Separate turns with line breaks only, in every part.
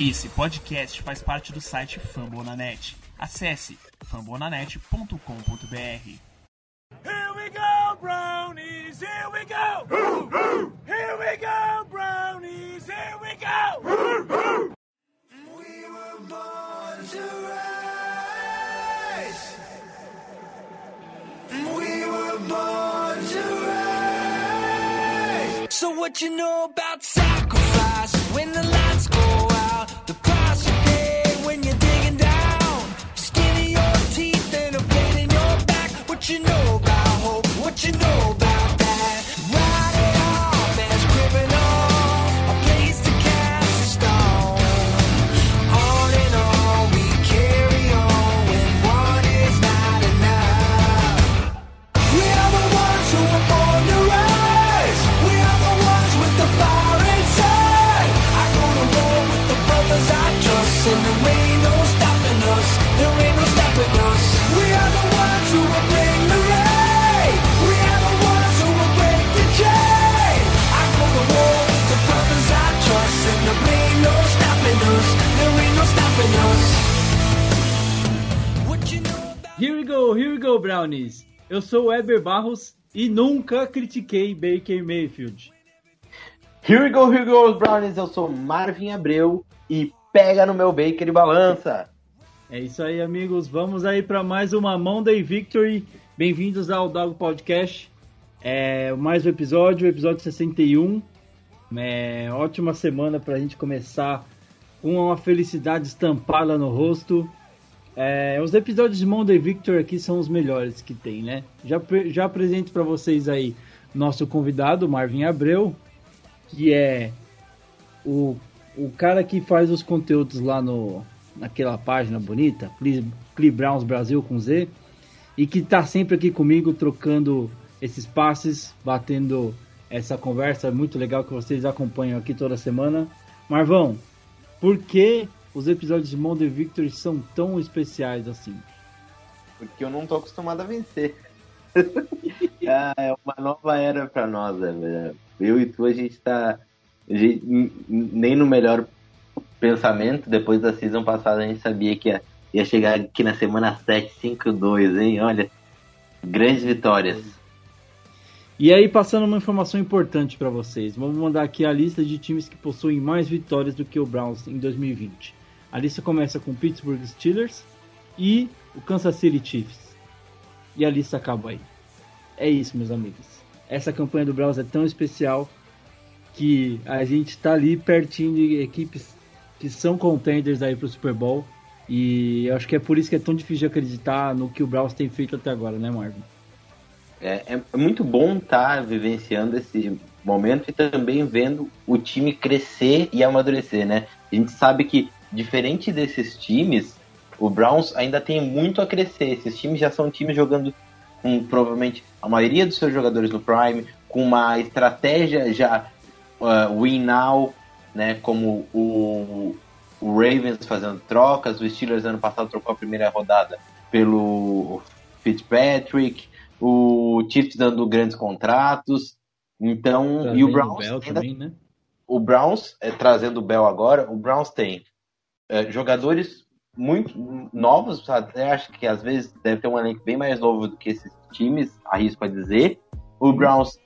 Esse podcast faz parte do site Fambonanet. Acesse fambonanet.com.br.
Here we go, brownies, here we go. Here we go, brownies, here we go. We were born to rise. We were born to rise. So what you know about What you know
Here we go, here we go, Brownies. Eu sou o Eber Barros e nunca critiquei Baker Mayfield.
Here we go, here we go, Brownies. Eu sou Marvin Abreu e pega no meu Baker e balança.
É isso aí, amigos. Vamos aí para mais uma Monday Victory. Bem-vindos ao Dog Podcast. É mais um episódio, episódio 61. É, ótima semana para a gente começar com uma felicidade estampada no rosto. É, os episódios de Monday Victory aqui são os melhores que tem, né? Já, já apresento para vocês aí nosso convidado, Marvin Abreu, que é o, o cara que faz os conteúdos lá no, naquela página bonita, Cle Browns Brasil com Z, e que tá sempre aqui comigo trocando esses passes, batendo essa conversa muito legal que vocês acompanham aqui toda semana. Marvão, por que os episódios de Monday Victory são tão especiais assim?
Porque eu não tô acostumado a vencer. Ah, é uma nova era pra nós, né? Eu e tu, a gente tá. a gente- nem no melhor pensamento, depois da season passada, a gente sabia que ia, ia chegar aqui na semana 7, 5-2, hein? Olha, grandes vitórias.
E aí, passando uma informação importante para vocês, vamos mandar aqui a lista de times que possuem mais vitórias do que o Browns em 2020. A lista começa com o Pittsburgh Steelers e o Kansas City Chiefs. E a lista acaba aí. É isso, meus amigos. Essa campanha do Browns é tão especial que a gente tá ali pertinho de equipes que são contenders aí pro Super Bowl. E eu acho que é por isso que é tão difícil de acreditar no que o Browns tem feito até agora, né, Marvin?
É, é muito bom estar vivenciando esse momento e também vendo o time crescer e amadurecer, né? A gente sabe que, diferente desses times, o Browns ainda tem muito a crescer. Esses times já são times jogando com provavelmente a maioria dos seus jogadores no Prime, com uma estratégia já uh, win now, né? Como o, o Ravens fazendo trocas, o Steelers ano passado trocou a primeira rodada pelo Fitzpatrick, o Chiefs dando grandes contratos. Então, e o Browns
Bell
ainda
também, né?
o Browns, é, trazendo o Bell agora, o Browns tem é, jogadores muito novos, até acho que às vezes deve ter um elenco bem mais novo do que esses times, arrisco a dizer. O Browns,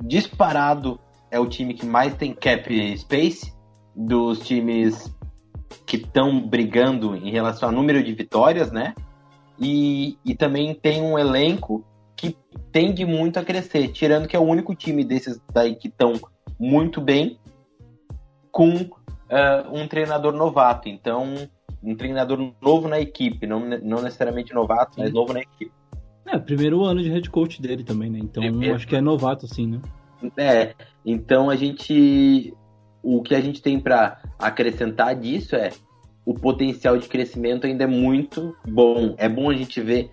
disparado, é o time que mais tem cap space dos times que estão brigando em relação ao número de vitórias, né? E, e também tem um elenco que tende muito a crescer, tirando que é o único time desses daí que estão muito bem com eh, um treinador novato. Então, um treinador novo na equipe, não, não necessariamente novato, mas novo na equipe.
É, primeiro ano de head coach dele também, né? Então
Primeiro.
acho que é novato, sim, né?
É, então a gente. O que a gente tem para acrescentar disso é o potencial de crescimento ainda é muito bom. É bom a gente ver.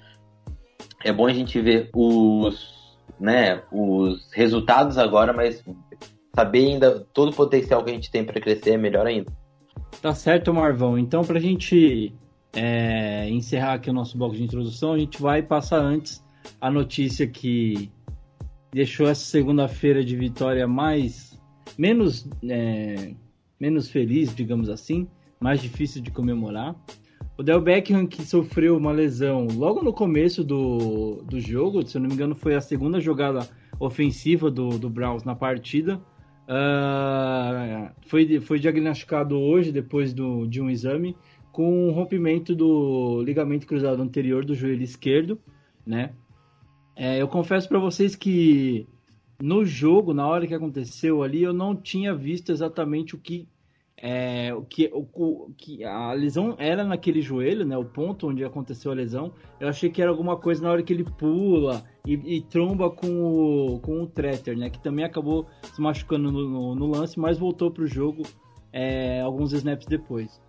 É bom a gente ver os, né, os resultados agora, mas saber ainda todo o potencial que a gente tem para crescer é melhor ainda.
Tá certo, Marvão. Então, pra gente é, encerrar aqui o nosso bloco de introdução, a gente vai passar antes a notícia que deixou essa segunda-feira de vitória mais menos é, menos feliz, digamos assim, mais difícil de comemorar. O Del Beckham, que sofreu uma lesão logo no começo do, do jogo, se eu não me engano, foi a segunda jogada ofensiva do, do Browns na partida. Uh, foi, foi diagnosticado hoje, depois do, de um exame, com um rompimento do ligamento cruzado anterior do joelho esquerdo, né? É, eu confesso para vocês que no jogo, na hora que aconteceu ali, eu não tinha visto exatamente o que é, o que, o, o, que a lesão era naquele joelho, né? O ponto onde aconteceu a lesão. Eu achei que era alguma coisa na hora que ele pula e, e tromba com o, com o Treter, né? Que também acabou se machucando no, no, no lance, mas voltou para o jogo é, alguns snaps depois.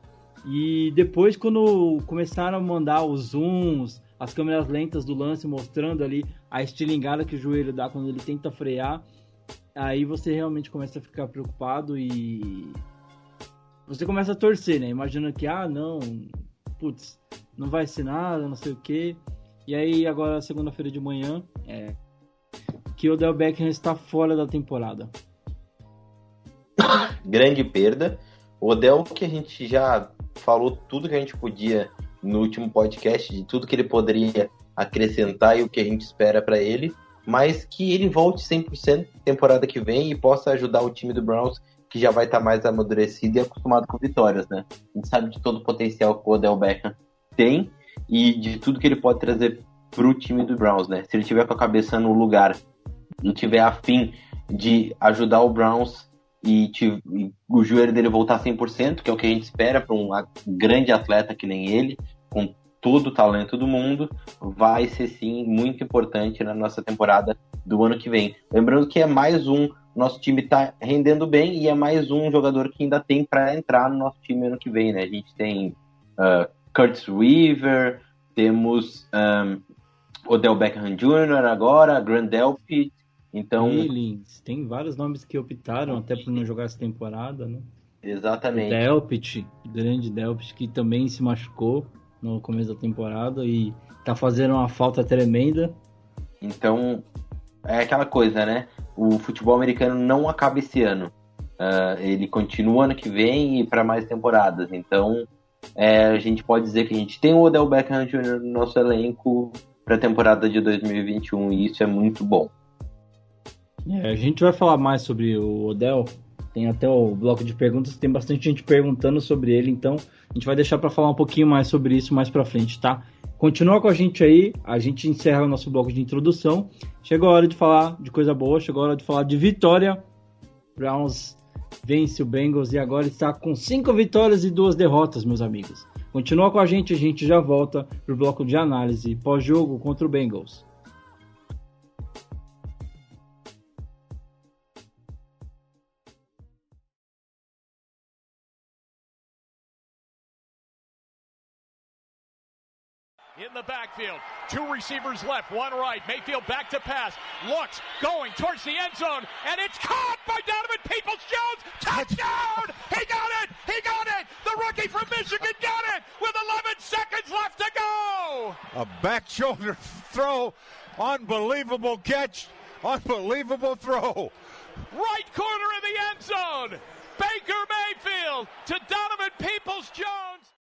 E depois, quando começaram a mandar os zooms, as câmeras lentas do lance mostrando ali a estilingada que o joelho dá quando ele tenta frear, aí você realmente começa a ficar preocupado e você começa a torcer, né? Imaginando que, ah, não, putz, não vai ser nada, não sei o quê. E aí, agora, segunda-feira de manhã, é, que o Odell Beckham está fora da temporada.
Grande perda. O Odell, que a gente já falou tudo que a gente podia no último podcast, de tudo que ele poderia acrescentar e o que a gente espera para ele, mas que ele volte 100% temporada que vem e possa ajudar o time do Browns que já vai estar tá mais amadurecido e acostumado com vitórias, né? A gente sabe de todo o potencial que o Odell Beckham tem e de tudo que ele pode trazer pro time do Browns, né? Se ele tiver com a cabeça no lugar e tiver afim de ajudar o Browns e, te, e o joelho dele voltar 100%, que é o que a gente espera para um grande atleta que nem ele, com todo o talento do mundo, vai ser sim muito importante na nossa temporada do ano que vem. Lembrando que é mais um nosso time está rendendo bem e é mais um jogador que ainda tem para entrar no nosso time ano que vem, né? A gente tem uh, Curtis Weaver, temos um, Odell Beckham Jr. agora, Grandelpit, então...
Billings, tem vários nomes que optaram até por não jogar essa temporada, né?
Exatamente.
Delpit, grande Delpit, que também se machucou no começo da temporada e tá fazendo uma falta tremenda.
Então, é aquela coisa, né? O futebol americano não acaba esse ano. Uh, ele continua ano que vem e para mais temporadas. Então, é, a gente pode dizer que a gente tem o Odell Beckham Jr. no nosso elenco para a temporada de 2021 e isso é muito bom.
É, a gente vai falar mais sobre o Odell. Tem até o bloco de perguntas, tem bastante gente perguntando sobre ele, então a gente vai deixar para falar um pouquinho mais sobre isso mais para frente, tá? Continua com a gente aí, a gente encerra o nosso bloco de introdução. Chegou a hora de falar de coisa boa, chegou a hora de falar de vitória. Browns vence o Bengals e agora está com cinco vitórias e duas derrotas, meus amigos. Continua com a gente, a gente já volta pro bloco de análise pós-jogo contra o Bengals.
In. Two receivers left, one right. Mayfield back to pass. Looks, going towards the end zone, and it's caught by Donovan Peoples Jones. Touchdown! he got it! He got it! The rookie from Michigan got it with 11 seconds left to go!
A back shoulder throw. Unbelievable catch. Unbelievable throw.
Right corner of the end zone. Baker Mayfield to Donovan Peoples Jones.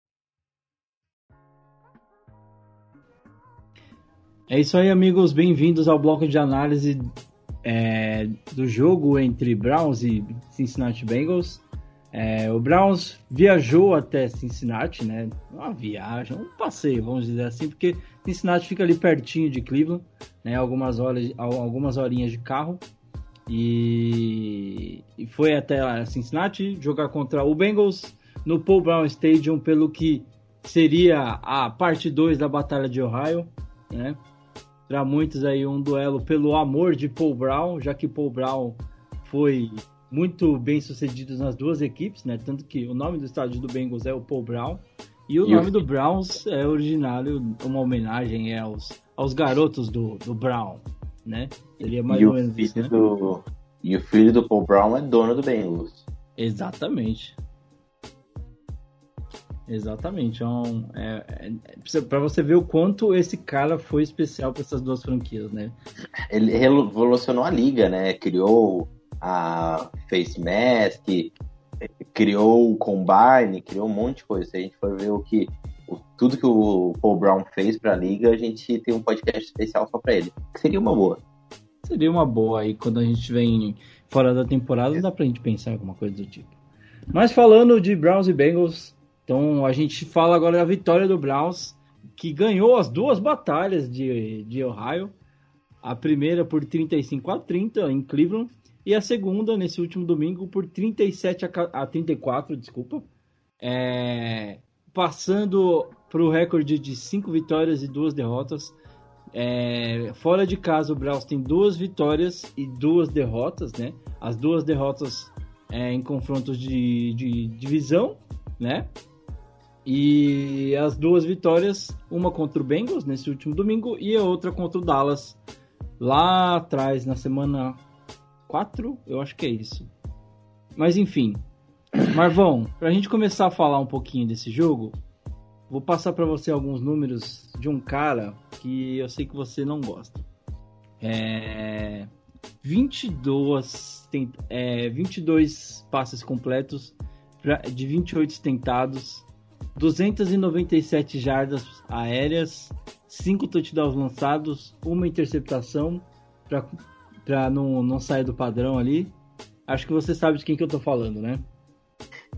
É isso aí, amigos. Bem-vindos ao bloco de análise é, do jogo entre Browns e Cincinnati Bengals. É, o Browns viajou até Cincinnati, né? Uma viagem, um passeio, vamos dizer assim, porque Cincinnati fica ali pertinho de Cleveland, né? Algumas horas, algumas horinhas de carro. E, e foi até Cincinnati jogar contra o Bengals no Paul Brown Stadium, pelo que seria a parte 2 da Batalha de Ohio, né? Para muitos aí um duelo pelo amor de Paul Brown, já que Paul Brown foi muito bem sucedido nas duas equipes, né? Tanto que o nome do estádio do Bengals é o Paul Brown e o e nome o... do Browns é originário, uma homenagem aos, aos garotos do, do Brown, né?
Seria mais e ou menos isso, né? do... E o filho do Paul Brown é dono do Bengals.
Exatamente. Exatamente. É, um, é, é para você ver o quanto esse cara foi especial para essas duas franquias, né?
Ele revolucionou a liga, né? Criou a Face Mask, criou o Combine, criou um monte de coisa. Se a gente for ver o que o- tudo que o Paul Brown fez pra liga, a gente tem um podcast especial só pra ele. Que seria uma boa.
Seria uma boa aí quando a gente vem fora da temporada, dá pra gente pensar em alguma coisa do tipo. Mas falando de Browns e Bengals, então a gente fala agora da vitória do Browns, que ganhou as duas batalhas de, de Ohio. A primeira por 35 a 30 em Cleveland e a segunda nesse último domingo por 37 a a 34, desculpa. É, passando para o recorde de cinco vitórias e duas derrotas. É, fora de casa, o Browns tem duas vitórias e duas derrotas, né? As duas derrotas é, em confrontos de, de divisão, né? E as duas vitórias, uma contra o Bengals nesse último domingo e a outra contra o Dallas lá atrás, na semana 4, eu acho que é isso. Mas enfim, Marvão, pra gente começar a falar um pouquinho desse jogo, vou passar pra você alguns números de um cara que eu sei que você não gosta. É... 22, tem... é... 22 passes completos de 28 tentados, 297 jardas aéreas, 5 touchdowns lançados, uma interceptação pra não, não sair do padrão ali. Acho que você sabe de quem que eu tô falando, né?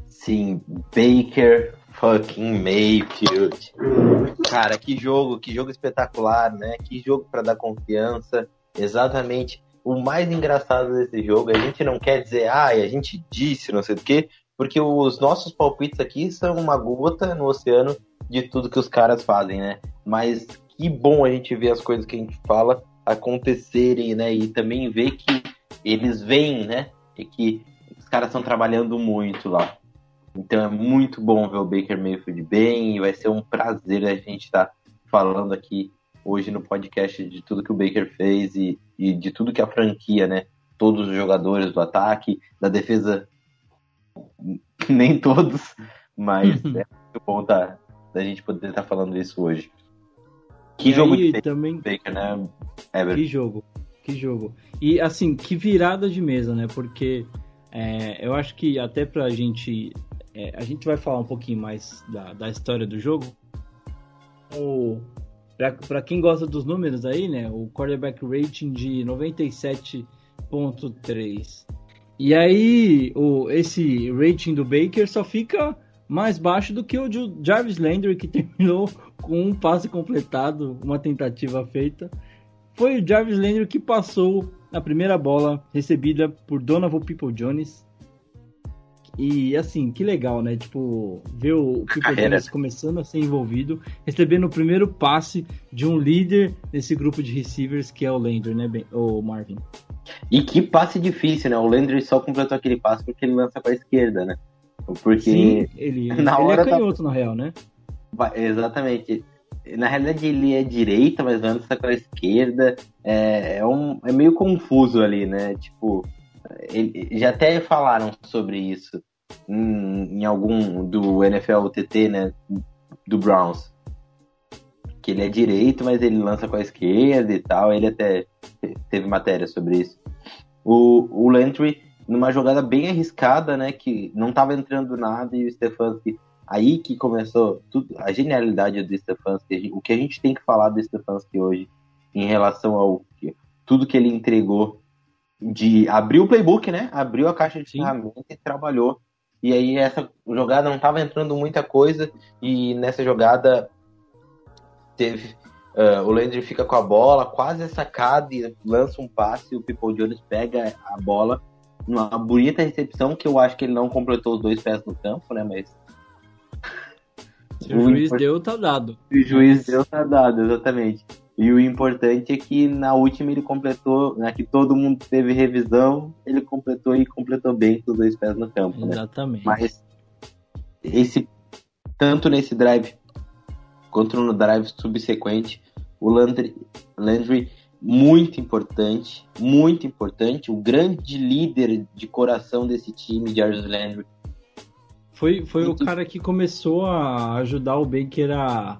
Sim, Baker fucking Mayfield. Cara, que jogo, que jogo espetacular, né? Que jogo pra dar confiança. Exatamente. O mais engraçado desse jogo, a gente não quer dizer, ah, a gente disse, não sei o quê, porque os nossos palpites aqui são uma gota no oceano de tudo que os caras fazem, né? Mas que bom a gente ver as coisas que a gente fala acontecerem, né? E também ver que eles veem, né? E que os caras estão trabalhando muito lá. Então é muito bom ver o Baker Mayfield bem e vai ser um prazer a gente estar falando aqui hoje no podcast de tudo que o Baker fez e, e de tudo que a franquia, né? Todos os jogadores do ataque, da defesa, nem todos, mas é muito bom tá, da gente poder estar falando isso hoje. Que
E
jogo
aí,
de
também
Baker, né, Ever?
Que jogo, que jogo. E assim, que virada de mesa, né? Porque é, eu acho que até pra gente. é, a gente vai falar um pouquinho mais da, da história do jogo. O, pra, pra quem gosta dos números aí, né? O quarterback rating de 97.3. E aí, o, esse rating do Baker só fica mais baixo do que o de Jarvis Landry, que terminou com um passe completado, uma tentativa feita foi o Jarvis Landry que passou a primeira bola recebida por Donovan People Jones. E assim, que legal, né? Tipo, ver o
carreira.
Jones começando a ser envolvido, recebendo o primeiro passe de um líder nesse grupo de receivers que é o Landry, né, Ben- o Marvin?
E que passe difícil, né? O Landry só completou aquele passe porque ele lança com a esquerda, né? Porque
Sim, ele,
na
ele
hora
é
da-
canhoto, na real, né?
Exatamente. Na realidade ele é direita, mas lança com a esquerda. É, é, um, é meio confuso ali, né? Tipo, ele- já até falaram sobre isso em, em algum do NFL TT, né? Do Browns. Que ele é direito, mas ele lança com a esquerda e tal. Ele até te- teve matéria sobre isso. O, o Landry, numa jogada bem arriscada, né? Que não tava entrando nada e o Stefanski aí que começou tudo, a genialidade do Stefanski, o que a gente tem que falar do Stefanski hoje em relação ao tudo que ele entregou de abrir o playbook, né? Abriu a caixa de
Sim.
ferramentas e trabalhou. E aí essa jogada não estava entrando muita coisa e nessa jogada teve ah, o Landry fica com a bola, quase é sacado e lança um passe, o People Jones pega a bola numa bonita recepção que eu acho que ele não completou os dois pés no campo, né? Mas
Se o juiz deu, tá dado.
o juiz deu tá dado, exatamente. E o importante é que na última ele completou, né, que todo mundo teve revisão, ele completou e completou bem com os dois pés no campo, né?
Exatamente.
Mas esse tanto nesse drive quanto no drive subsequente, o Landry, Landry muito importante, muito importante, o grande líder de coração desse time, Jarvis Landry.
Foi, foi o cara que começou a ajudar o Baker a,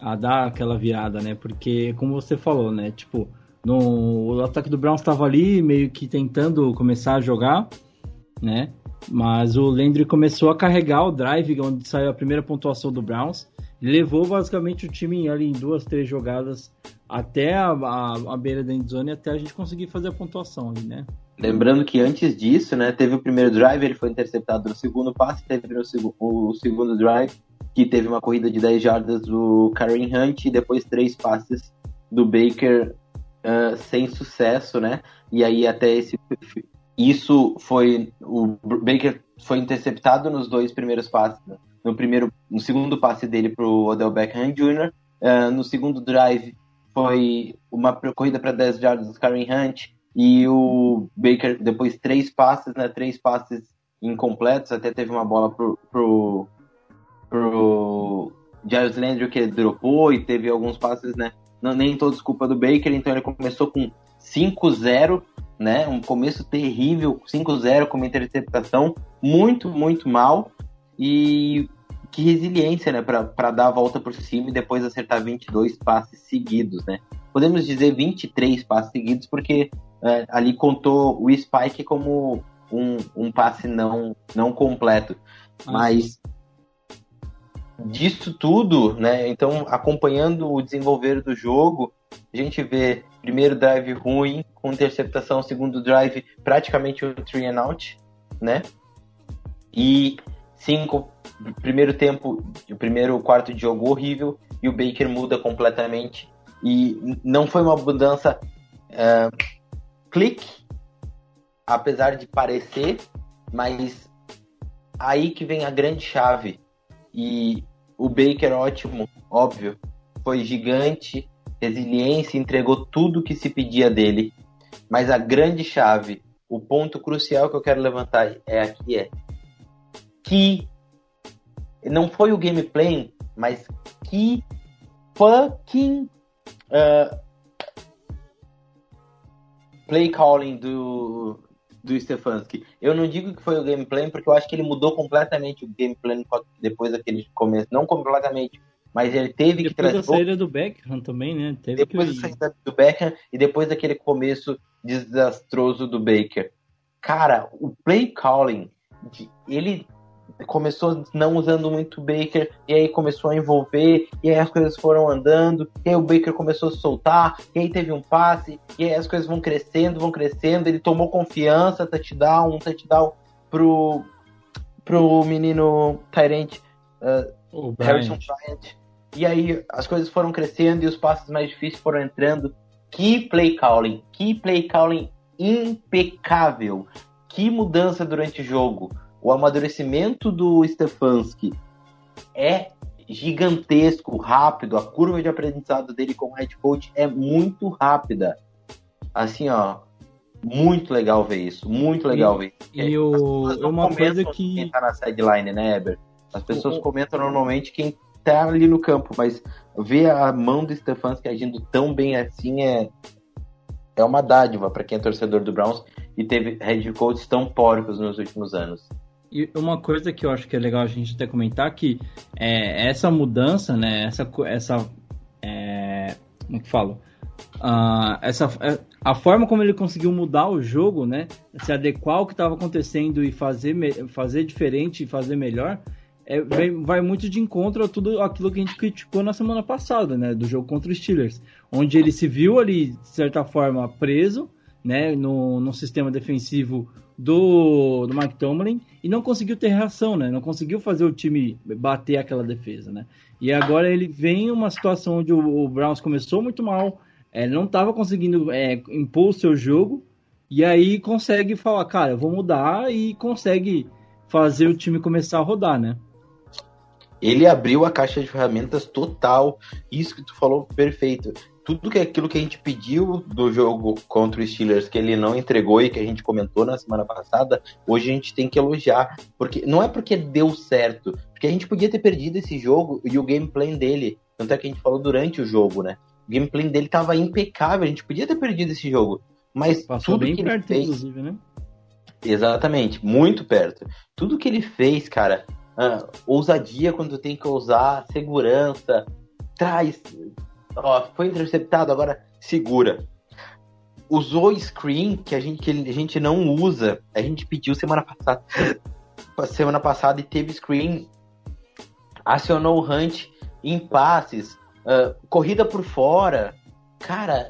a dar aquela virada, né? Porque, como você falou, né? Tipo, no, o ataque do Browns estava ali meio que tentando começar a jogar, né? Mas o Landry começou a carregar o drive, onde saiu a primeira pontuação do Browns. Levou basicamente o time ali em duas, três jogadas até a, a, a beira da endzone até a gente conseguir fazer a pontuação ali, né?
Lembrando que antes disso, né, teve o primeiro drive, ele foi interceptado no segundo passe, teve o, seg o segundo drive, que teve uma corrida de 10 jardas do Karen Hunt e depois três passes do Baker uh, sem sucesso, né? E aí até esse isso foi o Baker foi interceptado nos dois primeiros passes, né? no primeiro, no segundo passe dele para o Odell Beckham Jr. Uh, no segundo drive foi uma corrida para 10 jardas do Karen Hunt e o Baker, depois três passes, né? Três passes incompletos, até teve uma bola pro, pro, pro Giles Landry que ele dropou e teve alguns passes, né? Não, nem todos culpa do Baker, então ele começou com 5-0, né? Um começo terrível, 5-0 com uma interceptação, muito, muito mal. E que resiliência, né, para dar a volta por cima e depois acertar 22 passes seguidos, né? Podemos dizer 23 passes seguidos porque é, ali contou o Spike como um, um passe não, não completo. Ah, Mas disso tudo, né? Então, acompanhando o desenvolver do jogo, a gente vê primeiro drive ruim, com interceptação, segundo drive praticamente o three and out, né? E cinco, primeiro tempo, o primeiro quarto de jogo horrível e o Baker muda completamente. E não foi uma mudança uh, clique, apesar de parecer, mas aí que vem a grande chave. E o Baker, ótimo, óbvio, foi gigante, resiliência, entregou tudo que se pedia dele. Mas a grande chave, o ponto crucial que eu quero levantar é aqui é que não foi o gameplay, mas que fucking uh, play calling do, do Stefanski. Eu não digo que foi o gameplay, porque eu acho que ele mudou completamente o gameplay depois daquele começo. Não completamente, mas ele teve
depois
que trazer.
Depois da saída do Beckham também, né? Teve
depois
que...
da saída do Beckham e depois daquele começo desastroso do Baker. Cara, o play calling, ele começou não usando muito o Baker, e aí começou a envolver, e aí as coisas foram andando, e aí o Baker começou a soltar, e aí teve um passe, e aí as coisas vão crescendo, vão crescendo, ele tomou confiança, touchdown, um touchdown pro, pro menino Tyrant uh, Harrison Bryant. E aí as coisas foram crescendo e os passes mais difíceis foram entrando. Que play calling, que play calling impecável. Que mudança durante o jogo o amadurecimento do Stefanski é gigantesco, rápido. A curva de aprendizado dele como head coach é muito rápida. Assim, ó, muito legal ver isso, muito legal
e,
ver isso.
E o, é uma coisa que
quem tá na sideline, né, Eber? As pessoas o, comentam normalmente quem tá ali no campo, mas ver a mão do Stefanski agindo tão bem assim é é uma dádiva para quem é torcedor do Browns e teve head coaches tão porcos nos últimos anos.
E uma coisa que eu acho que é legal a gente até comentar que é, essa mudança, né? Essa, essa é, como é que falo? Uh, essa, é, a forma como ele conseguiu mudar o jogo, né? Se adequar ao que estava acontecendo e fazer, fazer diferente e fazer melhor, é, vai, vai, muito de encontro a tudo aquilo que a gente criticou na semana passada, né? Do jogo contra os Steelers, onde ele se viu ali, de certa forma, preso, né? No, no sistema defensivo do, do Mike Tomlin e não conseguiu ter reação, né? Não conseguiu fazer o time bater aquela defesa, né? E agora ele vem uma situação onde o, o Browns começou muito mal, é, não estava conseguindo é, impor o seu jogo e aí consegue falar, cara, eu vou mudar e consegue fazer o time começar a rodar, né?
Ele abriu a caixa de ferramentas total. Isso que tu falou perfeito tudo que aquilo que a gente pediu do jogo contra o Steelers que ele não entregou e que a gente comentou na semana passada, hoje a gente tem que elogiar, porque não é porque deu certo, porque a gente podia ter perdido esse jogo e o gameplay dele, tanto é que a gente falou durante o jogo, né? O gameplay dele tava impecável, a gente podia ter perdido esse jogo, mas
Passou
tudo
bem
que
perto,
ele fez,
inclusive, né?
Exatamente, muito perto. Tudo que ele fez, cara, uh, ousadia quando tem que ousar, segurança, traz, ó, foi interceptado, agora segura. usou screen que a gente, que a gente não usa. A gente pediu semana passada. Semana passada e teve screen. Acionou o Hunt em passes. uh, corrida por fora. Cara,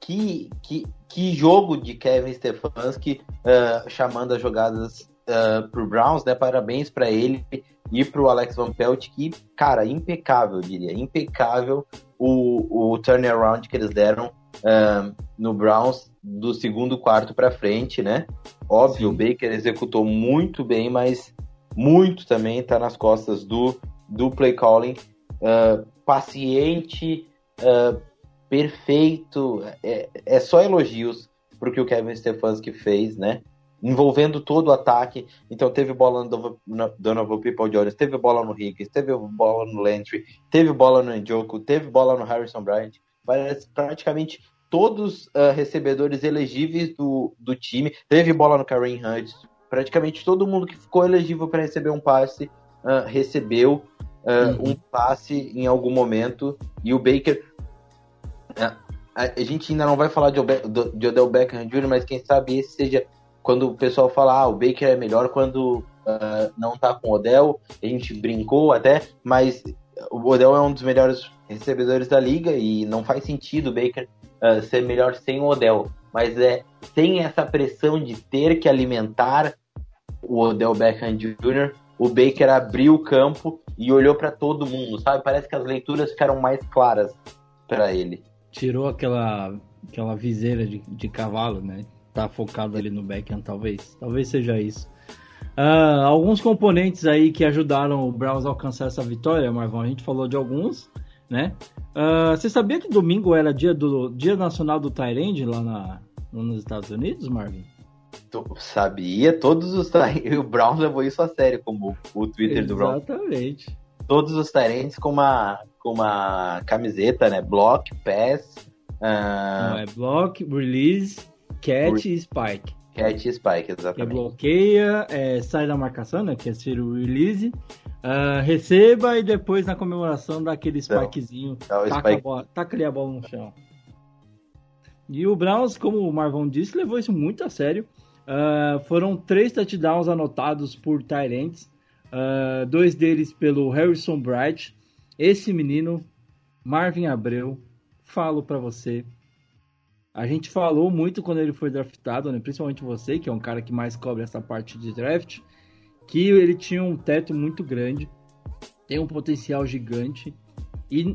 que, que, que jogo de Kevin Stefanski uh, chamando as jogadas uh, pro Browns, né? Parabéns para ele e pro Alex Van Pelt, que, cara, impecável, diria. Impecável o, o turnaround que eles deram no Browns do segundo quarto para frente, né? Óbvio, Sim. o Baker executou muito bem, mas muito também tá nas costas do, do play calling. Uh, paciente, uh, perfeito, é, é só elogios pro que o Kevin Stefanski fez, né? Envolvendo todo o ataque. Então teve bola no Donovan People Jones, teve bola no Higgins, teve bola no Lantry, teve bola no Njoku, teve bola no Harrison Bryant. Praticamente todos uh, recebedores elegíveis do, do time. Teve bola no Karen Hunt. Praticamente todo mundo que ficou elegível para receber um passe uh, recebeu uh, uhum. um passe em algum momento. E o Baker. a gente ainda não vai falar de, de Odell Beckham Jr., mas quem sabe esse seja quando o pessoal fala ah, o Baker é melhor quando não tá com o Odell. A gente brincou até, mas o Odell é um dos melhores recebedores da liga e não faz sentido o Baker uh, ser melhor sem o Odell, mas é sem essa pressão de ter que alimentar o Odell Beckham Jr., o Baker abriu o campo e olhou para todo mundo, sabe? Parece que as leituras ficaram mais claras para ele.
Tirou aquela aquela viseira de, de cavalo, né? Tá focado ali no Beckham, talvez. Talvez seja isso. Uh, alguns componentes aí que ajudaram o Browns a alcançar essa vitória, Marvão. A gente falou de alguns, né? Uh, você sabia que domingo era dia do dia nacional do Tyrande lá na, nos Estados Unidos, Marvin?
Sabia, todos os o Brown levou isso a sério, como o Twitter
Exatamente.
do Brown.
Exatamente.
Todos os Tyrands com uma com uma camiseta, né? Block, pass.
Uh... Não, é block, release, Re... e spike.
Catch e spike, exatamente.
Que bloqueia, é, sai da marcação, né? Que é ser o release. Uh, receba e depois na comemoração dá aquele spikezinho, taca, spike. a bola, taca ali a bola no chão. E o Browns, como o Marvão disse, levou isso muito a sério. Uh, foram três touchdowns anotados por Tyrants, uh, dois deles pelo Harrison Bright. Esse menino, Marvin Abreu, falo para você. A gente falou muito quando ele foi draftado, né? principalmente você, que é um cara que mais cobre essa parte de draft que ele tinha um teto muito grande, tem um potencial gigante e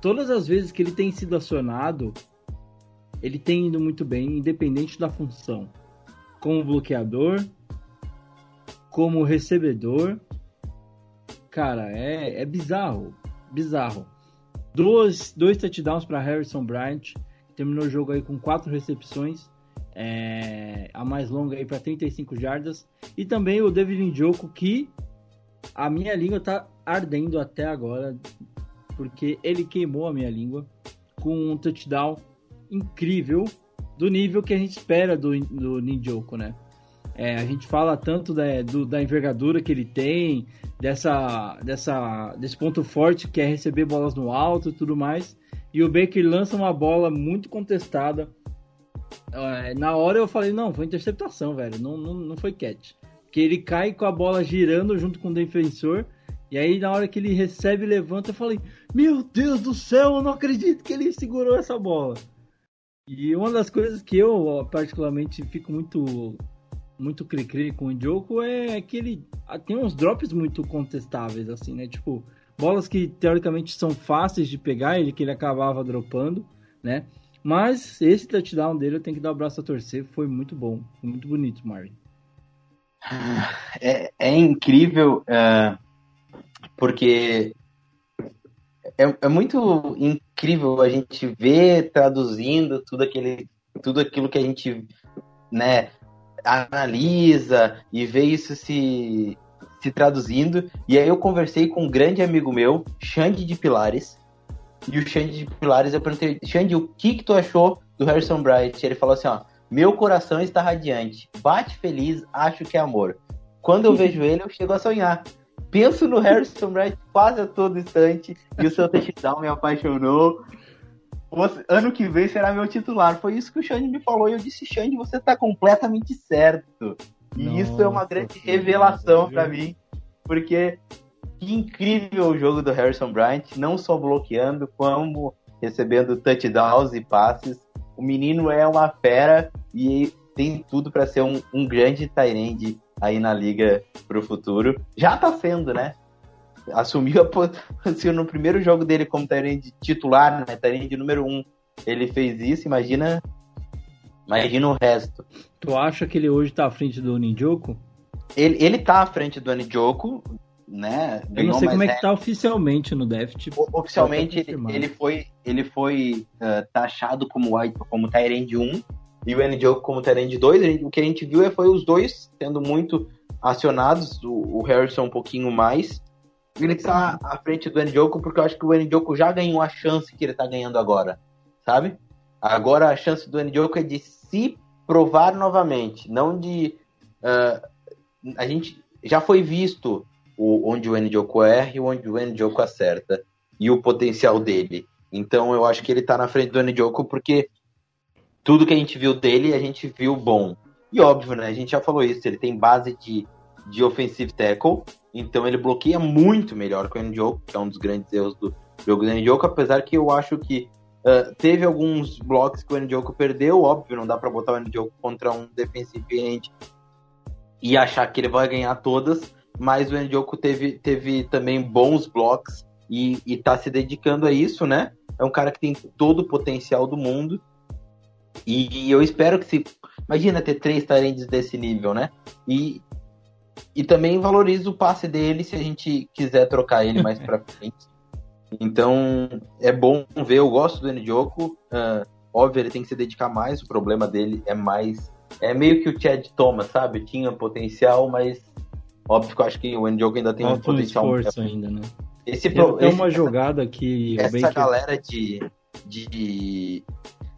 todas as vezes que ele tem sido acionado, ele tem ido muito bem, independente da função. Como bloqueador, como recebedor. Cara, é, é bizarro. Bizarro. Dois, dois touchdowns para Harrison Bryant. Terminou o jogo aí com quatro recepções é, a mais longa aí para 35 jardas. E também o David Njoku, que a minha língua tá ardendo até agora, porque ele queimou a minha língua com um touchdown incrível, do nível que a gente espera do, do Ninjoku, né? É, a gente fala tanto da, do, da envergadura que ele tem, dessa, dessa, desse ponto forte que é receber bolas no alto e tudo mais. E o Baker lança uma bola muito contestada é, na hora eu falei, não, foi interceptação, velho. Não, não, não foi catch. Porque ele cai com a bola girando junto com o defensor. E aí, na hora que ele recebe e levanta, eu falei: Meu Deus do céu, eu não acredito que ele segurou essa bola. E uma das coisas que eu, particularmente, fico muito muito cri-cri com o Joko é que ele tem uns drops muito contestáveis, assim, né? Tipo, bolas que teoricamente são fáceis de pegar, ele que ele acabava dropando, né? Mas esse touchdown dele eu tenho que dar o braço a torcer, foi muito bom, foi muito bonito, Marvin.
É, é incrível, uh, porque é, é, muito incrível a gente ver traduzindo tudo, aquele, tudo aquilo que a gente né, analisa e ver isso se, se traduzindo. E aí eu conversei com um grande amigo meu, Xande de Pilares, e o Xande de Pilares, eu perguntei, Xande, o que que tu achou do Harrison Bright? Ele falou assim, ó, meu coração está radiante, bate feliz, acho que é amor. Quando eu vejo ele, eu chego a sonhar. Penso no Harrison Bright quase a todo instante, e o seu touchdown me apaixonou. ano que vem será meu titular. Foi isso que o Xande me falou. E eu disse, Xande, você tá completamente certo. E isso é uma
Nossa
grande revelação pra mim. Porque que incrível o jogo do Harrison Bryant, não só bloqueando, como recebendo touchdowns e passes. O menino é uma fera e tem tudo pra ser um, um grande Tyrande aí na liga pro futuro. Já tá sendo, né? Assumiu a posição no primeiro jogo dele como Tyrande titular, né? Tyrande número um. Ele fez isso, imagina. Imagina o resto.
Tu acha que ele hoje tá à frente do Ninjoku?
Ele, ele tá à frente do Anidioco, né?
Eu não sei como é que tá oficialmente no Deft.
O- Oficialmente, ele, ele foi, ele foi ah, taxado como, como Tyrande 1 e o Anidioco como Tyrande 2. Ele- O que a gente viu é- foi os dois sendo muito acionados, o, o Harrison um pouquinho mais. Ele tá à frente do Anidioco porque eu acho que o Anidioco já ganhou a chance que ele tá ganhando agora, sabe? Agora a chance do Anidioco é de se provar novamente, não de... ah, a gente já foi visto o, onde o Njoku erra e onde o Njoku acerta. E o potencial dele. Então eu acho que ele tá na frente do Njoku porque tudo que a gente viu dele, a gente viu bom. E óbvio, né? A gente já falou isso, ele tem base de, de offensive tackle, então ele bloqueia muito melhor que o Njoku, que é um dos grandes erros do jogo do Njoku, apesar que eu acho que ah, teve alguns blocos que o Njoku perdeu, óbvio, não dá pra botar o Njoku contra um defensive end e achar que ele vai ganhar todas, mas o Njoku teve, teve também bons blocos e, e tá se dedicando a isso, né? É um cara que tem todo o potencial do mundo. E, eu espero que se. Imagina ter três talentos desse nível, né? E, e também valoriza o passe dele se a gente quiser trocar ele mais pra frente. Então, é bom ver. Eu gosto do Njoku. ah, óbvio, ele tem que se dedicar mais. O problema dele é mais. É meio que o Chad Thomas, sabe? Tinha potencial, mas. Óbvio que eu acho que o Njoku ainda tem um
Falta um
potencial.
esforço ainda, né?
Esse, pro-
tem
esse-
uma jogada que
essa
Baker...
galera de, de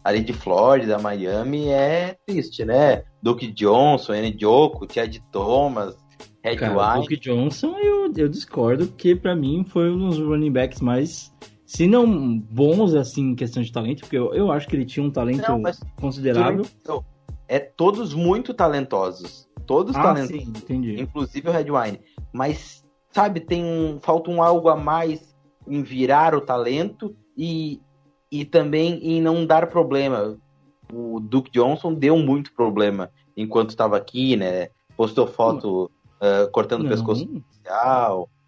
ali de Flórida, Miami é triste, né? Duke Johnson, N. Joko, Chad Thomas, Red
Cara, o
Wine.
Duke Johnson, eu, eu discordo, porque pra mim foi um dos running backs mais, se não bons assim em questão de talento, porque eu, eu acho que ele tinha um talento
Não,
considerável.
É todos muito talentosos. Todos
Ah,
talentosos.
sim, entendi.
inclusive o Red Wine. Mas, sabe, tem um, falta um algo a mais em virar o talento e, e também em não dar problema. O Duke Johnson deu muito problema enquanto estava aqui, né? Postou foto ah, cortando o pescoço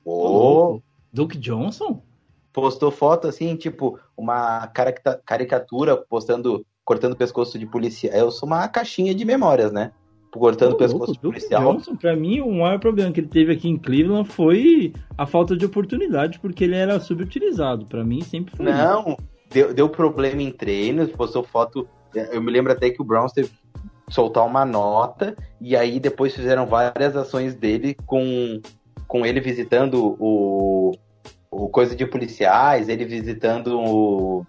Ô, louco. Duke Johnson?
postou foto assim, tipo, uma caricatura postando, cortando o pescoço de policial. Eu sou uma caixinha de memórias, né? Cortando o pescoço
louco,
policial.
Johnson, pra mim, o maior problema que ele teve aqui em Cleveland foi a falta de oportunidade, porque ele era subutilizado. Pra mim, sempre foi.
Não, deu, deu problema em treinos, postou foto. Eu me lembro até que o Browns teve soltar uma nota, e aí depois fizeram várias ações dele com, com ele visitando o, o coisa de policiais, ele visitando o.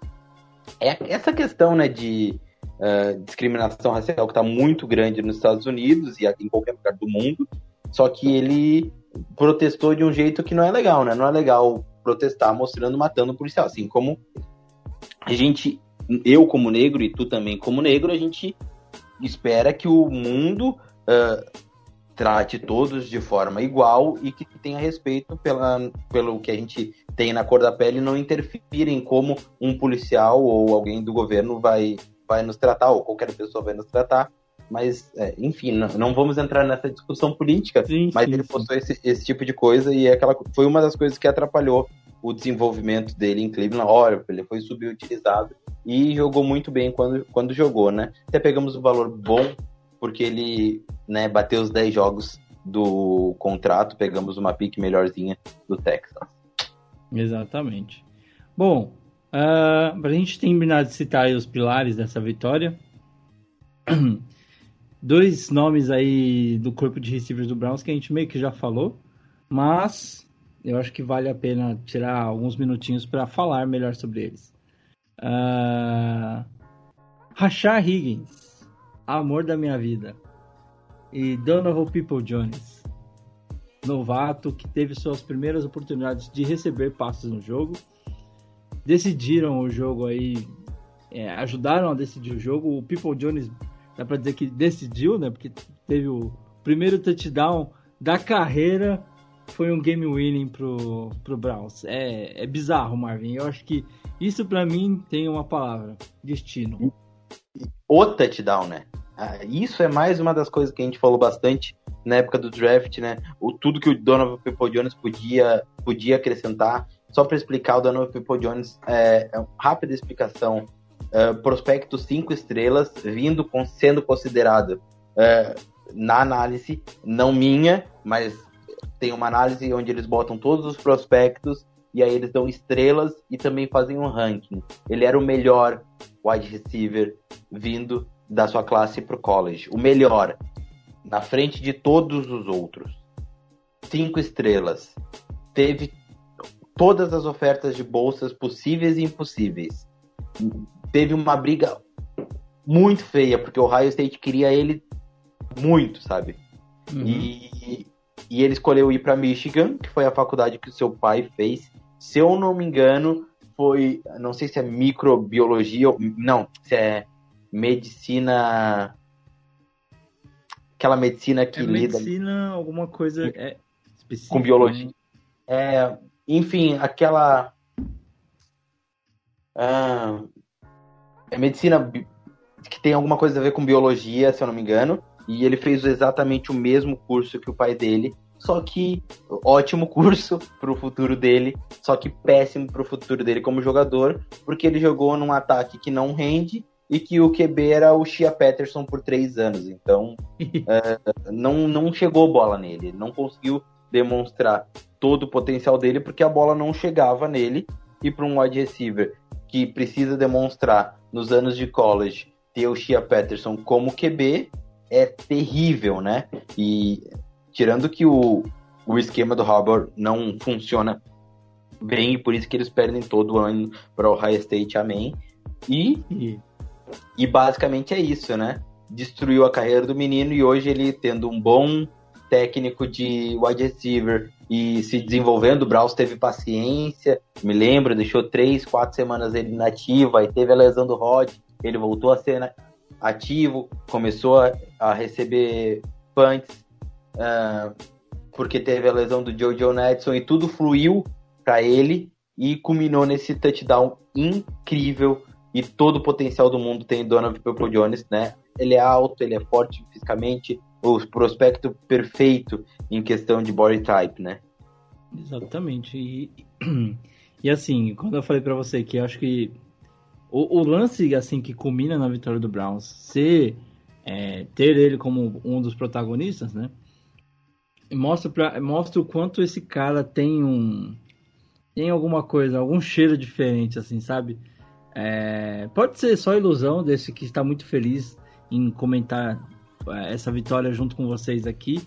É, essa questão né, de ah, discriminação racial que está muito grande nos Estados Unidos e em qualquer lugar do mundo. Só que ele protestou de um jeito que não é legal, né? Não é legal protestar mostrando matando um policial. Assim como a gente, eu como negro e tu também como negro, a gente espera que o mundo ah, trate todos de forma igual e que tenha respeito pela, pelo que a gente tem na cor da pele e não interfira em como um policial ou alguém do governo vai, vai nos tratar, ou qualquer pessoa vai nos tratar. Mas, é, enfim, não, não vamos entrar nessa discussão política,
Sim,
mas
sim,
ele postou esse, esse tipo de coisa e é aquela, foi uma das coisas que atrapalhou o desenvolvimento dele em Cleveland. Olha, ele foi subutilizado e jogou muito bem quando, quando jogou, né? Até pegamos um valor bom, porque ele né, bateu os 10 jogos do contrato, pegamos uma pique melhorzinha do Texas.
Exatamente. Bom, uh, para a gente terminar de citar os pilares dessa vitória, dois nomes aí do corpo de receivers do Browns que a gente meio que já falou, mas eu acho que vale a pena tirar alguns minutinhos para falar melhor sobre eles. Uh, Rashard Higgins, amor da minha vida, e Donovan People Jones novato que teve suas primeiras oportunidades de receber passes no jogo. Decidiram o jogo aí é, ajudaram a decidir o jogo. O People Jones, dá pra dizer que decidiu, né? Porque teve o primeiro touchdown da carreira foi um game winning pro, pro Browns. É, é bizarro, Marvin. Eu acho que isso para mim tem uma palavra: destino.
O touchdown, né? Ah, isso é mais uma das coisas que a gente falou bastante na época do draft, né? O, tudo que o Donovan People Jones podia, podia acrescentar. Só para explicar, o Donovan People Jones, é, é uma rápida explicação. É, prospecto 5 estrelas, vindo com, sendo considerado é, na análise, não minha, mas tem uma análise onde eles botam todos os prospectos e aí eles dão estrelas e também fazem um ranking. Ele era o melhor wide receiver vindo da sua classe pro college. O melhor, na frente de todos os outros. Cinco estrelas. Teve todas as ofertas de bolsas possíveis e impossíveis. Teve uma briga muito feia, porque o Ohio State queria ele muito, sabe? Uhum. E, e ele escolheu ir para Michigan, que foi a faculdade que o seu pai fez. Se eu não me engano, foi, não sei se é microbiologia ou não, se é medicina aquela medicina que
é
lida
medicina alguma coisa é
com biologia. Né? É, enfim, aquela ah, é medicina que tem alguma coisa a ver com biologia, se eu não me engano. E ele fez exatamente o mesmo curso que o pai dele, só que ótimo curso para o futuro dele, só que péssimo para o futuro dele como jogador, porque ele jogou num ataque que não rende e que o QB era o Shia Patterson por três anos. Então, é, não, não chegou bola nele, não conseguiu demonstrar todo o potencial dele porque a bola não chegava nele. E para um wide receiver que precisa demonstrar nos anos de college ter o Shia Patterson como QB, é terrível, né? E tirando que o, o esquema do Harbour não funciona bem, e por isso que eles perdem todo ano para o High State, amém. E, e basicamente é isso, né? Destruiu a carreira do menino e hoje ele tendo um bom técnico de wide receiver e se desenvolvendo, o Braus teve paciência, me lembro, deixou três, quatro semanas ele inativo, aí teve a lesão do Rod, ele voltou a ser ativo, começou a, a receber punts, uh, porque teve a lesão do Joe Netson e tudo fluiu para ele e culminou nesse touchdown incrível e todo o potencial do mundo tem Donovan People Jones, né? Ele é alto, ele é forte fisicamente, o prospecto perfeito em questão de body type, né?
Exatamente. E, e assim, quando eu falei para você que acho que o, o, lance assim que culmina na vitória do Browns ser é, ter ele como um dos protagonistas, né? Mostra, pra, mostra o quanto esse cara tem um tem alguma coisa, algum cheiro diferente, assim, sabe? É, pode ser só ilusão desse que está muito feliz em comentar é, essa vitória junto com vocês aqui,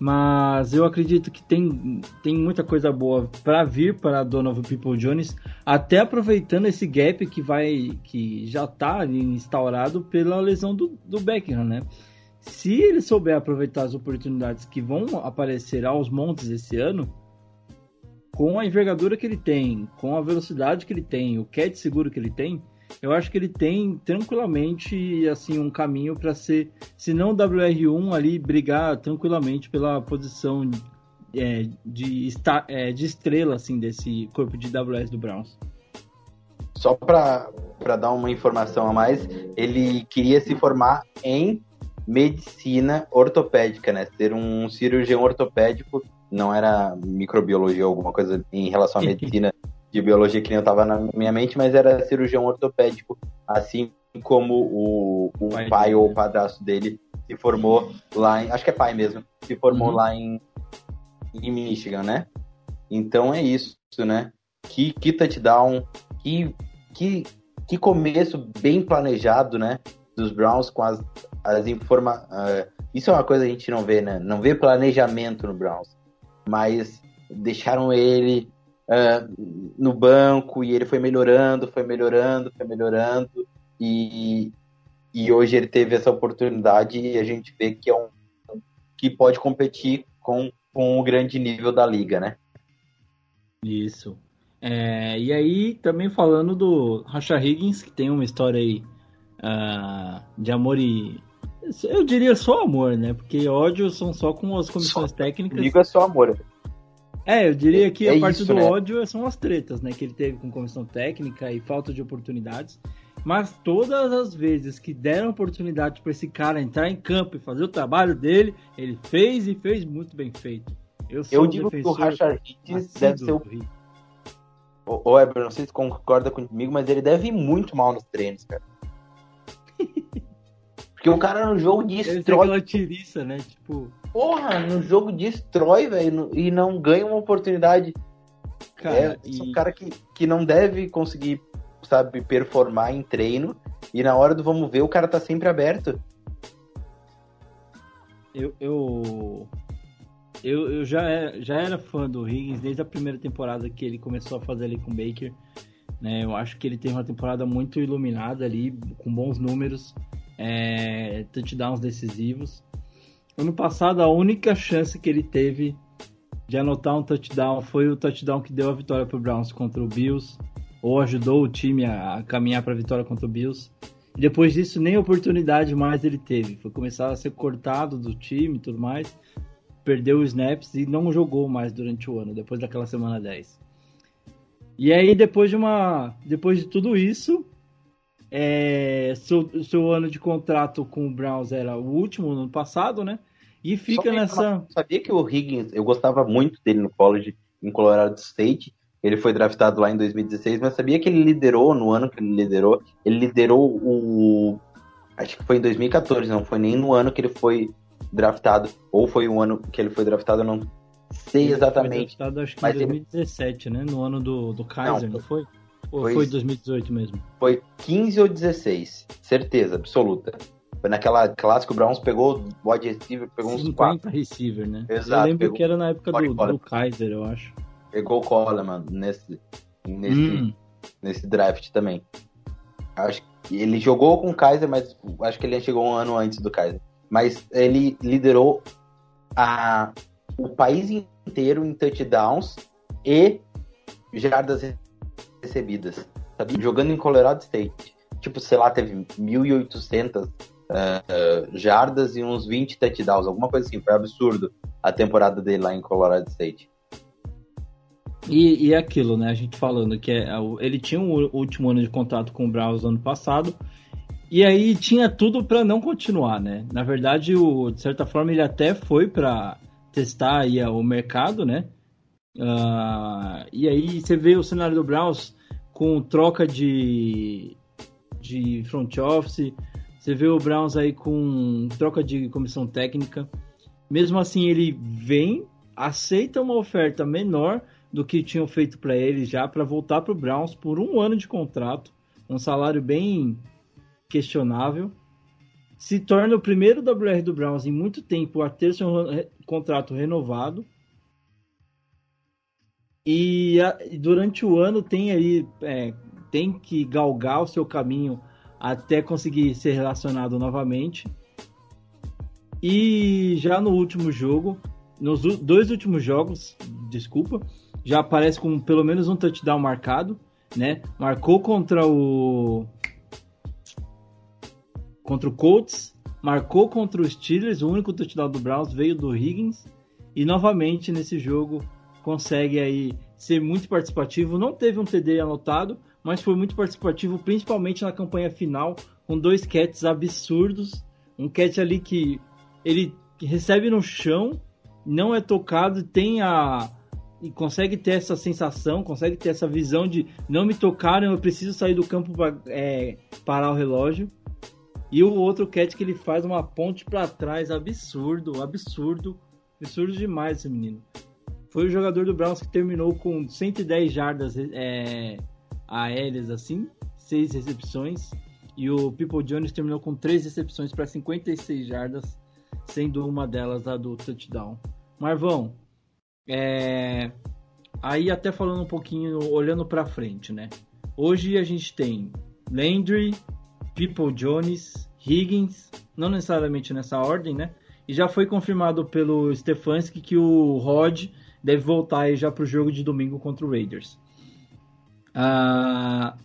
mas eu acredito que tem, tem muita coisa boa para vir para Donovan People Jones, até aproveitando esse gap que vai que já está instaurado pela lesão do, do Beckham, né? Se ele souber aproveitar as oportunidades que vão aparecer aos montes esse ano, com a envergadura que ele tem, com a velocidade que ele tem, o catch seguro que ele tem, eu acho que ele tem tranquilamente assim um caminho para ser, se não WR1 ali brigar tranquilamente pela posição é, de, esta, é, de estrela assim desse corpo de WS do Browns.
Só para dar uma informação a mais, ele queria se formar em medicina ortopédica, né? Ser um cirurgião ortopédico, não era microbiologia ou alguma coisa em relação à medicina de biologia que nem eu tava na minha mente, mas era cirurgião ortopédico, assim como o, o pai, pai ou o padrasto dele se formou lá em. Acho que é pai mesmo, se formou uhum. lá em, em Michigan, né? Então é isso, né? Que, que touchdown, que, que, que começo bem planejado, né? Dos Browns com as, as informações. Uh, isso é uma coisa que a gente não vê, né? Não vê planejamento no Browns. Mas deixaram ele uh, no banco e ele foi melhorando, foi melhorando, foi melhorando e, e hoje ele teve essa oportunidade e a gente vê que é um que pode competir com, com o grande nível da liga, né?
Isso. É, e aí, também falando do Racha Higgins, que tem uma história aí ah, de amor e. Eu diria só amor, né? Porque ódio são só com as comissões técnicas.
Comigo é só amor.
É, eu diria que
É
a parte
isso,
do
né?
ódio são as tretas, né? Que ele teve com comissão técnica e falta de oportunidades. Mas todas as vezes que deram oportunidade para esse cara entrar em campo e fazer o trabalho dele, ele fez e fez muito bem feito. Eu, sou
Eu digo que o
assíduo
deve ser o. ô, Eber, não sei se concorda comigo, mas ele deve ir muito mal nos treinos, cara. Porque o cara no jogo destrói.
aquela tiriça, né? Tipo,
Porra, no jogo destrói, velho, e não ganha uma oportunidade.
cara,
é
e-
um cara que, que não deve conseguir, sabe, performar em treino. E na hora do vamos ver, o cara tá sempre aberto.
Eu, eu, eu, eu já, era, já era fã do Higgins desde a primeira temporada que ele começou a fazer ali com o Baker. Né? Eu acho que ele teve uma temporada muito iluminada ali, com bons números, é, touchdowns decisivos. Ano passado, a única chance que ele teve de anotar um touchdown foi o touchdown que deu a vitória para o Browns contra o Bills, ou ajudou o time a, a caminhar para a vitória contra o Bills. E depois disso, nem oportunidade mais ele teve. Foi começar a ser cortado do time e tudo mais. Perdeu os snaps e não jogou mais durante o ano, depois daquela semana 10. E aí, depois de uma. Depois de tudo isso, é, seu, seu ano de contrato com o Browns era o último no ano passado, né? E fica nessa.
Sabia que o Higgins, eu gostava muito dele no college em Colorado State. Ele foi draftado lá em 2016, mas sabia que ele liderou no ano que ele liderou. Ele liderou o. Acho que foi em 2014, não foi nem no ano que ele foi draftado. Ou foi o ano que ele foi draftado, eu não sei
Ele
exatamente.
Foi draftado, acho que em
ele-
2017, né? No ano do, do Kaiser, não,
Não,
foi? Ou
foi-
foi 2018 mesmo?
Foi 15 ou 16. Certeza, absoluta. Foi naquela clássica, o Browns pegou o wide receiver, pegou uns 4.
50 receiver, né?
Exato,
eu lembro
pegou
que era na época do, do Kaiser, eu acho.
Pegou o Coleman nesse, nesse,
Hum,
nesse draft também. Acho que ele jogou com o Kaiser, mas acho que ele chegou um ano antes do Kaiser. Mas ele liderou a, o país inteiro em touchdowns e jardas recebidas. Sabia? Jogando em Colorado State. Tipo, sei lá, teve 1.800 eh, eh, jardas e uns 20 touchdowns, alguma coisa assim. Foi absurdo a temporada dele lá em Colorado State.
E, e é aquilo, né? A gente falando que é, ele tinha um último ano de contrato com o Browns ano passado. E aí tinha tudo para não continuar, né? Na verdade, o, de certa forma, ele até foi para testar aí o mercado, né? Ah, e aí você vê o cenário do Browns com troca de, de front office, você vê o Browns aí com troca de comissão técnica. Mesmo assim, ele vem, aceita uma oferta menor do que tinham feito para ele já para voltar para o Browns por um ano de contrato, um salário bem questionável. Se torna o primeiro WR do Browns em muito tempo a ter seu contrato renovado. E, a- durante o ano tem aí é, tem que galgar o seu caminho até conseguir ser relacionado novamente. E já no último jogo, nos dois últimos jogos, desculpa, já aparece com pelo menos um touchdown marcado, né? Marcou contra o contra o Colts, marcou contra os Steelers, o único touchdown do Browns veio do Higgins e novamente nesse jogo consegue aí ser muito participativo. Não teve um TD anotado, mas foi muito participativo, principalmente na campanha final, com dois catches absurdos. Um catch ali que ele recebe no chão, não é tocado, tem a e consegue ter essa sensação, consegue ter essa visão de não me tocaram, eu preciso sair do campo para parar o relógio. E o outro catch que ele faz uma ponte para trás, absurdo, absurdo, absurdo demais esse menino. Foi o jogador do Browns que terminou com 110 jardas é, aéreas assim, seis recepções, e o People Jones terminou com três recepções para 56 jardas, sendo uma delas a do touchdown. Marvão, é, aí até falando um pouquinho, olhando para frente, né? Hoje a gente tem Landry, People Jones, Higgins, não necessariamente nessa ordem, né? E já foi confirmado pelo Stefanski que o Rod deve voltar aí já para o jogo de domingo contra o Raiders. Ah,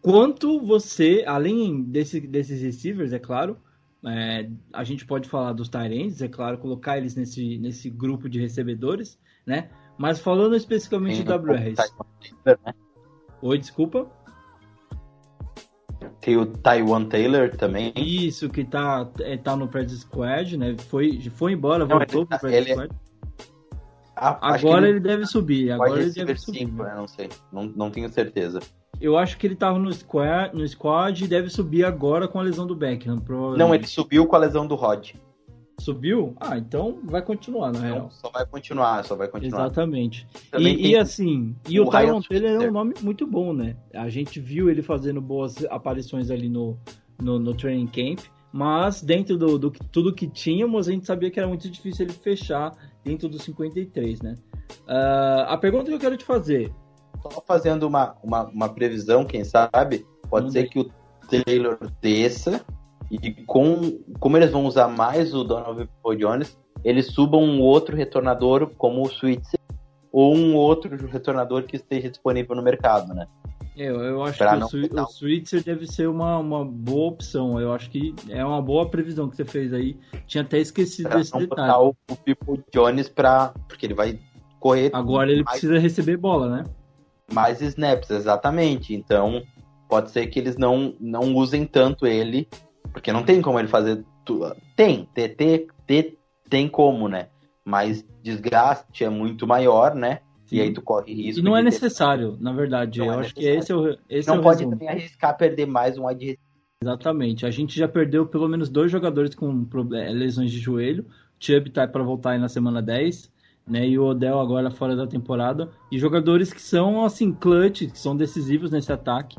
quanto você, além desse, desses receivers, é claro, é, a gente pode falar dos Tyrants, é claro, colocar eles nesse, nesse grupo de recebedores, né? Mas falando especificamente do WRs.
né?
Oi, desculpa.
Tem o Taiwan Taylor também.
Isso, que tá, é, tá no Practice Squad, né? Foi, foi embora,
Não,
voltou
ele
pro Practice
ele-
Squad.
Ah,
Agora ele deve subir, agora ele deve subir.
cinco, né? Não sei. Não, não tenho certeza.
Eu acho que ele tava no squad, no squad e deve subir agora com a lesão do Beckham.
Não, ele subiu com a lesão do Rod.
Subiu? Ah, então vai continuar, na real.
Então, só vai continuar, só vai continuar.
Exatamente. E, e assim, e o,
o
Tyron Taylor é um nome muito bom, né? A gente viu ele fazendo boas aparições ali no, no, no training camp, mas dentro do, do tudo que tínhamos, a gente sabia que era muito difícil ele fechar dentro dos 53, né? Ah, a pergunta que eu quero te fazer,
Só fazendo uma, uma, uma previsão, quem sabe, pode
Manda
ser
aí.
que o Taylor desça e com como eles vão usar mais o Donovan People Jones, eles subam um outro retornador como o Switzer ou um outro retornador que esteja disponível no mercado, né?
eu, eu acho
Pra
que o, Swi- o Switzer deve ser uma, uma boa opção. Eu acho que é uma boa previsão que você fez aí. Tinha até esquecido
Pra
desse
não
detalhe.
botar o, o People Jones pra. Porque ele vai correr
Agora ele
mais,
precisa receber bola, né?
mais snaps, exatamente. Então, pode ser que eles não, não usem tanto ele, porque não tem como ele fazer. Tu... Tem, TT, tem como, né? Mas desgaste é muito maior, né? E aí tu corre risco.
E não é
ter-
necessário, na verdade.
Não
eu
é
acho que esse é o, esse é
Não
o
pode
resumo.
também arriscar perder mais um receiver.
Exatamente. A gente já perdeu pelo menos dois jogadores com eh, lesões de joelho. Chubb tá para voltar aí na semana 10, né? E o Odell agora fora da temporada. E jogadores que são, assim, clutch, que são decisivos nesse ataque.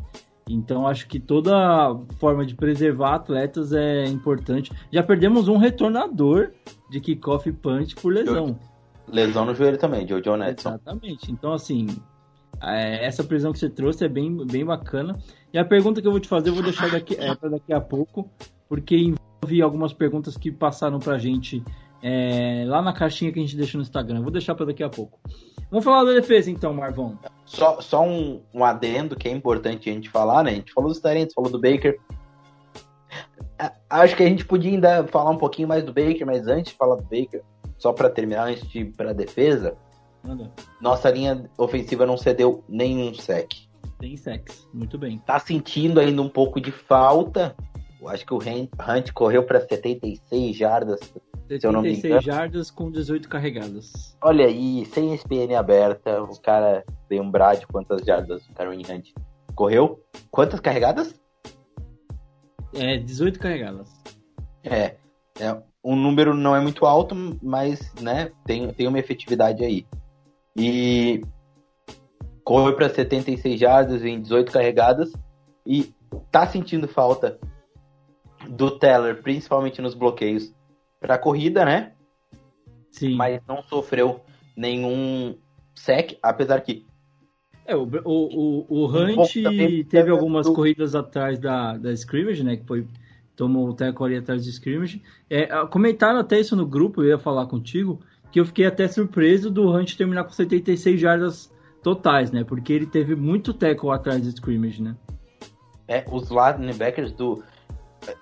Então acho que toda forma de preservar atletas é importante. Já perdemos um retornador de kickoff punch por lesão.
Lesão no joelho também, de Joe Netson.
Exatamente. Então, assim, é, essa prisão que você trouxe é bem, bem bacana. E a pergunta que eu vou te fazer, eu vou deixar daqui, é, para daqui a pouco, porque envolve algumas perguntas que passaram pra gente é, lá na caixinha que a gente deixa no Instagram. Vou deixar para daqui a pouco. Vamos falar da defesa então, Marvão.
Só, só um, um adendo que é importante a gente falar, né? A gente falou dos Tarentes, falou do Baker. Acho que a gente podia ainda falar um pouquinho mais do Baker, mas antes de falar do Baker, só para terminar, antes de ir pra defesa,
Manda.
nossa linha ofensiva não cedeu nenhum sec.
Tem sex. Muito bem.
Tá sentindo ainda um pouco de falta. Eu acho que o Hunt Hunt correu para 76 jardas. Eu não me
76
engano.
jardas com 18 carregadas.
Olha aí, sem SPN aberta, o cara lembrar de quantas jardas o Karen Hunt correu. Quantas carregadas?
É, 18 carregadas.
É, é, um número não é muito alto, mas né, tem, tem uma efetividade aí. E correu para 76 jardas em 18 carregadas e tá sentindo falta do Teller, principalmente nos bloqueios para corrida, né?
Sim.
Mas não sofreu nenhum sec, apesar que
É, o, o, o, o
Um
Hunt
também
teve
do-
algumas corridas atrás da, da scrimmage, né? Que foi. Tomou o teco ali atrás do scrimmage. É, comentaram até isso no grupo, eu ia falar contigo, que eu fiquei até surpreso do Hunt terminar com 76 jardas totais, né? Porque ele teve muito teco atrás do scrimmage, né?
é, os linebackers do.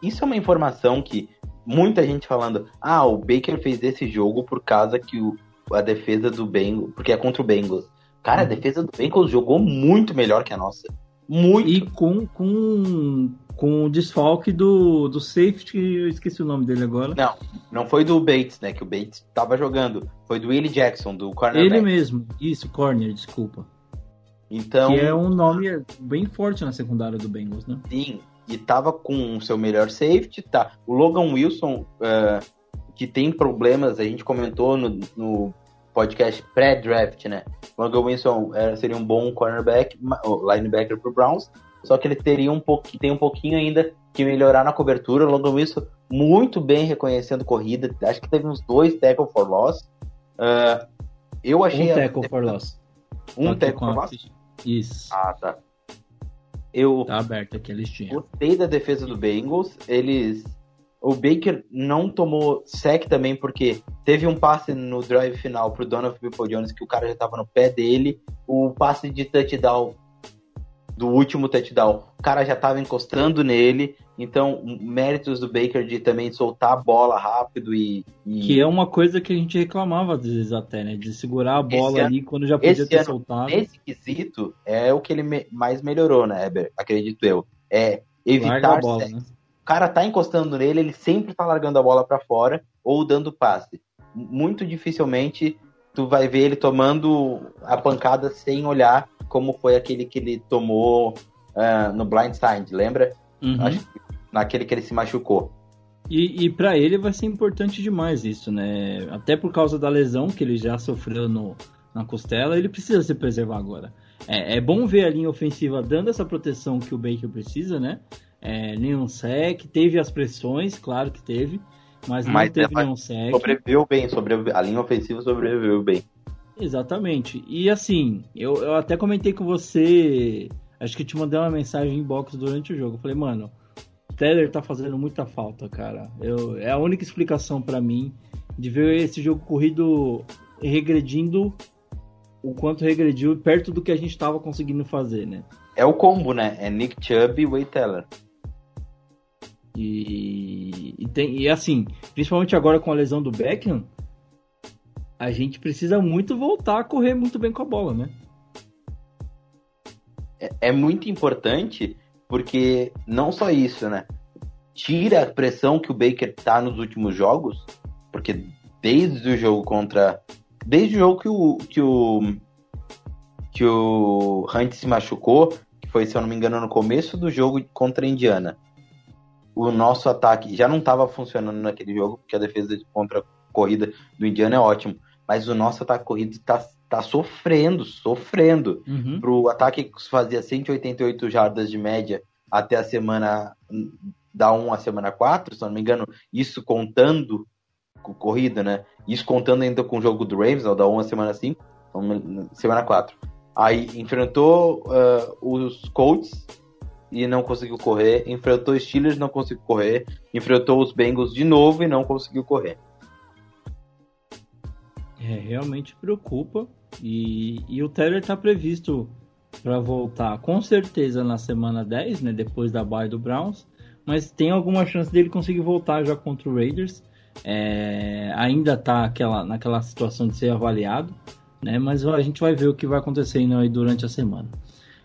Isso é uma informação que muita gente falando, ah, o Baker fez esse jogo por causa que o, a defesa do Bengals, porque é contra o Bengals. Cara, a defesa do Bengals jogou muito melhor que a nossa. Muito.
E com, com, com o desfalque do, do safety, eu esqueci o nome dele agora.
Não, não foi do Bates, né? Que o Bates tava jogando. Foi do Willie Jackson, do cornerback.
Ele mesmo, isso, Corner, desculpa.
Então,
Que é um nome bem forte na secundária do Bengals, né?
sim, e tava com o seu melhor safety, tá. O Logan Wilson, eh, que tem problemas, a gente comentou no, no podcast pré-draft, né? O Logan Wilson eh, seria um bom cornerback, linebacker pro Browns, só que ele teria um pouquinho, tem um pouquinho ainda que melhorar na cobertura. O Logan Wilson muito bem reconhecendo corrida, acho que teve uns dois tackle for loss. Eh, eu achei
Um
a-
tackle for loss.
um tackle for
a-
loss.
Isso.
Ah, tá. Eu
Tá aberta aqui a listinha.
Gostei da defesa do Bengals. Eles. O Baker não tomou sec também, porque teve um passe no drive final pro Donovan People Jones que o cara já tava no pé dele. o passe de touchdown do último touchdown, o cara já tava encostando nele, então méritos do Baker de também soltar a bola rápido e, e...
Que é uma coisa que a gente reclamava às vezes até, né? De segurar a bola
Esse
ali
ano-
quando já podia ter
ano,
soltado.
Nesse quesito, é o que ele me- mais melhorou, né, Heber? Acredito eu. É evitar
bola, né?
O cara tá encostando nele, ele sempre tá largando a bola pra fora ou dando passe. Muito dificilmente tu vai ver ele tomando a pancada sem olhar, como foi aquele que ele tomou ah, no Blindside, lembra?
Uhum.
Acho que naquele que ele se machucou.
E, e para ele vai ser importante demais isso, né? Até por causa da lesão que ele já sofreu no, na costela, ele precisa se preservar agora. É, é bom ver a linha ofensiva dando essa proteção que o Baker precisa, né? É, nenhum sec, teve as pressões, claro que teve, mas não
Mas
teve nenhum sec.
Sobreviveu bem, sobreviveu, a linha ofensiva sobreviveu bem.
Exatamente. E assim, eu, eu até comentei com você, acho que te mandei uma mensagem em inbox durante o jogo. Eu falei, mano, o Teller tá fazendo muita falta, cara. Eu, é a única explicação pra mim de ver esse jogo corrido regredindo o quanto regrediu perto do que a gente tava conseguindo fazer, né?
É o combo, né? É Nick Chubb e Wade Teller.
E, e, tem, e assim, principalmente agora com a lesão do Beckham, a gente precisa muito voltar a correr muito bem com a bola, né?
é muito importante porque não só isso, né? Tira a pressão que o Baker tá nos últimos jogos, porque desde o jogo contra. Desde o jogo que o. que o. que o Hunt se machucou, que foi, se eu não me engano, no começo do jogo contra a Indiana. O nosso ataque já não estava funcionando naquele jogo, porque a defesa contra a corrida do Indiana é ótimo. Mas o nosso ataque corrido tá, tá sofrendo, sofrendo
Uhum.
pro ataque que fazia 188 jardas de média até a semana da 1 a semana 4, se não me engano, isso contando com corrida, né? Isso contando ainda com o jogo do Ravens, da 1 a semana 5, então, semana 4. Aí enfrentou ah, os Colts e não conseguiu correr, enfrentou os Steelers não conseguiu correr, enfrentou os Bengals de novo e não conseguiu correr.
É, realmente preocupa. E, e o Taylor está previsto para voltar com certeza na semana 10, né, depois da bye do Browns. Mas tem alguma chance dele conseguir voltar já contra o Raiders. É, ainda está aquela, naquela situação de ser avaliado, né? Mas a gente vai ver o que vai acontecendo aí durante a semana.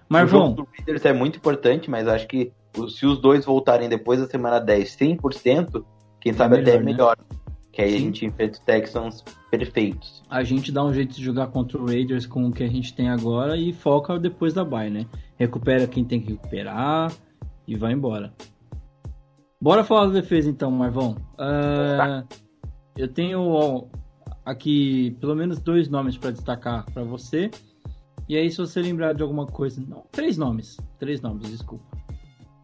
O jogo
Marvão,
do Raiders é muito importante, mas acho que se os dois voltarem depois da semana 10 100%, quem sabe
melhor,
até
né?
melhor. Que aí a
Sim.
gente enfrenta os Texans perfeitos.
a gente dá um jeito de jogar contra o Raiders com o que a gente tem agora e foca depois da bye, né? Recupera quem tem que recuperar e vai embora. Bora falar da defesa então, Marvão. Ah, eu tenho aqui pelo menos dois nomes para destacar para você. E aí, se você lembrar de alguma coisa. Não, três nomes. Três nomes, desculpa.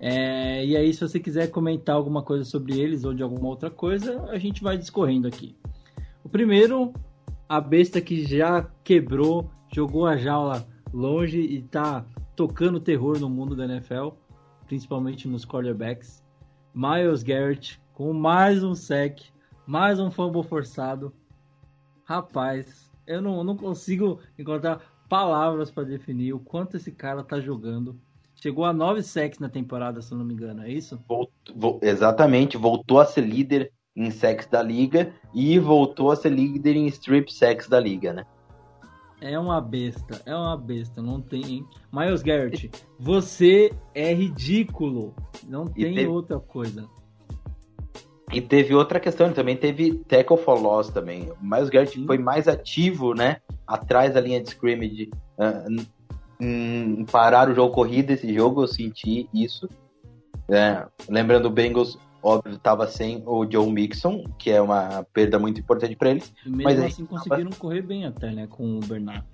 É, e aí, se você quiser comentar alguma coisa sobre eles ou de alguma outra coisa, a gente vai discorrendo aqui. O primeiro, a besta que já quebrou, jogou a jaula longe e tá tocando terror no mundo da NFL, principalmente nos quarterbacks. Miles Garrett com mais um sec, mais um fumble forçado. Rapaz, eu não, não consigo encontrar palavras para definir o quanto esse cara tá jogando. Chegou a nove sacks na temporada, se eu não me engano, é isso?
Volt- vo- exatamente, voltou a ser líder em sacks da liga e voltou a ser líder em strip sacks da liga, né?
É uma besta, é uma besta, não tem. hein? Miles Garrett, você é ridículo. Não tem
teve-
outra coisa.
E teve outra questão, ele também teve tackle for loss também. O Miles Garrett
Sim.
foi mais ativo, né? Atrás da linha de scrimmage, ah, n- em parar o jogo corrido. Esse jogo eu senti isso. É, lembrando, o Bengals, óbvio, estava sem o Joe Mixon, que é uma perda muito importante para eles,
mesmo
Mas
assim conseguiram correr bem até, né? Com o Bernard.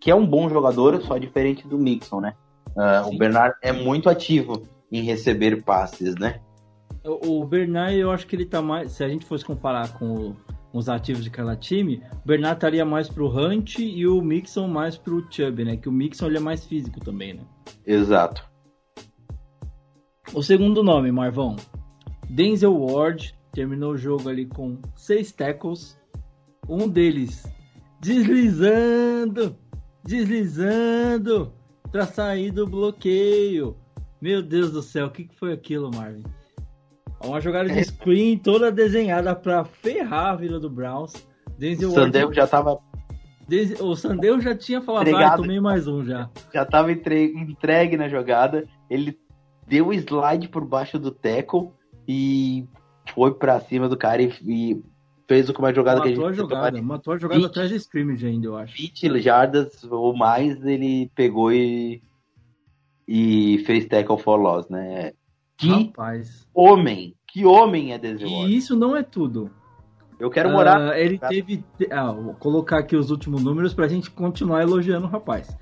que é um bom jogador, só diferente do Mixon, né? Ah,
Sim.
o Bernard é muito ativo em receber passes, né?
O, Bernard, eu acho que ele tá mais. Se a gente fosse comparar com os ativos de cada time, o Bernard estaria mais pro Hunt e o Mixon mais pro Chubb, né? Que o Mixon ele é mais físico também, né?
Exato.
O segundo nome, Marvão. Denzel Ward terminou o jogo ali com seis tackles. Um deles deslizando, deslizando pra sair do bloqueio. Meu Deus do céu, o que, que foi aquilo, Marvin? Uma jogada de screen toda desenhada pra ferrar a Vila do Browns. Denzel
O
Ward-
já tava,
Denzel- O Sandeu já tinha falado, ah,
Entregado.
tomei mais um já.
já tava entre- entregue na jogada. Ele deu o slide por baixo do tackle e foi pra cima do cara e, e fez uma jogada que a gente
Matou a jogada,
mais
matou a jogada
Vinte.
atrás de scrimmage ainda, eu acho.
20 jardas ou mais, ele pegou e, e fez tackle for loss, né? Que
Rapaz.
homem! Que homem é Denzel Ward.
E isso não é tudo.
Eu quero morar.
Ah, ele teve. Ah, vou colocar aqui os últimos números pra gente continuar elogiando o rapaz.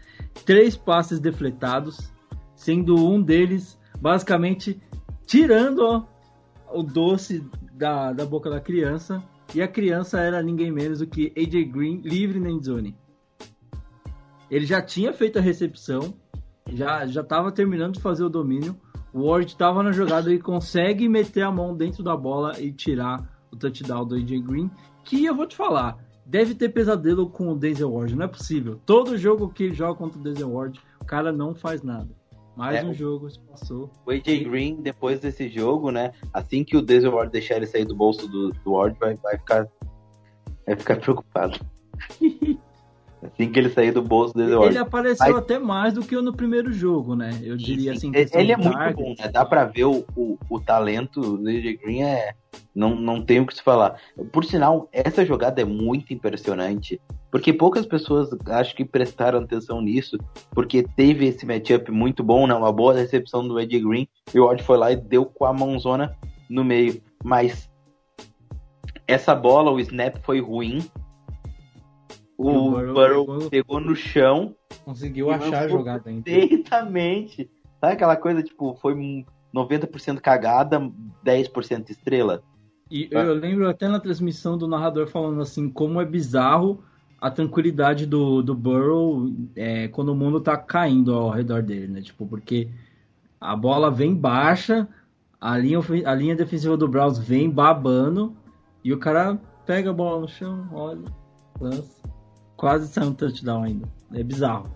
Três passes defletados, sendo um deles basicamente tirando ó, o doce da, da boca da criança. E a criança era ninguém menos do que AJ Green livre na endzone. Ele já tinha feito a recepção, já já estava terminando de fazer o domínio. O Ward estava na jogada e consegue meter a mão dentro da bola e tirar o touchdown do AJ Green, que eu vou te falar, deve ter pesadelo com o Denzel Ward, não é possível. Todo jogo que ele joga contra o Denzel Ward, o cara não faz nada. Mais
É,
um jogo se passou.
O AJ Green, depois desse jogo, né? Assim que o Denzel Ward deixar ele sair do bolso do, do Ward, vai, vai ficar. Vai ficar preocupado. assim que ele sair do bolso Ward.
Ele apareceu
Mas-
até mais do que no primeiro jogo, né? Eu diria assim.
Sim, ele é muito bom, né? Dá pra ver o, o, o talento do AJ Green é. Não, não tem o que se falar. Por sinal, essa jogada é muito impressionante. Porque poucas pessoas acho que prestaram atenção nisso. Porque teve esse matchup muito bom, né? Uma boa recepção do AJ Green. E o Ward foi lá e deu com a mãozona no meio. Mas essa bola, o snap foi ruim. O,
o Burrow pegou-
no chão
Conseguiu achar a jogada ainda.
perfeitamente. Sabe aquela coisa, tipo, foi um 90% cagada, 10% estrela?
E eu lembro até na transmissão do narrador falando assim, como é bizarro a tranquilidade do, do Burrow é, quando o mundo tá caindo ao redor dele, né? Tipo, porque a bola vem baixa, a linha, a linha defensiva do Browns vem babando, e o cara pega a bola no chão, olha, lança. Quase sai um touchdown ainda. É bizarro.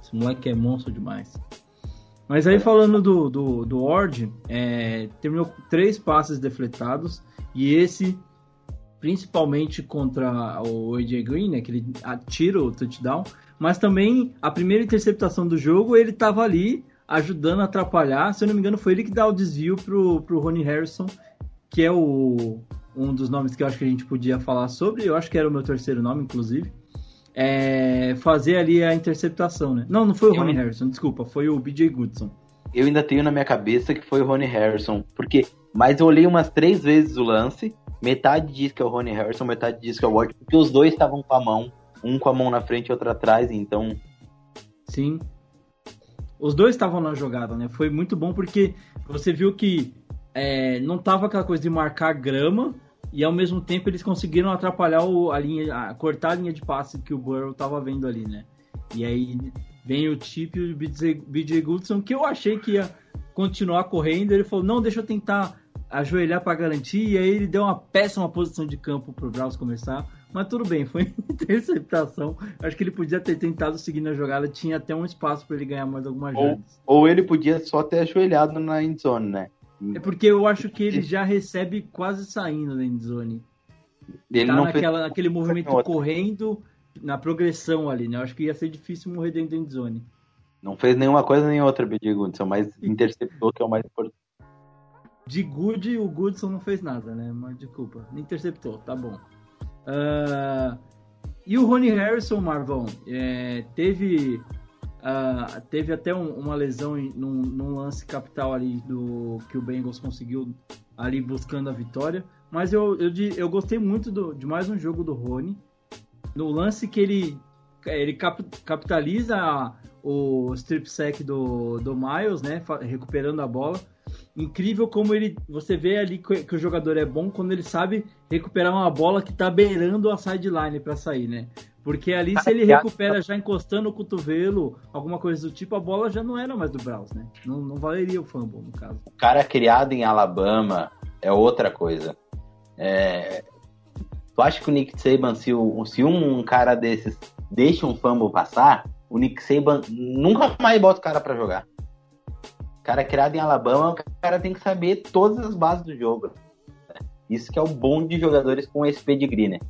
Esse moleque é monstro demais. Mas aí falando do, do, do Ward, é, terminou três passes defletados e esse principalmente contra o AJ Green, né, que ele atira o touchdown, mas também a primeira interceptação do jogo ele estava ali ajudando a atrapalhar, se eu não me engano foi ele que dá o desvio pro, pro Ronnie Harrison, que é o, um dos nomes que eu acho que a gente podia falar sobre, eu acho que era o meu terceiro nome inclusive, é, fazer ali a interceptação, né? Não, não foi o
Eu
Ronnie
não-
Harrison, desculpa, foi o BJ Goodson.
Eu ainda tenho na minha cabeça que foi o Ronnie Harrison, porque mas eu olhei umas três vezes o lance, metade diz que é o Ronnie Harrison, metade diz que é o Ward, porque os dois estavam com a mão, um com a mão na frente e outro atrás, então
Sim. Os dois estavam na jogada, né? Foi muito bom porque você viu que é, não tava aquela coisa de marcar grama e ao mesmo tempo eles conseguiram atrapalhar o, a linha, a, cortar a linha de passe que o Burrow tava vendo ali, né? E aí vem o Chip e o BJ, BJ Goodson, que eu achei que ia continuar correndo. Ele falou: não, deixa eu tentar ajoelhar para garantir. E aí ele deu uma péssima posição de campo pro Browns começar. Mas tudo bem, foi interceptação. Acho que ele podia ter tentado seguir na jogada. Tinha até um espaço para ele ganhar mais algumas
Ou-
jardas.
ou ele podia só ter ajoelhado na endzone, né?
É porque eu acho que ele já recebe quase saindo da endzone.
Ele
tá
não fez
naquela, naquele movimento
outra.
correndo na progressão ali, né? Eu acho que ia ser difícil morrer dentro da endzone.
não fez nenhuma coisa nem outra, BJ Goodson, mas interceptou que é o mais importante.
De Good, o Goodson não fez nada, né? Mas desculpa, interceptou, tá bom. Ah, e o Rony Harrison, Marvão, é, teve, ah, teve até um- uma lesão em- num, num lance capital ali do que o Bengals conseguiu ali buscando a vitória. Mas eu, eu, eu gostei muito do- de mais um jogo do Rony. No lance que ele, ele cap- capitaliza o strip sack do, do Miles, né? Recuperando a bola incrível como ele você vê ali que, que o jogador é bom quando ele sabe recuperar uma bola que tá beirando a sideline para sair, né? Porque ali se ele recupera já encostando o cotovelo, alguma coisa do tipo, a bola já não era mais do Browns, né? Não, não valeria o fumble no caso.
O cara criado em Alabama é outra coisa. É, Tu acha que o Nick Saban, se, o- se um cara desses deixa um fumble passar, o Nick Saban nunca mais bota o cara pra jogar. O cara é criado em Alabama, o cara tem que saber todas as bases do jogo. Isso que é o bom de jogadores com esse pedigree, né?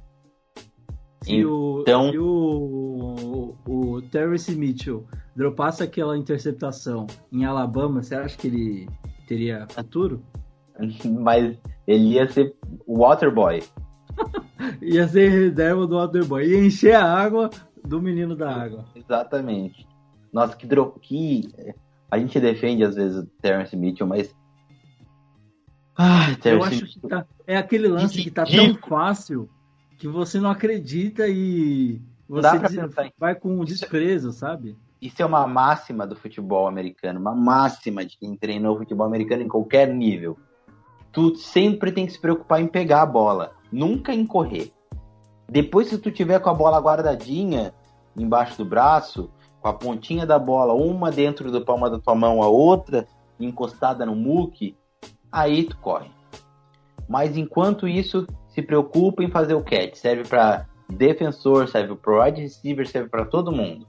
Se o,
Então-
se o, o Terrence Mitchell dropasse aquela interceptação em Alabama, você acha que ele teria futuro?
Mas ele ia ser o Waterboy.
Ia ser reserva do Waterboy. Ia encher a água do menino da água.
Exatamente. Nossa, que dro... que a gente defende às vezes o Terrence Mitchell, mas Ai,
Eu
Terrence
acho
Mitchell.
que tá, é aquele lance que tá tão fácil que você não acredita e você vai com desprezo, sabe?
Isso é uma máxima do futebol americano, uma máxima de quem treinou futebol americano em qualquer nível. Tu sempre tem que se preocupar em pegar a bola, nunca em correr. Depois, se tu tiver com a bola guardadinha embaixo do braço, com a pontinha da bola, uma dentro da palma da tua mão, a outra encostada no muque, aí tu corre. Mas enquanto isso, se preocupa em fazer o catch. Serve para defensor, serve para wide receiver, serve para todo mundo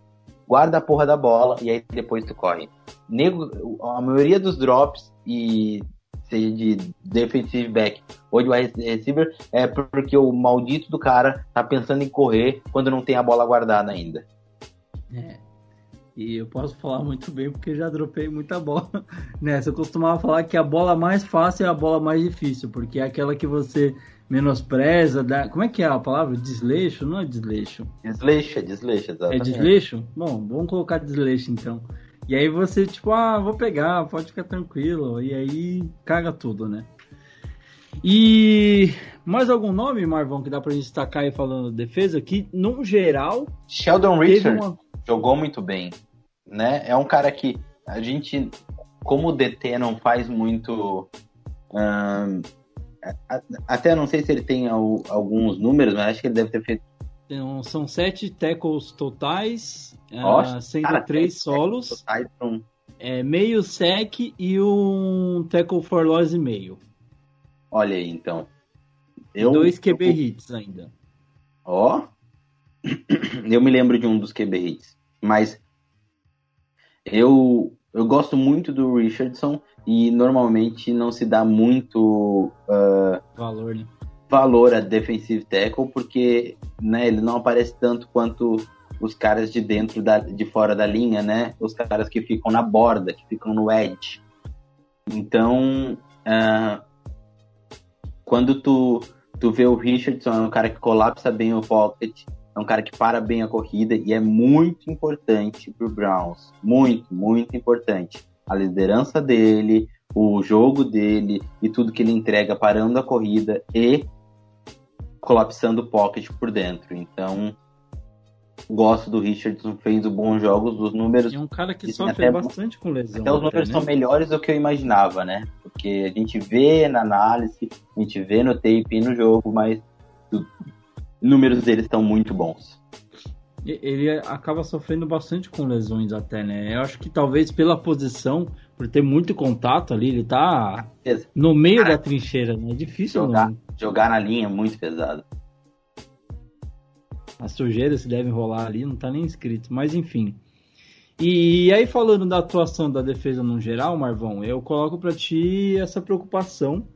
guarda a porra da bola e aí depois tu corre. Nego, a maioria dos drops e seja de defensive back ou de wide receiver é porque o maldito do cara tá pensando em correr quando não tem a bola guardada ainda.
É. E eu posso falar muito bem porque já dropei muita bola nessa. Eu costumava falar que a bola mais fácil é a bola mais difícil, porque é aquela que você menospreza. Dá... Como é que é a palavra? Desleixo? Não é desleixo.
Desleixa,
É
exatamente.
desleixo? Bom, vamos colocar desleixo então. E aí você, tipo, ah, vou pegar, pode ficar tranquilo. E aí caga tudo, né? E mais algum nome, Marvão, que dá pra gente destacar aí falando de defesa? Que, no geral,
Sheldon
teve
Richard
uma.
jogou muito bem, né? É um cara que a gente, como o DT não faz muito. a- até não sei se ele tem al- alguns números, mas acho que ele deve ter feito.
Então, são sete tackles totais, ah,
Nossa,
sendo
cara,
três solos,
totais
é, meio sec e um tackle for loss e meio.
Olha aí, então.
E dois QB
eu-
hits ainda.
Ó. Eu me lembro de um dos QB hits. Mas eu, eu gosto muito do Richardson e normalmente não se dá muito ah,
Valor, né?
valor a defensive tackle porque né, ele não aparece tanto quanto os caras de dentro da, de fora da linha, né? Os caras que ficam na borda, que ficam no edge. Então, ah, quando tu, tu vê o Richardson, é um cara que colapsa bem o pocket, é um cara que para bem a corrida e é muito importante pro Browns. Muito, muito importante. A liderança dele, o jogo dele e tudo que ele entrega parando a corrida e colapsando o pocket por dentro. Então, gosto do Richardson, fez bons jogos, os números,
E é um cara que sofre
até-
bastante com lesão.
até os números
né?
são melhores do que eu imaginava, né? Porque a gente vê na análise, a gente vê no tape e no jogo, mas números deles estão muito bons.
E- Ele acaba sofrendo bastante com lesões até, né? Eu acho que talvez pela posição, por ter muito contato ali, ele tá no meio da trincheira, né? É difícil
Jogar,
não.
jogar na linha é muito pesado.
As sujeiras que devem rolar ali, não tá nem escrito, mas enfim. E aí falando da atuação da defesa no geral, Marvão, eu coloco pra ti essa preocupação,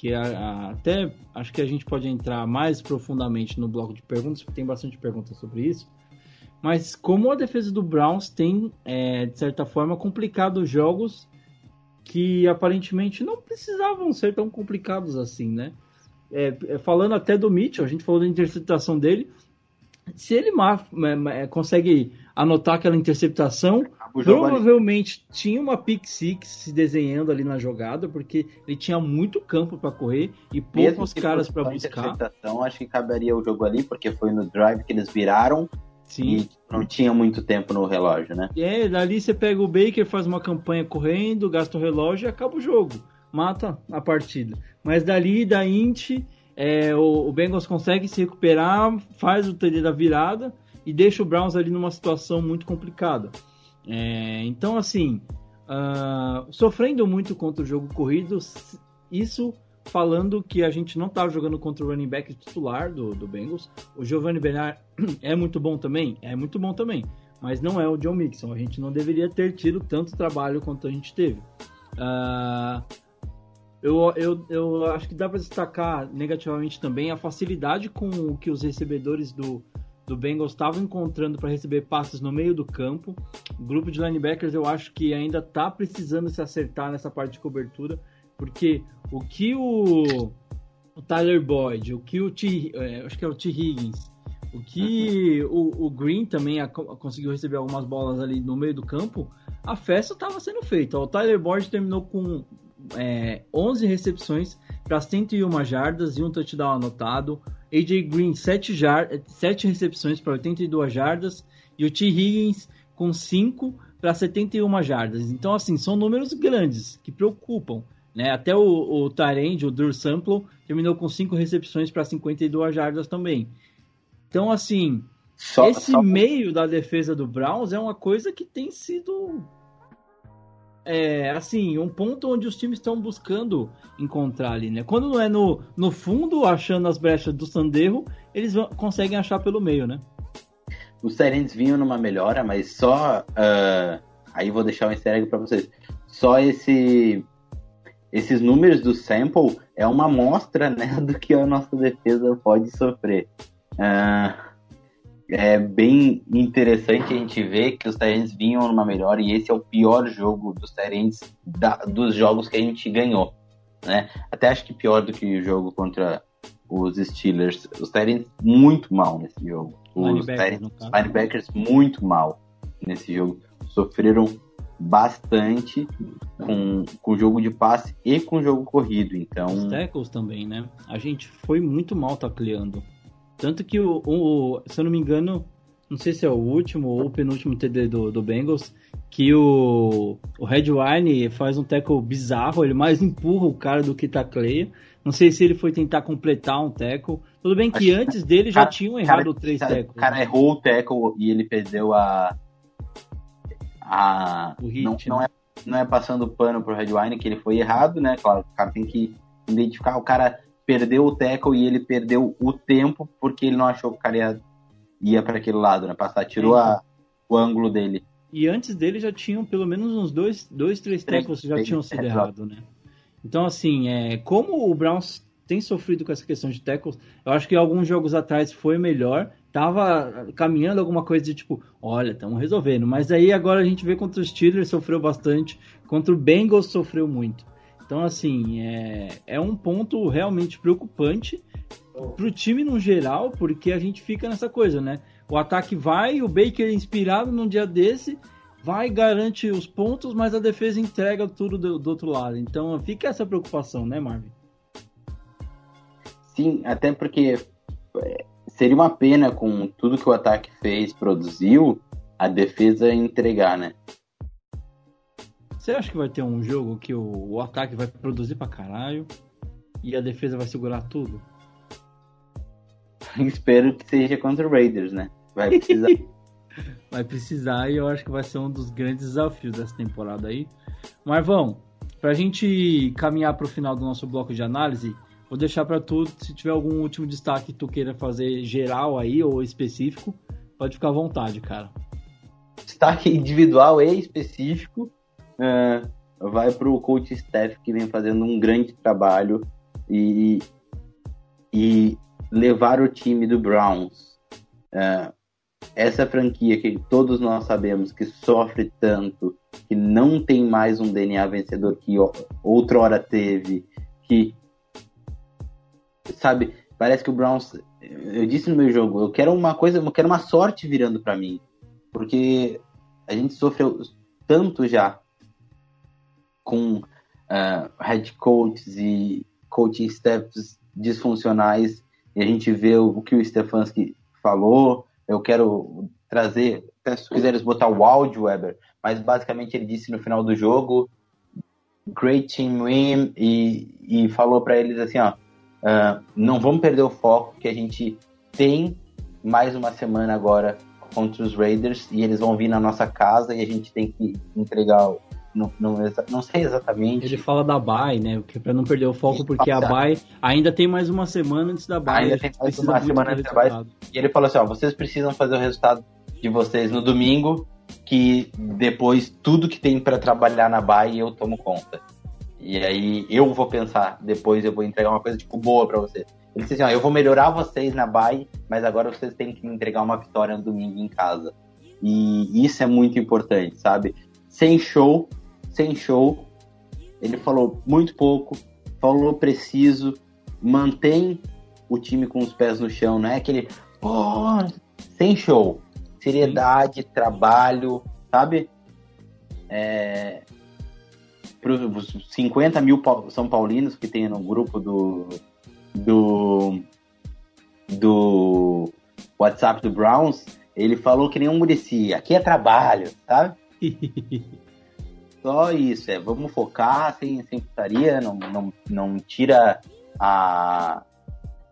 que a- a- até acho que a gente pode entrar mais profundamente no bloco de perguntas, porque tem bastante perguntas sobre isso. Mas como a defesa do Browns tem, é, de certa forma, complicado jogos que aparentemente não precisavam ser tão complicados assim, né? É, é, falando até do Mitchell, a gente falou da interceptação dele. Se ele ma- consegue anotar aquela interceptação, provavelmente tinha uma pick six se desenhando ali na jogada, porque ele tinha muito campo para correr e poucos caras para buscar.
acho que caberia o jogo ali, porque foi no drive que eles viraram
Sim.
e não tinha muito tempo no relógio, né?
É, dali você pega o Baker, faz uma campanha correndo, gasta o relógio e acaba o jogo. Mata a partida. Mas dali, da Int, é, o, o Bengals consegue se recuperar, faz o TD da virada e deixa o Browns ali numa situação muito complicada. É, então, assim, ah, sofrendo muito contra o jogo corrido, isso falando que a gente não estava jogando contra o running back titular do, do Bengals. O Giovanni Bernard é muito bom também? É muito bom também. mas não é o John Mixon. A gente não deveria ter tido tanto trabalho quanto a gente teve. Uh, eu, eu, eu acho que dá para destacar negativamente também a facilidade com que os recebedores do, do Bengals estavam encontrando para receber passes no meio do campo. O grupo de linebackers eu acho que ainda está precisando se acertar nessa parte de cobertura, porque o que o, o Tyler Boyd, o que o T, é, acho que é o T. Higgins, o que o, o Green também a, conseguiu receber algumas bolas ali no meio do campo, a festa estava sendo feita. O Tyler Boyd terminou com é, 11 recepções para 101 jardas e um touchdown anotado. AJ Green, 7, jar 7 recepções para 82 jardas. E o T. Higgins com 5 para 71 jardas. Então, assim, são números grandes que preocupam. Né? Até o, o Tyrande, o Drew Sample, terminou com 5 recepções para 52 jardas também. Então, assim, só, esse só... meio da defesa do Browns é uma coisa que tem sido é, assim, um ponto onde os times estão buscando encontrar ali, né? Quando não é no, no fundo, achando as brechas do Sanderro, eles vão, conseguem achar pelo meio, né?
Os Serentes vinham numa melhora, mas só. Uh, aí vou deixar um easter egg pra vocês. Só esse. Esses números do sample é uma amostra né, do que a nossa defesa pode sofrer. Uh, é bem interessante a gente ver que os Tyrants vinham numa melhor e esse é o pior jogo dos Tyrants dos jogos que a gente ganhou, né? Até acho que pior do que o jogo contra os Steelers. Os Tyrants muito mal nesse jogo. Os Tyrants, linebackers muito mal nesse jogo. Sofreram bastante com, com o jogo de passe e com o jogo corrido, então...
Os tackles também, né? A gente foi muito mal tacleando. Tanto que, o, o, se eu não me engano, não sei se é o último ou o penúltimo TD do, do Bengals, que o, o Redwine faz um tackle bizarro, ele mais empurra o cara do que tacleia. Não sei se ele foi tentar completar um tackle. Tudo bem que Acho antes dele já cara, tinham errado cara, três tackles. O
cara errou o tackle e ele perdeu a. a
o hit,
não,
né?
não, é, não é passando pano pro Redwine que ele foi errado, né? Claro, o cara tem que identificar. O cara perdeu o tackle e ele perdeu o tempo porque ele não achou que o cara ia, ia para aquele lado, né? Passar, tirou a, o ângulo dele.
E antes dele já tinham pelo menos uns dois, dois três tackles que já tinham sido errados, né? Então, assim, é, como o Browns tem sofrido com essa questão de tackles, eu acho que alguns jogos atrás foi melhor, tava caminhando alguma coisa de tipo, olha, estamos resolvendo. Mas aí agora a gente vê contra os Steelers sofreu bastante, contra o Bengals sofreu muito. Então, assim, é, é um ponto realmente preocupante para o time no geral, porque a gente fica nessa coisa, né? O ataque vai, o Baker inspirado num dia desse, vai, garante os pontos, mas a defesa entrega tudo do, do outro lado. Então fica essa preocupação, né, Marvin?
Sim, até porque é, seria uma pena com tudo que o ataque fez, produziu, a defesa entregar, né?
Você acha que vai ter um jogo que o, o ataque vai produzir pra caralho e a defesa vai segurar tudo?
Espero que seja contra o Raiders, né? Vai precisar.
vai precisar e eu acho que vai ser um dos grandes desafios dessa temporada aí. Marvão, pra gente caminhar pro final do nosso bloco de análise, vou deixar para tu, se tiver algum último destaque que tu queira fazer geral aí ou específico, pode ficar à vontade, cara.
Destaque individual e específico uh, vai para o coach staff que vem fazendo um grande trabalho e, e levar o time do Browns. Uh, essa franquia que todos nós sabemos que sofre tanto, que não tem mais um DNA vencedor que outrora teve, que sabe, parece que o Browns, eu disse no meu jogo, eu quero uma coisa, eu quero uma sorte virando para mim, porque a gente sofreu tanto já com uh, head coaches e coaching staffs disfuncionais e a gente vê o, que o Stefanski falou. Eu quero trazer, se quiseres botar o áudio, Weber, mas basicamente ele disse no final do jogo great team win e, e falou para eles assim, ó, uh, não vamos perder o foco que a gente tem mais uma semana agora contra os Raiders e eles vão vir na nossa casa e a gente tem que entregar não, não, não, sei exatamente.
Ele fala da Bay, né? Para não perder o foco, porque a Bay ainda tem mais uma semana antes da Bay.
Ainda tem mais uma semana antes da Bay. E ele falou assim: ó, vocês precisam fazer o resultado de vocês no domingo, que depois tudo que tem para trabalhar na Bahia eu tomo conta. E aí eu vou pensar, depois eu vou entregar uma coisa tipo boa para vocês. Ele disse assim, ó, eu vou melhorar vocês na Bahia, mas agora vocês têm que me entregar uma vitória no domingo em casa. E isso é muito importante, sabe? Sem show, sem show. Ele falou muito pouco, falou preciso, mantém o time com os pés no chão, não é aquele, pô, sem show. Seriedade, trabalho, sabe? É, para os 50 mil São Paulinos que tem no grupo do, do, do WhatsApp do Browns, ele falou que nem um Murici, aqui é trabalho, sabe? Só isso, é, vamos focar sem, sem putaria, não, não, não tira a...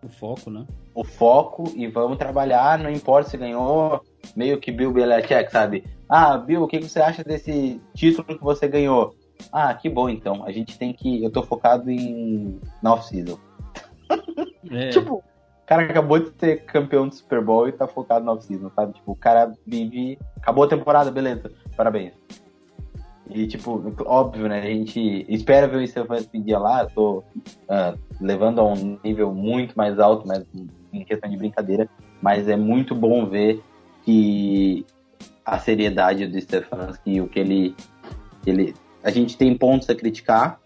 O foco, né?
O foco e vamos trabalhar, não importa se ganhou, meio que Bill Belichick, sabe? Ah, Bill, o que você acha desse título que você ganhou? Ah, que bom então. A gente tem que. Eu tô focado em. na off-season. É. tipo, o cara acabou de ser campeão do Super Bowl e tá focado na off-season, sabe? Tipo, o cara vive. Acabou a temporada, beleza. Parabéns. E, tipo, óbvio, né? A gente espera ver o Stefan dia lá. Eu tô uh, levando a um nível muito mais alto, mas em questão de brincadeira. Mas é muito bom ver que a seriedade do Stefanski, o que ele, ele a gente tem pontos a criticar.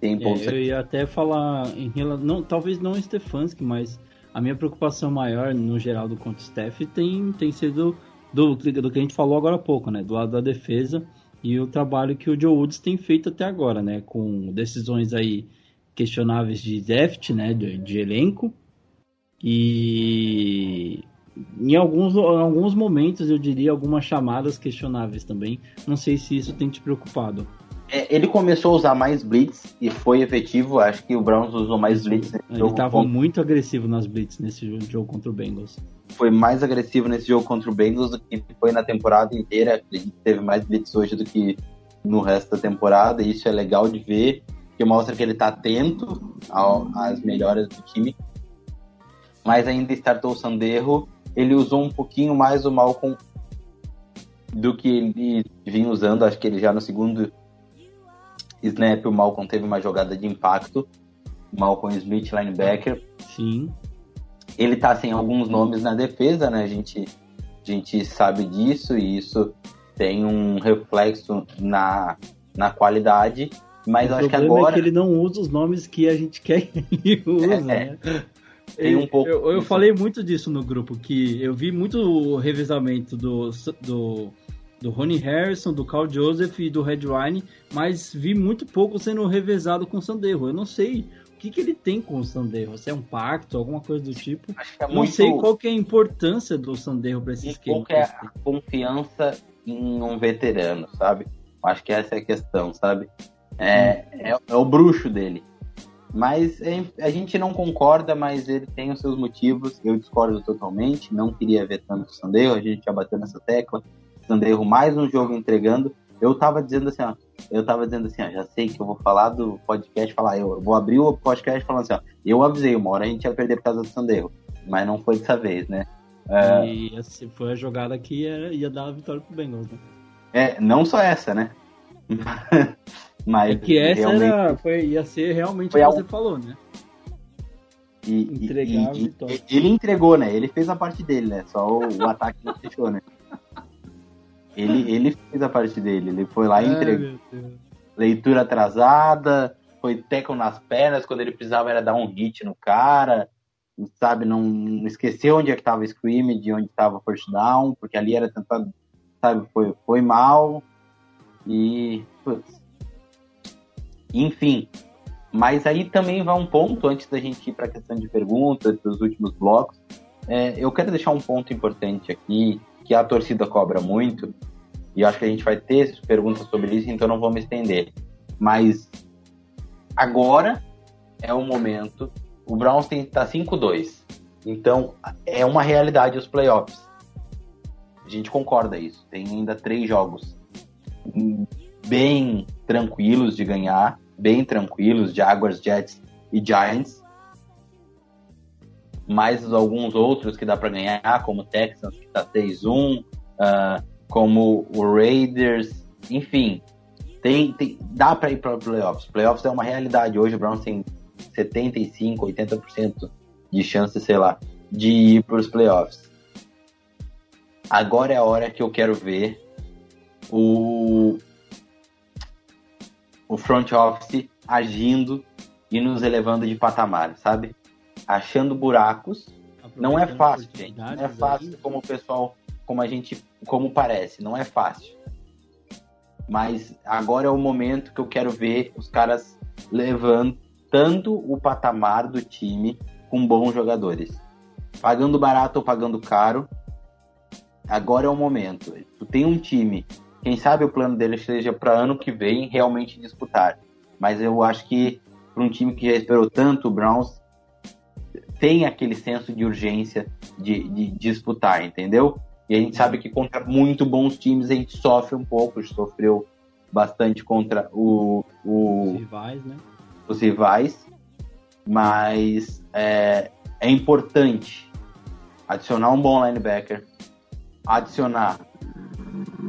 Tem é, pontos
é, eu a... ia até falar em relação. Não, talvez não Stefanski, mas a minha preocupação maior, no geral, do contra Steph tem, tem sido do, do que a gente falou agora há pouco, né? Do lado da defesa e o trabalho que o Joe Woods tem feito até agora, né? Com decisões aí questionáveis de draft, né? De, de elenco. E em alguns, em alguns momentos, eu diria, algumas chamadas questionáveis também. Não sei se isso tem te preocupado.
É, ele começou a usar mais blitz e foi efetivo. Acho que o Browns usou mais blitz.
Ele estava muito agressivo nas blitz nesse jogo contra o Bengals.
Foi mais agressivo nesse jogo contra o Bengals do que foi na temporada inteira. Que teve mais blitz hoje do que no resto da temporada. E isso é legal de ver, que mostra que ele está atento às melhoras do time. Mas ainda startou o Sanderro ele usou um pouquinho mais o Malcolm do que ele vinha usando. Acho que ele já no segundo snap, o Malcolm teve uma jogada de impacto. Malcolm Smith, linebacker.
Sim.
Ele tá sem alguns nomes na defesa, né? A gente, a gente sabe disso e isso tem um reflexo na, na qualidade. Mas o acho que agora.
É que ele não usa os nomes que a gente quer que ele é, né? Tem um pouco. Eu, eu falei muito disso no grupo, que eu vi muito o revezamento do, do, do Ronnie Harrison, do Carl Joseph e do Red Wine, mas vi muito pouco sendo revezado com o Sanderro. Eu não sei que, que ele tem com o Sanderro. Se é um pacto, alguma coisa do tipo. É não muito... sei qual que é a importância do Sanderro para esse esquema.
Qual que é a confiança em um veterano, sabe? Acho que essa é a questão, sabe? É, é, é o bruxo dele. Mas é, a gente não concorda, mas ele tem os seus motivos. Eu discordo totalmente. Não queria ver tanto o Sandeiro, a gente já bateu nessa tecla. Sandeiro mais um jogo entregando. Eu tava dizendo assim, ó. Eu tava dizendo assim, ó, já sei que eu vou falar do podcast, falar, eu vou abrir o podcast falando assim, ó. Eu avisei, uma hora a gente ia perder por causa do Sandeiro. Mas não foi dessa vez, né?
Uh, e assim, foi a jogada que ia, ia dar a vitória pro Bengals, né?
É, não só essa, né? Mas
é que essa realmente... era, foi, ia ser realmente o que algo... você falou, né?
E, Entregar e, e, ele entregou, né? Ele fez a parte dele, né? Só o, o ataque não fechou, né? Ele, ele fez a parte dele. Ele foi lá e entregou. Leitura atrasada, foi teco nas pernas. Quando ele precisava era dar um hit no cara. Sabe, não esqueceu onde é que tava o scream, de onde tava o first down, porque ali era tentado, sabe, foi, foi mal. E, putz, enfim, mas aí também vai um ponto, antes da gente ir para a questão de perguntas, dos últimos blocos, é, eu quero deixar um ponto importante aqui, que a torcida cobra muito, e acho que a gente vai ter perguntas sobre isso, então não vou me estender. Mas agora é o momento, o Browns tem tá 5-2, então é uma realidade os playoffs. A gente concorda isso, tem ainda três jogos bem tranquilos de ganhar, bem tranquilos, Jaguars, Jets e Giants. Mais alguns outros que dá para ganhar, como Texans, que está 6-1, ah, como o Raiders, enfim, tem, tem dá para ir para playoffs. Playoffs é uma realidade hoje. O Browns tem 75, 80% de chance, sei lá, de ir para os playoffs. Agora é a hora que eu quero ver o o front office agindo e nos elevando de patamar, sabe? Achando buracos. Não é fácil, gente. Não é fácil como o pessoal, como a gente, como parece. Não é fácil. Mas agora é o momento que eu quero ver os caras levantando o patamar do time com bons jogadores. Pagando barato ou pagando caro. Agora é o momento. Tu tem um time quem sabe o plano dele seja para ano que vem realmente disputar. Mas eu acho que para um time que já esperou tanto, o Browns tem aquele senso de urgência de, de, disputar, entendeu? E a gente sabe que contra muito bons times a gente sofre um pouco, sofreu bastante contra o, o
Os rivais, né?
os rivais, mas é, é importante adicionar um bom linebacker, adicionar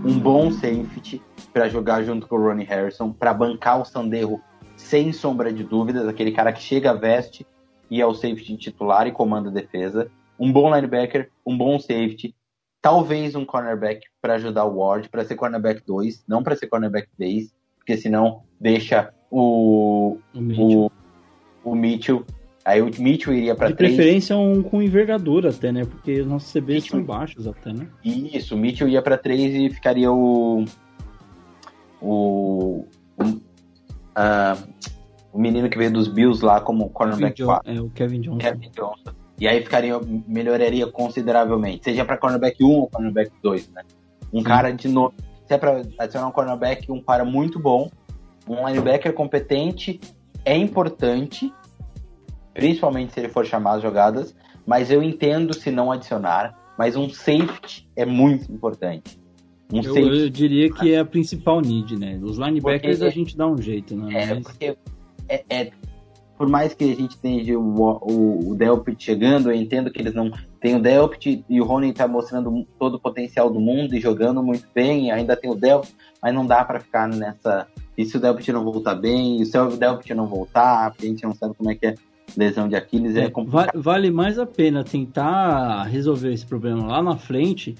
um bom safety para jogar junto com o Ronnie Harrison, para bancar o Sanderro sem sombra de dúvidas, aquele cara que chega, veste e é o safety titular e comanda a defesa. Um bom linebacker, um bom safety, talvez um cornerback para ajudar o Ward, para ser cornerback 2, não para ser cornerback 3, porque senão deixa o,
O Mitchell.
o, o Mitchell. Aí o Mitchell iria para
De
3.
preferência um com envergadura até, né? Porque os nossos CBs
Mitchell.
são baixos até, né?
Isso, o Mitchell ia para 3 e ficaria o. O. o, ah, o menino que veio dos Bills lá como cornerback
Kevin
4.
Jo- é, o Kevin Johnson.
Kevin Johnson. E aí ficaria, melhoraria consideravelmente. Seja para cornerback 1 ou cornerback 2, né? Um
Sim.
cara de novo. Se é para adicionar um cornerback, um cara muito bom, um linebacker competente, é importante, principalmente se ele for chamar as jogadas, mas eu entendo se não adicionar, mas um safety é muito importante. Um
Eu, eu diria que é a principal need, né? Os linebackers
Porque-
a gente dá um jeito, né?
É,
Mas-
porque é, é- por mais que a gente tenha o, o, o Delpit chegando, eu entendo que eles não tem o Delpit e o Ronin tá mostrando todo o potencial do mundo e jogando muito bem, ainda tem o Delpit, mas não dá para ficar nessa. E se o Delpit não voltar bem, e se o Delpit não voltar, porque a gente não sabe como é que é lesão de Aquiles, é,
É,
complicado.
vale mais a pena tentar resolver esse problema lá na frente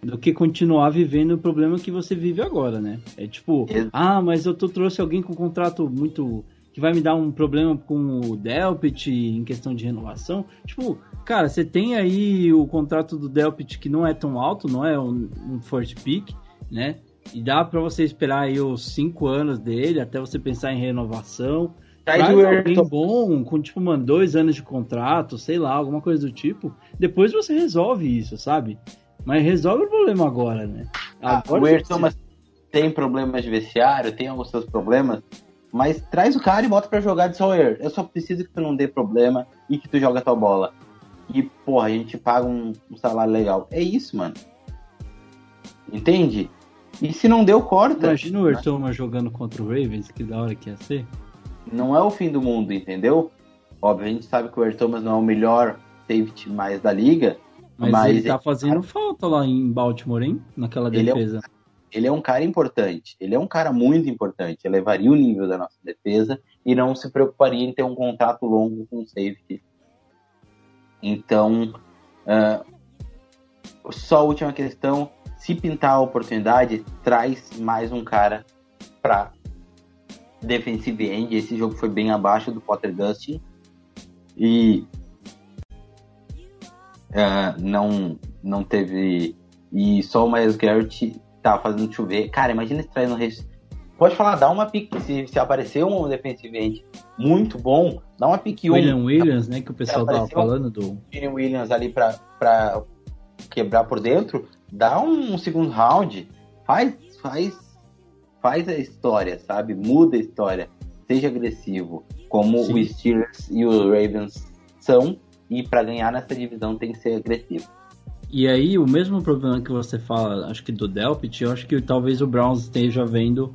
do que continuar vivendo o problema que você vive agora, né? É tipo, ah, mas eu tô, trouxe alguém com um contrato muito. Que vai me dar um problema com o Delpit em questão de renovação. Tipo, cara, você tem aí o contrato do Delpit que não é tão alto, não é um, um first pick, né? E dá pra você esperar aí os cinco anos dele até você pensar em renovação.
Traz
Traz
o
alguém bom, com tipo, mano, dois anos de contrato, sei lá, alguma coisa do tipo. Depois você resolve isso, sabe? Mas resolve o problema agora, né?
Ah,
Agora
o
você-
Ayrton tem problemas de vestiário, tem alguns seus problemas, mas traz o cara e bota pra jogar de Sawyer. Eu só preciso que tu não dê problema e que tu joga a tua bola. E, porra, a gente paga um, um salário legal. É isso, mano. Entende? E se não deu, corta.
Imagina o Ertoma jogando contra o Ravens, que da hora que ia ser.
Não é o fim do mundo, entendeu? Óbvio, a gente sabe que o Air Thomas não é o melhor safety mais da liga,
Mas,
Mas
ele tá
ele-
fazendo falta lá em Baltimore, hein? Naquela
Ele é um-
defesa.
Ele é um cara importante. Ele é um cara muito importante. Elevaria o nível da nossa defesa e não se preocuparia em ter um contrato longo com o safety. Então, ah, só a última questão: se pintar a oportunidade, traz mais um cara para defensive end. Esse jogo foi bem abaixo do Potter Gustin e ah, não não teve e só o Miles Garrett tá fazendo chover. Cara, imagina se traz no res... Pode falar, dá uma pique. Se, se aparecer um defensive end muito bom, dá uma pique um.
William Williams, né? Que o pessoal tava falando do.
William Williams ali pra, pra quebrar por dentro, dá um segundo round, faz, faz, faz a história, sabe? Muda a história, seja agressivo, como
Sim.
os Steelers e os Ravens são, e para ganhar nessa divisão tem que ser agressivo.
E aí, o mesmo problema que você fala, acho que do Delpit, eu acho que talvez o Browns esteja vendo.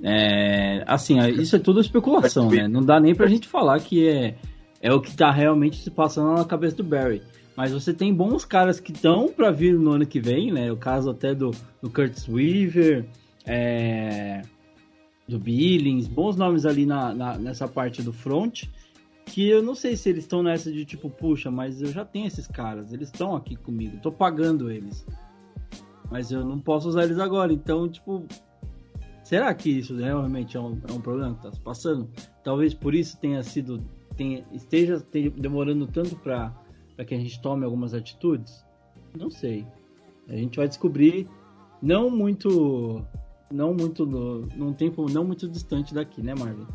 é, assim, isso é tudo especulação, né? Não dá nem pra gente falar que é, é o que tá realmente se passando na cabeça do Barry. Mas você tem bons caras que estão para vir no ano que vem, né? O caso até do, do Curtis Weaver, é, do Billings, bons nomes ali na, na, nessa parte do front. Que eu não sei se eles estão nessa de tipo, puxa, mas eu já tenho esses caras, eles estão aqui comigo, tô pagando eles. Mas eu não posso usar eles agora, então, tipo, será que isso realmente é um, é um problema que tá se passando? Talvez por isso tenha sido, tenha, esteja te- demorando tanto para que a gente tome algumas atitudes? Não sei. A gente vai descobrir não muito não muito no, num tempo não muito distante daqui, né, Marvin?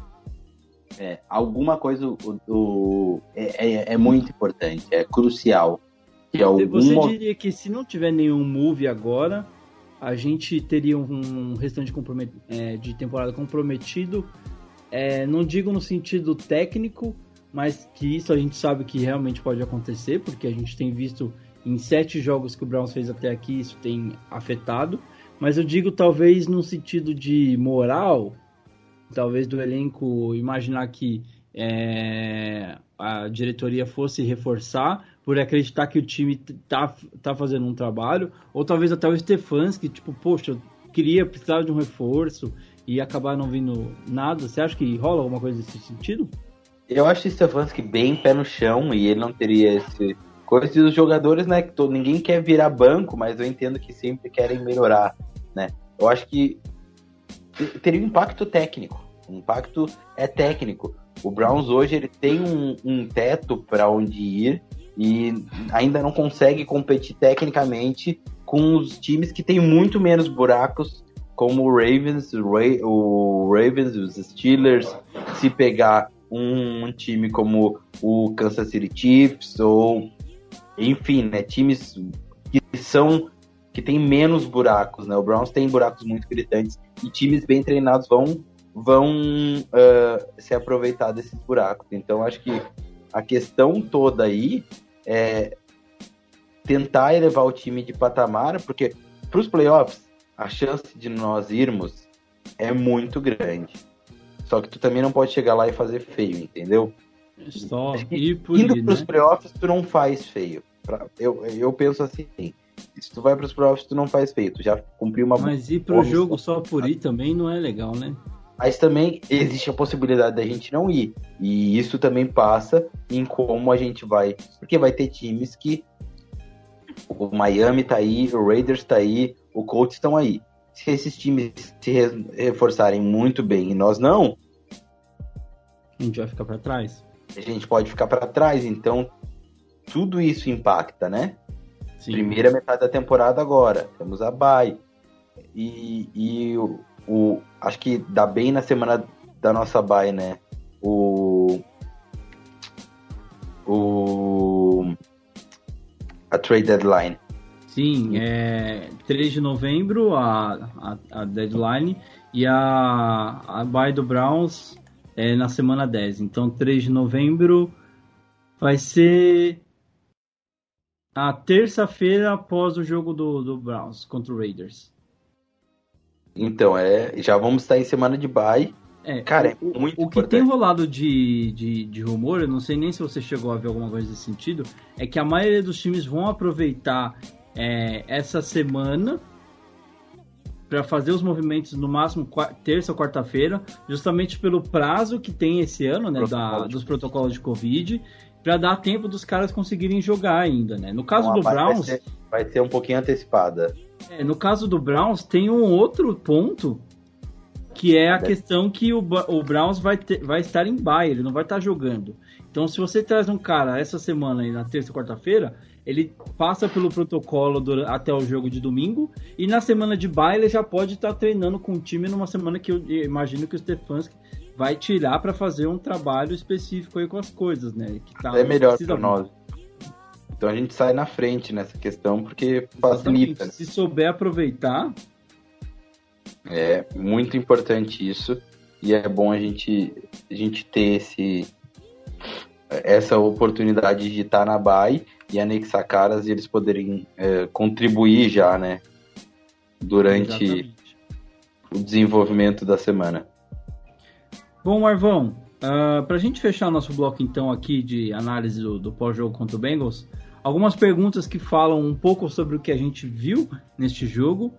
É, alguma coisa o, o- é, é- é muito importante, é crucial. Que algum
Você diria que se não tiver nenhum move agora, a gente teria um restante compromet- é, de temporada comprometido. É, não digo no sentido técnico, mas que isso a gente sabe que realmente pode acontecer, porque a gente tem visto em sete jogos que o Browns fez até aqui, isso tem afetado. Mas eu digo talvez no sentido de moral, talvez do elenco imaginar que é, a diretoria fosse reforçar por acreditar que o time tá, tá fazendo um trabalho, ou talvez até o Stefanski, tipo, poxa, eu queria precisar de um reforço e acabar não vindo nada. Você acha que rola alguma coisa nesse sentido?
Eu acho o Stefanski bem pé no chão e ele não teria esse. Coisa dos jogadores, né? Que ninguém quer virar banco, mas eu entendo que sempre querem melhorar, né? Eu acho que teria um impacto técnico. O impacto é técnico. O Browns hoje ele tem um, um teto para onde ir e ainda não consegue competir tecnicamente com os times que têm muito menos buracos, como o Ravens, o, Ra- o Ravens, os Steelers, se pegar um, um time como o Kansas City Chiefs ou enfim, né, times que são que tem menos buracos, né? O Browns tem buracos muito gritantes e times bem treinados vão vão ah, se aproveitar desses buracos. Então acho que a questão toda aí é tentar elevar o time de patamar, porque para os playoffs a chance de nós irmos é muito grande. Só que tu também não pode chegar lá e fazer feio, entendeu?
Só
Acho que
ir por
Indo
ir,
pros
né?
playoffs, tu não faz feio. Eu, eu penso assim, se tu vai pros playoffs, tu não faz feio. Tu já cumpriu uma...
Mas ir pro jogo só por ir também não é legal, né?
Mas também existe a possibilidade da gente não ir. E isso também passa em como a gente vai... Porque vai ter times que... O Miami tá aí, o Raiders tá aí, o Colts estão aí. Se esses times se re- reforçarem muito bem e nós não,
A gente vai ficar pra trás.
a gente pode ficar para trás. Então, tudo isso impacta, né?
Sim.
Primeira metade da temporada agora. Temos a bye. E, e o, o- Acho que dá bem na semana da nossa bye, né? O. O. A trade deadline.
Sim, é 3 de novembro a, a, a deadline e a, a buy do Browns é na semana 10. Então 3 de novembro vai ser a terça-feira após o jogo do, do Browns contra o Raiders.
Então, é, já vamos estar em semana de bye.
É,
Cara, é
o,
muito
o que
importante.
tem rolado de, de, de rumor, eu não sei nem se você chegou a ver alguma coisa nesse sentido, é que a maioria dos times vão aproveitar é, essa semana para fazer os movimentos no máximo terça ou quarta-feira, justamente pelo prazo que tem esse ano, né, da, dos protocolos de Covid, para dar tempo dos caras conseguirem jogar ainda, né? No caso
Então, a
do Browns,
Vai ser, vai ser um pouquinho antecipada.
é, no caso do Browns, tem um outro ponto que é a questão que o, o Browns vai, ter- vai estar em bye, ele não vai estar jogando. Então, se você traz um cara essa semana aí, na terça e quarta-feira, ele passa pelo protocolo dura- até o jogo de domingo, e na semana de bye ele já pode estar treinando com o time numa semana que eu imagino que o Stefanski vai tirar para fazer um trabalho específico aí com as coisas, né? Que tá,
é melhor para nós. Então a gente sai na frente nessa questão porque facilita. né?
Se souber aproveitar,
É muito importante isso e é bom a gente, a gente ter esse, essa oportunidade de estar na BAI e anexar caras e eles poderem é, contribuir já, né? Durante
exatamente.
o desenvolvimento da semana.
Bom, Marvão, uh, para a gente fechar nosso bloco então aqui de análise do, do pós-jogo contra o Bengals, algumas perguntas que falam um pouco sobre o que a gente viu neste jogo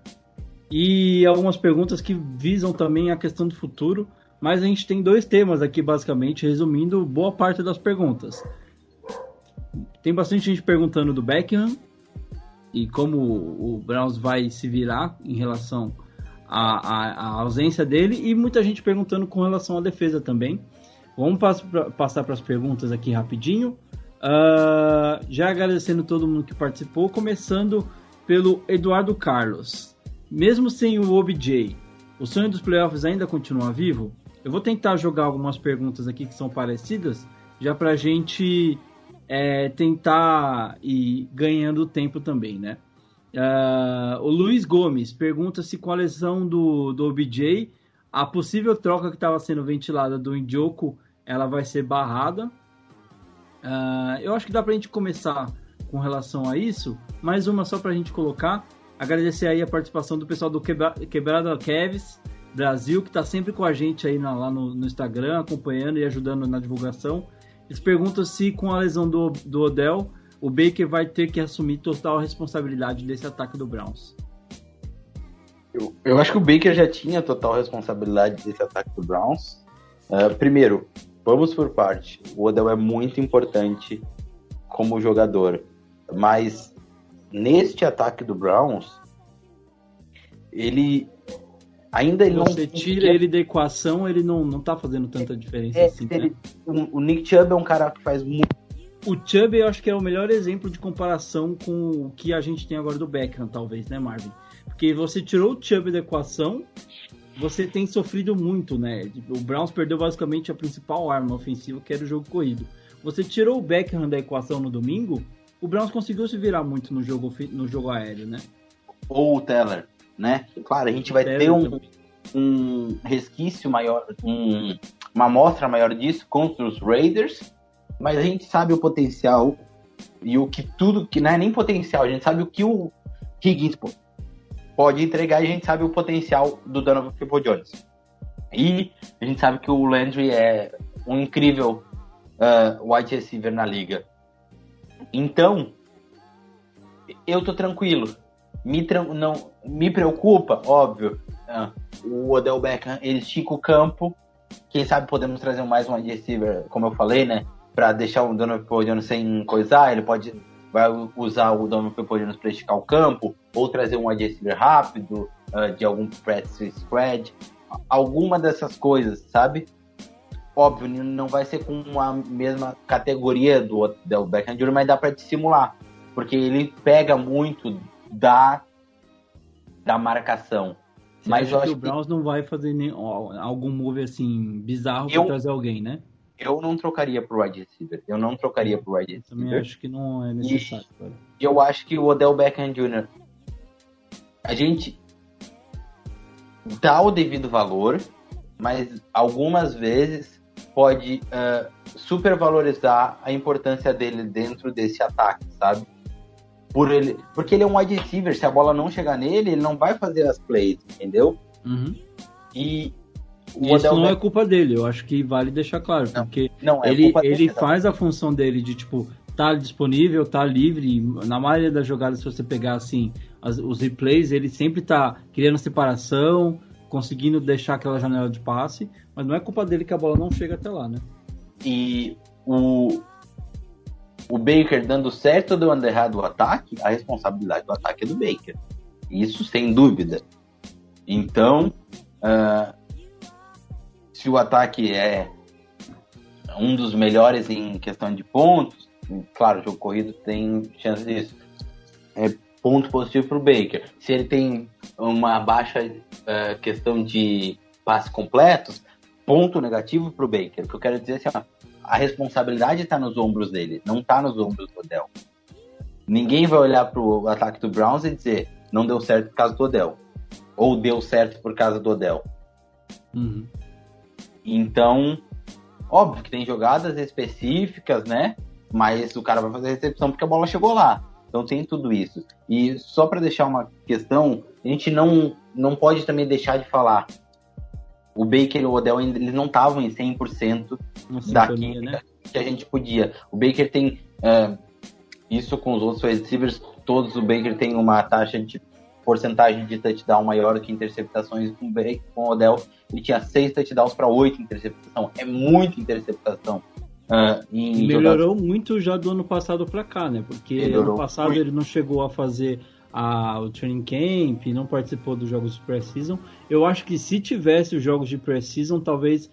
e algumas perguntas que visam também a questão do futuro. Mas a gente tem dois temas aqui, basicamente, resumindo boa parte das perguntas. Tem bastante gente perguntando do Beckham e como o Browns vai se virar em relação à, à, à ausência dele, e muita gente perguntando com relação à defesa também. Vamos passar para as perguntas aqui rapidinho. Uh, já agradecendo todo mundo que participou, começando pelo Eduardo Carlos. Mesmo sem o OBJ, o sonho dos playoffs ainda continua vivo? Eu vou tentar jogar algumas perguntas aqui que são parecidas, já para a gente é, tentar ir ganhando tempo também, né? Uh, o Luiz Gomes pergunta se com a lesão do, do OBJ, a possível troca que estava sendo ventilada do Indioco, ela vai ser barrada. Uh, eu acho que dá para a gente começar com relação a isso. Mais uma só para a gente colocar. Agradecer aí a participação do pessoal do Quebra Quebrada Kevs Brasil, que está sempre com a gente aí na, lá no, no, Instagram, acompanhando e ajudando na divulgação. Eles perguntam se com a lesão do, do Odell, o Baker vai ter que assumir total responsabilidade desse ataque do Browns.
Eu, eu acho que o Baker já tinha total responsabilidade desse ataque do Browns. Uh, primeiro, vamos por parte. O Odell é muito importante como jogador, mas neste ataque do Browns, ele ainda ele
Você não tira ele da equação, ele não, não tá fazendo tanta diferença
é,
assim.
Ele, né? o, Nick Chubb é um cara que faz muito.
O Chubb eu acho que é o melhor exemplo de comparação com o que a gente tem agora do Beckham, talvez, né, Marvin? Porque você tirou o Chubb da equação, você tem sofrido muito, né? O Browns perdeu basicamente a principal arma ofensiva, que era o jogo corrido. Você tirou o Beckham da equação no domingo, o Browns conseguiu se virar muito no jogo, no jogo aéreo, né?
Ou o Teller né? Claro, a gente vai ter um, um resquício maior, um, uma amostra maior disso contra os Raiders, mas a gente sabe o potencial e o que tudo, que não é nem potencial, a gente sabe o que o Higgins pode entregar e a gente sabe o potencial do Donovan People Jones. E a gente sabe que o Landry é um incrível uh, wide receiver na liga. Então, eu tô tranquilo me, não, me preocupa, óbvio. Ah, o Odell Beckham, ele estica o campo. Quem sabe podemos trazer mais um wide receiver, como eu falei, né? Pra deixar o Donovan Peoples sem coisar. Ele pode vai usar o Donovan Peoples para esticar o campo. Ou trazer um wide receiver rápido, uh, de algum practice spread. Alguma dessas coisas, sabe? Óbvio, não vai ser com a mesma categoria do Odell Beckham Jr., mas dá para dissimular. Porque ele pega muito da, da marcação.
Você Mas eu acho que o Browns que... não vai fazer nem, algum move assim bizarro para trazer alguém, né?
Eu não trocaria pro wide receiver. Eu não trocaria pro wide receiver.
Também acho que não é necessário.
E eu acho que o Odell Beckham Jr. A gente dá o devido valor, mas algumas vezes pode uh, supervalorizar a importância dele dentro desse ataque, sabe? por ele, porque ele é um wide receiver, se a bola não chegar nele, ele não vai fazer as plays, entendeu?
Uhum.
E
isso não é culpa dele, eu acho que vale deixar claro, não, porque não, é ele, ele faz a função dele de tipo tá disponível, tá livre, na maioria das jogadas se você pegar assim, as, os replays, ele sempre tá criando separação, conseguindo deixar aquela janela de passe, mas não é culpa dele que a bola não chega até lá, né?
E o o Baker dando certo ou dando errado o ataque, a responsabilidade do ataque é do Baker. Isso sem dúvida. Então, uh, se o ataque é um dos melhores em questão de pontos, claro, o jogo corrido tem chance disso. É ponto positivo para o Baker. Se ele tem uma baixa uh, questão de passes completos, ponto negativo para o Baker. O que eu quero dizer é assim, a responsabilidade está nos ombros dele, não está nos ombros do Odell. Ninguém vai olhar para o ataque do Browns e dizer não deu certo por causa do Odell. Ou deu certo por causa do Odell.
Uhum.
Então, óbvio que tem jogadas específicas, né? Mas o cara vai fazer a recepção porque a bola chegou lá. Então tem tudo isso. E só para deixar uma questão, a gente não, não pode também deixar de falar o Baker e o Odell eles não estavam em 100% da química né? que a gente podia. O Baker tem uh, Isso com os outros receivers, todos o Baker tem uma taxa de porcentagem de touchdown maior que interceptações com o Baker, com o Odell. Ele tinha seis touchdowns para oito interceptação. É muita interceptação. Uh,
em melhorou jogadas... muito já do ano passado para cá, né? Porque melhorou ano passado muito. ele não chegou a fazer a, o training camp, não participou dos jogos de pré-season. Eu acho que se tivesse os jogos de pré-season, talvez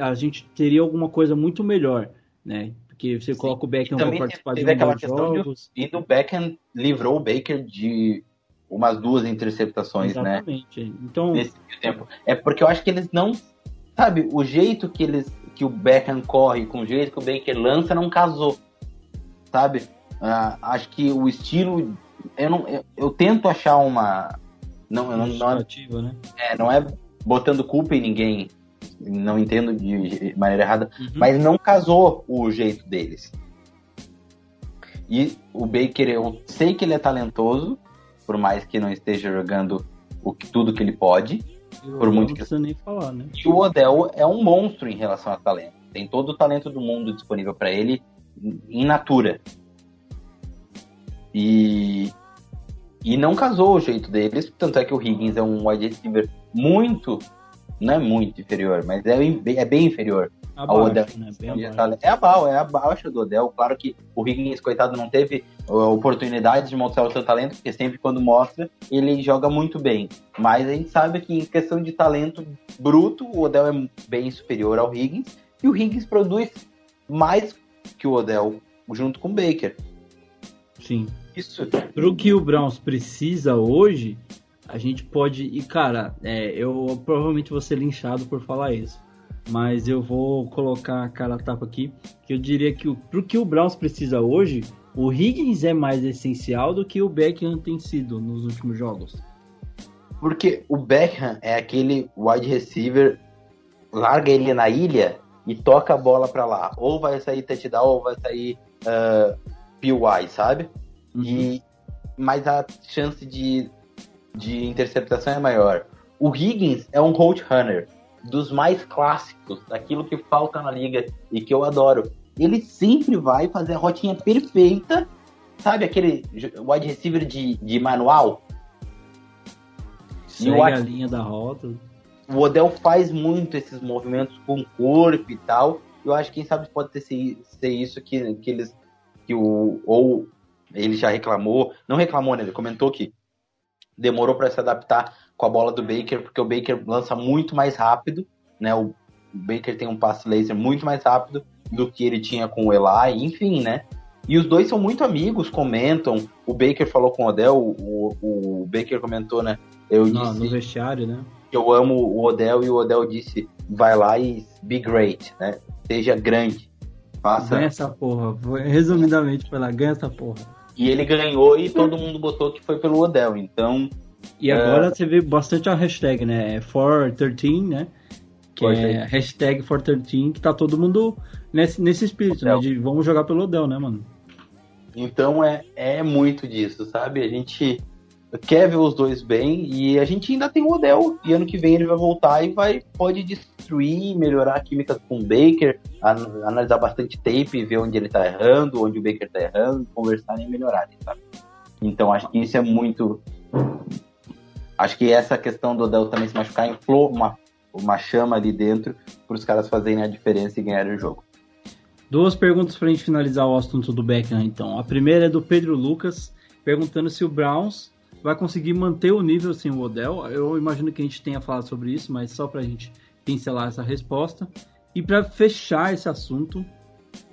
a gente teria alguma coisa muito melhor, né? Porque você Sim. coloca o Beckham para participar de um jogos.
De, e o Beckham livrou o Baker de umas duas interceptações,
Exatamente.
né?
Então,
nesse tempo. É porque eu acho que eles não, sabe, o jeito que eles que o Beckham corre com o jeito que o Baker lança não casou, sabe? Uh, acho que o estilo eu não eu, eu tento achar uma não, não, não é, né? é, não é botando culpa em ninguém, não entendo de maneira errada, uhum. mas não casou o jeito deles. E o Baker, eu sei que ele é talentoso, por mais que não esteja jogando o que, tudo que ele pode. por muito
que... nem falar, né?
E o Odell é um monstro em relação a talento. Tem todo o talento do mundo disponível para ele em natura. E e não casou o jeito deles, tanto é que o Higgins é um wide receiver muito, não é muito inferior, mas é, é bem inferior
abaixo, ao Odell. Né?
É abaixo, é abaixo do Odell. Claro que o Higgins, coitado, não teve a oportunidade de mostrar o seu talento, porque sempre quando mostra, ele joga muito bem. Mas a gente sabe que em questão de talento bruto, o Odell é bem superior ao Higgins, e o Higgins produz mais que o Odell junto com o Baker.
Sim. Isso. Pro que o Browns precisa hoje, a gente pode. E, cara, é, eu provavelmente vou ser linchado por falar isso. Mas eu vou colocar a cara a tapa aqui. Que eu diria que o, pro que o Browns precisa hoje, o Higgins é mais essencial do que o Beckham tem sido nos últimos jogos.
Porque o Beckham é aquele wide receiver, larga ele na ilha e toca a bola para lá. Ou vai sair touchdown ou vai sair uh, PY, sabe? Uhum. E, mas a chance de, de interceptação é maior. O Higgins é um road runner, dos mais clássicos, daquilo que falta na liga e que eu adoro. Ele sempre vai fazer a rotinha perfeita, sabe aquele wide receiver de, de manual?
Segue a linha da rota.
O Odell faz muito esses movimentos com o corpo e tal. Eu acho que quem sabe pode ter ser, ser isso que, que eles que o ou ele já reclamou, não reclamou, né? Ele comentou que demorou para se adaptar com a bola do Baker, porque o Baker lança muito mais rápido, né? O Baker tem um passe laser muito mais rápido do que ele tinha com o Eli, enfim, né? E os dois são muito amigos, comentam. O Baker falou com o Odell, o, o Baker comentou, né? Eu
Não, disse, no vestiário, né?
Eu amo o Odell e o Odell disse: vai lá e be great, né? Seja grande.
Faça. Ganha essa porra. Resumidamente, foi lá, ganha essa porra.
E ele ganhou e todo mundo botou que foi pelo Odell. Então.
E agora uh... você vê bastante a hashtag, né? For13, né? Que for é a hashtag For13, que tá todo mundo nesse, nesse espírito, né? De vamos jogar pelo Odell, né, mano?
Então é, é muito disso, sabe? A gente quer ver os dois bem e a gente ainda tem o Odell e ano que vem ele vai voltar e vai pode destruir, melhorar a química com o Baker, analisar bastante tape, ver onde ele tá errando, onde o Baker tá errando, conversar e melhorar, sabe? Então acho que isso é muito acho que essa questão do Odell também se machucar inflou uma uma chama ali dentro para os caras fazerem a diferença e ganharem o jogo.
Duas perguntas para a gente finalizar o assunto do Beckham, então. A primeira é do Pedro Lucas, perguntando se o Browns vai conseguir manter o nível sem o Odell. Eu imagino que a gente tenha falado sobre isso, mas só para a gente pincelar essa resposta. E para fechar esse assunto,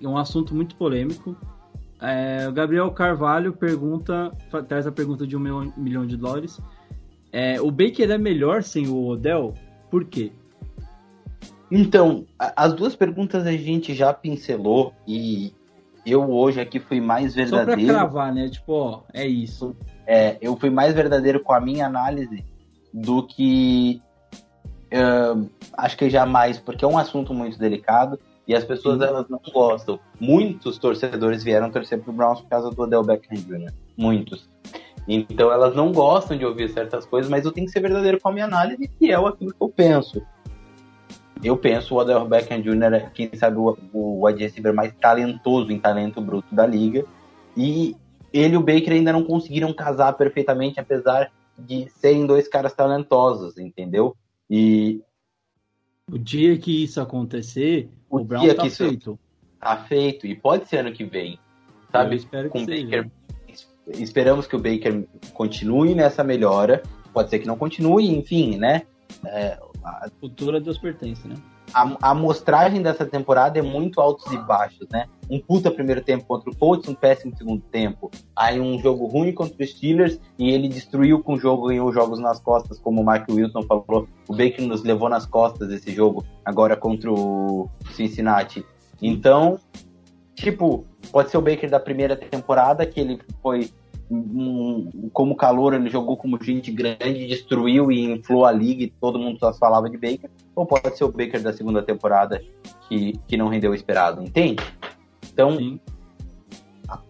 é um assunto muito polêmico. É, Gabriel Carvalho pergunta, traz a pergunta de um milhão de dólares. É, o Baker é melhor sem o Odell? Por quê?
Então, as duas perguntas a gente já pincelou e eu hoje aqui fui mais verdadeiro.
Só pra cravar, né? Tipo, ó, é isso
é, eu fui mais verdadeiro com a minha análise do que uh, acho que jamais, porque é um assunto muito delicado e as pessoas Sim. elas não gostam. Muitos torcedores vieram torcer pro Browns por causa do Odell Beckham Jr. Muitos. Então elas não gostam de ouvir certas coisas, mas eu tenho que ser verdadeiro com a minha análise, que é aquilo que eu penso. Eu penso o Odell Beckham Jr. é, quem sabe, o, o wide receiver mais talentoso em talento bruto da liga. E ele e o Baker ainda não conseguiram casar perfeitamente, apesar de serem dois caras talentosos, entendeu? E
O dia que isso acontecer, o,
O
Brown
dia
tá
que isso-
feito.
tá feito, e pode ser ano que vem,
Eu
sabe?
espero que
Com
seja.
Baker, esperamos que o Baker continue nessa melhora, pode ser que não continue, enfim, né? É, a,
Futuro a Deus pertence, né?
a, a amostragem dessa temporada é muito altos e baixos, né? Um puta primeiro tempo contra o Colts, um péssimo segundo tempo. Aí um jogo ruim contra os Steelers e ele destruiu com o jogo, ganhou jogos nas costas, como o Mark Wilson falou. O Baker nos levou nas costas esse jogo agora contra o Cincinnati. Então, tipo, pode ser o Baker da primeira temporada, que ele foi um, como calor, ele jogou como gente grande, destruiu e inflou a liga e todo mundo só falava de Baker. Ou pode ser o Baker da segunda temporada que, que não rendeu o esperado, entende? Então,
Sim.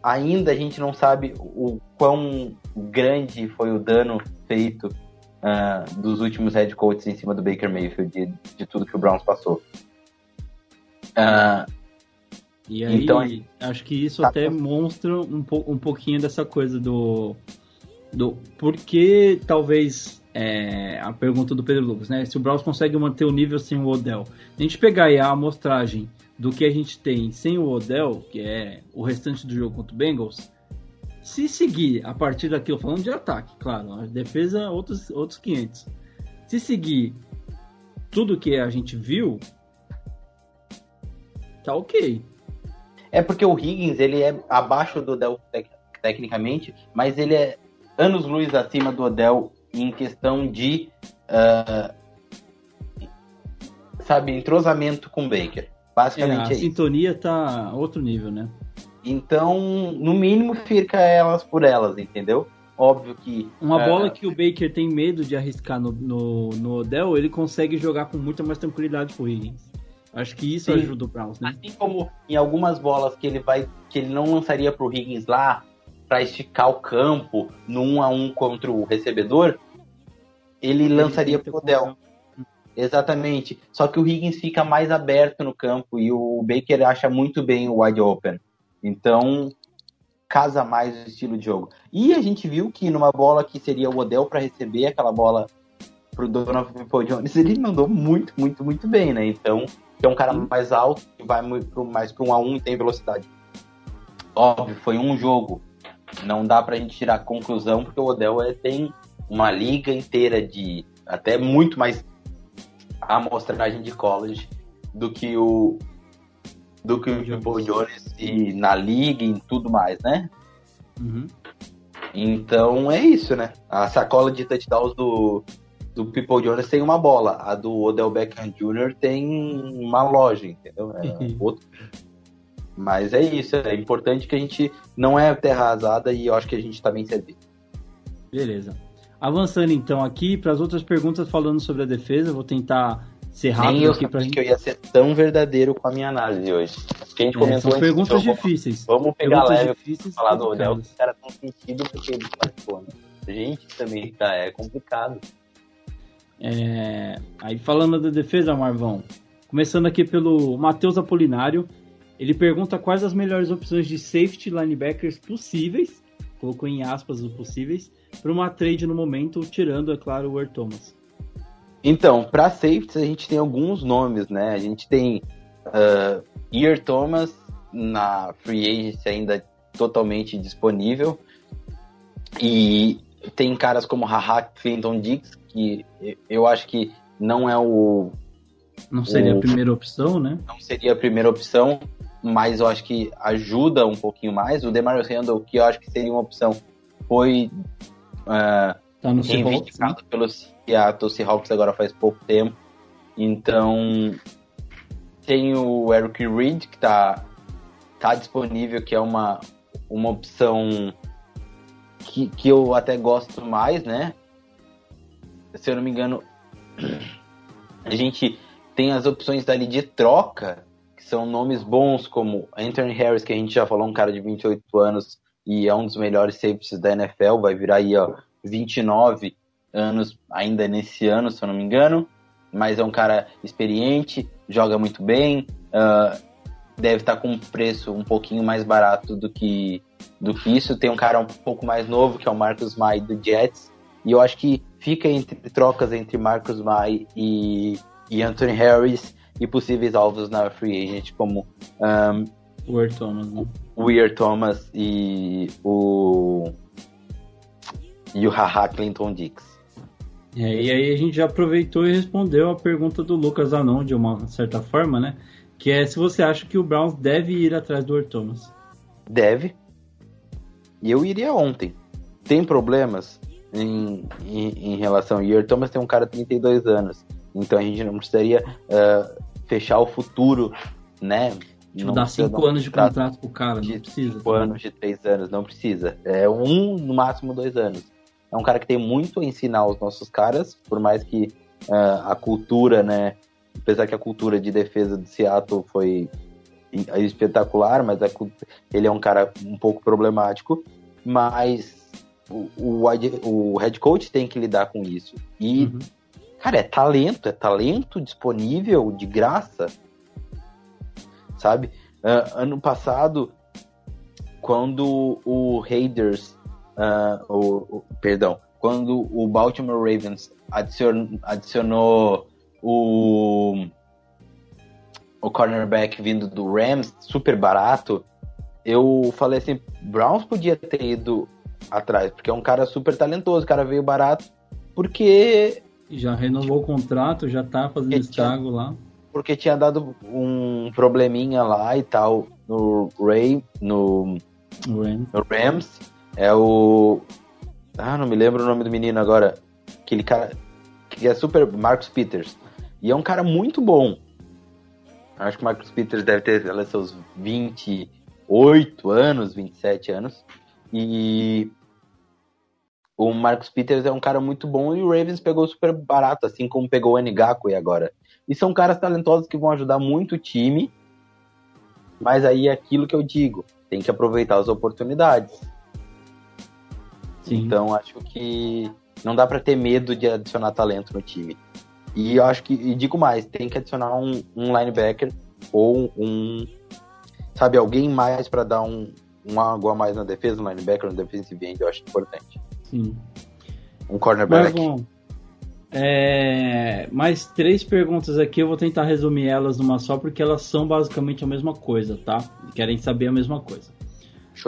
ainda a gente não sabe o quão grande foi o dano feito ah, dos últimos head coaches em cima do Baker Mayfield, de, de tudo que o Browns passou. Ah,
E aí,
Então,
acho que isso
tá
até
bom.
mostra um, po um pouquinho dessa coisa do. do porque talvez é, a pergunta do Pedro Lucas, né? Se o Browns consegue manter o nível sem o Odell. A gente pegar aí a amostragem do que a gente tem sem o Odell, que é o restante do jogo contra o Bengals, se seguir a partir daquilo, falando de ataque, claro, a defesa, outros, outros 500. Se seguir tudo que a gente viu, tá ok.
É porque o Higgins, ele é abaixo do Odell tec- tecnicamente, mas ele é anos luz acima do Odell em questão de, ah, sabe, entrosamento com o Baker.
É,
Basicamente
a
é, isso.
sintonia tá outro nível, né?
Então, no mínimo, fica elas por elas, entendeu? Óbvio que...
Uma
ah,
bola que o Baker tem medo de arriscar no, no, no Odell, ele consegue jogar com muita mais tranquilidade pro Higgins. Acho que isso
Sim.
ajuda o Browns, né?
Assim como em algumas bolas que ele vai, que ele não lançaria pro Higgins lá para esticar o campo no um a um contra o recebedor, ele lançaria
tenta
pro Odell. Exatamente. Só que o Higgins fica mais aberto no campo e o Baker acha muito bem o wide open. Então, casa mais o estilo de jogo. E a gente viu que numa bola que seria o Odell para receber aquela bola pro Donovan People Jones, ele mandou muito, muito, muito bem, né? Então, é um cara mais alto, que vai pro, mais para um a um e tem velocidade. Óbvio, foi um jogo. Não dá pra gente tirar conclusão, porque o Odell é, tem uma liga inteira de até muito mais amostragem de college do que o do que o People Jones e na liga e tudo mais, né?
Uhum.
Então é isso, né? A sacola de touchdowns do, do People Jones tem uma bola, a do Odell Beckham Jr. tem uma loja, entendeu? É outro. Mas é isso, é importante que a gente não é terra arrasada e eu acho que a gente tá bem servido.
Beleza. Avançando então aqui para as outras perguntas falando sobre a defesa, vou tentar ser
Nem
rápido
eu
aqui
sabia
gente.
que eu ia ser tão verdadeiro com a minha análise hoje. Porque a gente
É,
comentou
são
antes
perguntas
jogo,
difíceis.
Vamos pegar
Perguntas
leve
difíceis
falar do Odell, os caras estão sentindo porque ele participou, né? A gente também tá, é complicado.
É, aí falando da defesa, Marvão, começando aqui pelo Matheus Apolinário, ele pergunta quais as melhores opções de safety linebackers possíveis, colocou em aspas os possíveis, para uma trade no momento, tirando, é claro, o Thomas.
Então, para safeties a gente tem alguns nomes, né? A gente tem uh, Ear Thomas na free agency ainda totalmente disponível e tem caras como Haha Clinton Dix que eu acho que não é o
Não seria
O-
a primeira opção, né?
não seria a primeira opção, mas eu acho que ajuda um pouquinho mais. O Demarius Randall, que eu acho que seria uma opção, foi uh,
Tá no Seahawks, né?
reivindicado pelo Seattle Seahawks agora faz pouco tempo. Então, tem o Eric Reed, que tá, tá disponível, que é uma, uma opção que, que eu até gosto mais, né? Se eu não me engano, a gente tem as opções dali de troca, que são nomes bons, como Anthony Harris, que a gente já falou, um cara de 28 anos e é um dos melhores safeties da NFL, vai virar aí, ó, 29 anos ainda nesse ano, se eu não me engano, mas é um cara experiente, joga muito bem, ah, deve estar com um preço um pouquinho mais barato do que do que isso. Tem um cara um pouco mais novo, que é o Marcus Mai do Jets. E eu acho que fica entre trocas entre Marcus Mai e, e Anthony Harris e possíveis alvos na free agent, como um,
O Earl Thomas, né?
Weir Thomas e o. E o Haha Clinton Dix.
É, e aí a gente já aproveitou e respondeu a pergunta do Lucas Anon de uma certa forma, né? Que é se você acha que o Browns deve ir atrás do Earl Thomas.
Deve. E eu iria ontem. Tem problemas em, em, em relação. E o Earl Thomas tem um cara de 32 anos. Então a gente não precisaria ah, fechar o futuro, né?
Tipo,
Não
dar cinco anos de
contrato
pro cara, não precisa.
cinco anos, de três anos, não precisa. É um, no máximo dois anos. É um cara que tem muito a ensinar aos nossos caras, por mais que ah, a cultura, né? Apesar que a cultura de defesa de Seattle foi espetacular, mas a ele é um cara um pouco problemático. Mas o, o, o head coach tem que lidar com isso. E
Uhum.
Cara, é talento, é talento disponível de graça. Sabe? Ah, ano passado, quando o Raiders, ah, o, o- perdão, quando o Baltimore Ravens adicion- adicionou o, o cornerback vindo do Rams, super barato, eu falei assim, Browns podia ter ido atrás, porque é um cara super talentoso, o cara veio barato, porque
Já renovou o contrato, já tá fazendo estrago lá.
porque tinha dado um probleminha lá e tal no Ray, no,
Rams.
no Rams. É o. Ah, não me lembro o nome do menino agora. Aquele cara que é super. Marcus Peters. E é um cara muito bom. Acho que o Marcus Peters deve ter sei lá, seus 28 anos, 27 anos. E o Marcus Peters é um cara muito bom e o Ravens pegou super barato, assim como pegou o Ngakwe agora. E são caras talentosos que vão ajudar muito o time. Mas aí é aquilo que eu digo, tem que aproveitar as oportunidades.
Sim.
Então acho que não dá pra ter medo de adicionar talento no time. E eu acho que, e digo mais, tem que adicionar um, um linebacker ou um, sabe, alguém mais pra dar um, um algo a mais na defesa, um linebacker, um defensive end, eu acho importante.
Sim.
Um
Mas
cornerback.
bom, é, mais três perguntas aqui, eu vou tentar resumir elas numa só, porque elas são basicamente a mesma coisa, tá? Querem saber a mesma coisa.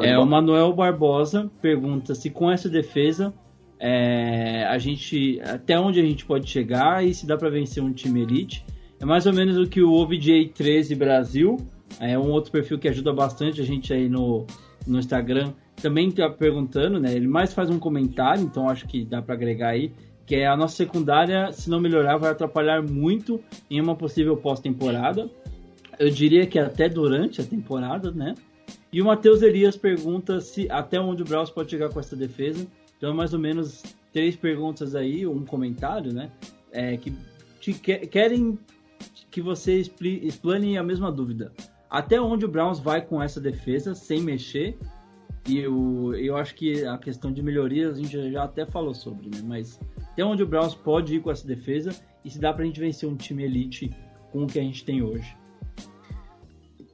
É, o Manuel Barbosa pergunta se com essa defesa é, a gente até onde a gente pode chegar e se dá para vencer um time elite. É mais ou menos o que o OBJ13 Brasil, é um outro perfil que ajuda bastante a gente aí no, no Instagram, também tá perguntando, né? Ele mais faz um comentário, então acho que dá para agregar aí, que é a nossa secundária, se não melhorar, vai atrapalhar muito em uma possível pós-temporada. Eu diria que até durante a temporada, né? E o Matheus Elias pergunta se até onde o Browns pode chegar com essa defesa. Então, mais ou menos três perguntas aí, um comentário, né? É, que te que- querem que você explane a mesma dúvida. Até onde o Browns vai com essa defesa, sem mexer? E eu, eu acho que a questão de melhorias a gente já até falou sobre, né? Mas até onde o Browns pode ir com essa defesa e se dá pra gente vencer um time elite com o que a gente tem hoje.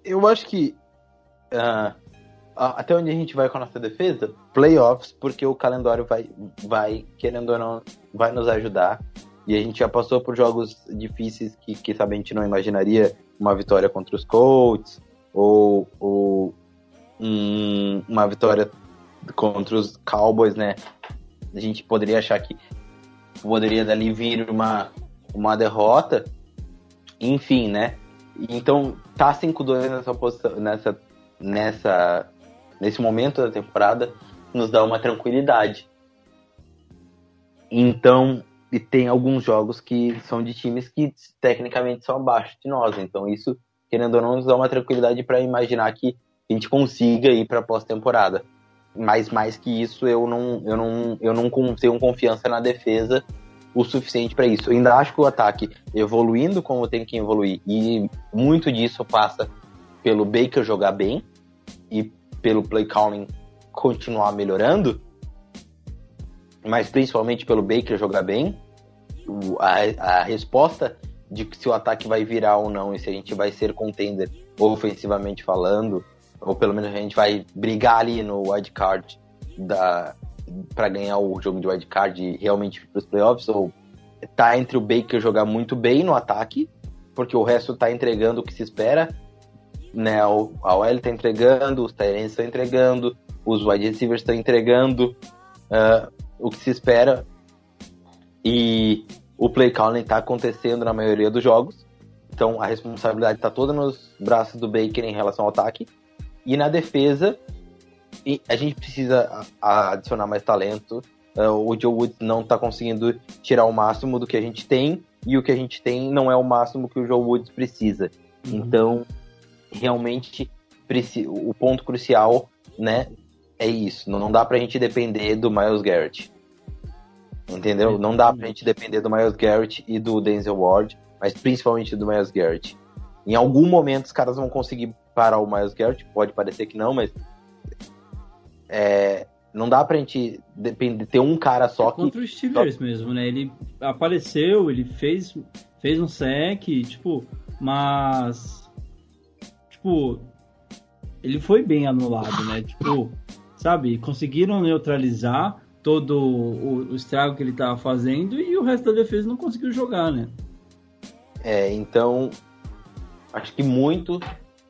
Eu acho que a- até onde a gente vai com a nossa defesa? Playoffs, porque o calendário vai, vai, querendo ou não, vai nos ajudar. E a gente já passou por jogos difíceis que, que sabe, a gente não imaginaria uma vitória contra os Colts ou, ou um- uma vitória contra os Cowboys, né? A gente poderia achar que poderia dali vir uma, uma derrota. Enfim, né? Então, tá 5-2 nessa posição, nessa, nessa, nesse momento da temporada, nos dá uma tranquilidade. Então, e tem alguns jogos que são de times que tecnicamente são abaixo de nós. Então, isso, querendo ou não, nos dá uma tranquilidade para imaginar que a gente consiga ir para pós-temporada. Mas mais que isso, eu não, eu não, eu não tenho confiança na defesa o suficiente para isso. Eu ainda acho que o ataque evoluindo como tem que evoluir e muito disso passa pelo Baker jogar bem e pelo play calling continuar melhorando, mas principalmente pelo Baker jogar bem. O- a, a resposta de se o ataque vai virar ou não e se a gente vai ser contender ofensivamente falando ou pelo menos a gente vai brigar ali no wildcard para ganhar o jogo de wildcard e realmente para os playoffs, ou tá entre o Baker jogar muito bem no ataque, porque o resto tá entregando o que se espera, né? A OL tá entregando, os Tyrants estão entregando, os wide receivers estão entregando uh, o que se espera e o play calling tá acontecendo na maioria dos jogos. Então a responsabilidade está toda nos braços do Baker em relação ao ataque. E na defesa, a gente precisa adicionar mais talento. Uh, o Joe Woods não está conseguindo tirar o máximo do que a gente tem. E o que a gente tem não é o máximo que o Joe Woods precisa. Uhum. Então, realmente, o ponto crucial, né, é isso. Não, dá pra gente depender do Miles Garrett. Entendeu? Não dá pra gente depender do Miles Garrett e do Denzel Ward, mas principalmente do Miles Garrett. Em algum momento os caras vão conseguir parar o Miles Garrett, pode parecer que não, mas é, não dá pra gente depender, ter um cara só é
que. Contra o Steelers só... mesmo, né? Ele apareceu, ele fez, fez um sec, tipo, mas. Tipo, ele foi bem anulado, né? Tipo, sabe? Conseguiram neutralizar todo o, o estrago que ele estava fazendo e o resto da defesa não conseguiu jogar, né?
É, então acho que muito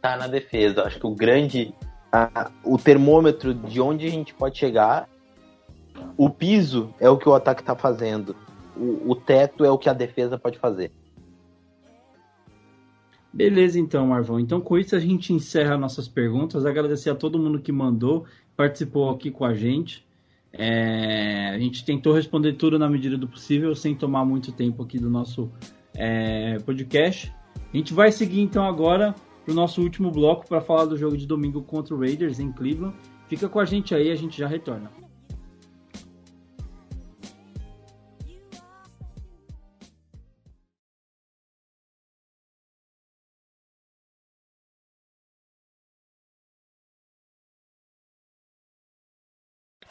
tá na defesa. Acho que o grande a, o termômetro de onde a gente pode chegar, o piso é o que o ataque está fazendo. O, o teto é o que a defesa pode fazer.
Beleza, então, Marvão. Então, com isso, a gente encerra nossas perguntas. Agradecer a todo mundo que mandou, participou aqui com a gente. É, a gente tentou responder tudo na medida do possível, sem tomar muito tempo aqui do nosso é, podcast. A gente vai seguir então agora para o nosso último bloco para falar do jogo de domingo contra o Raiders em Cleveland. Fica com a gente aí, a gente já retorna.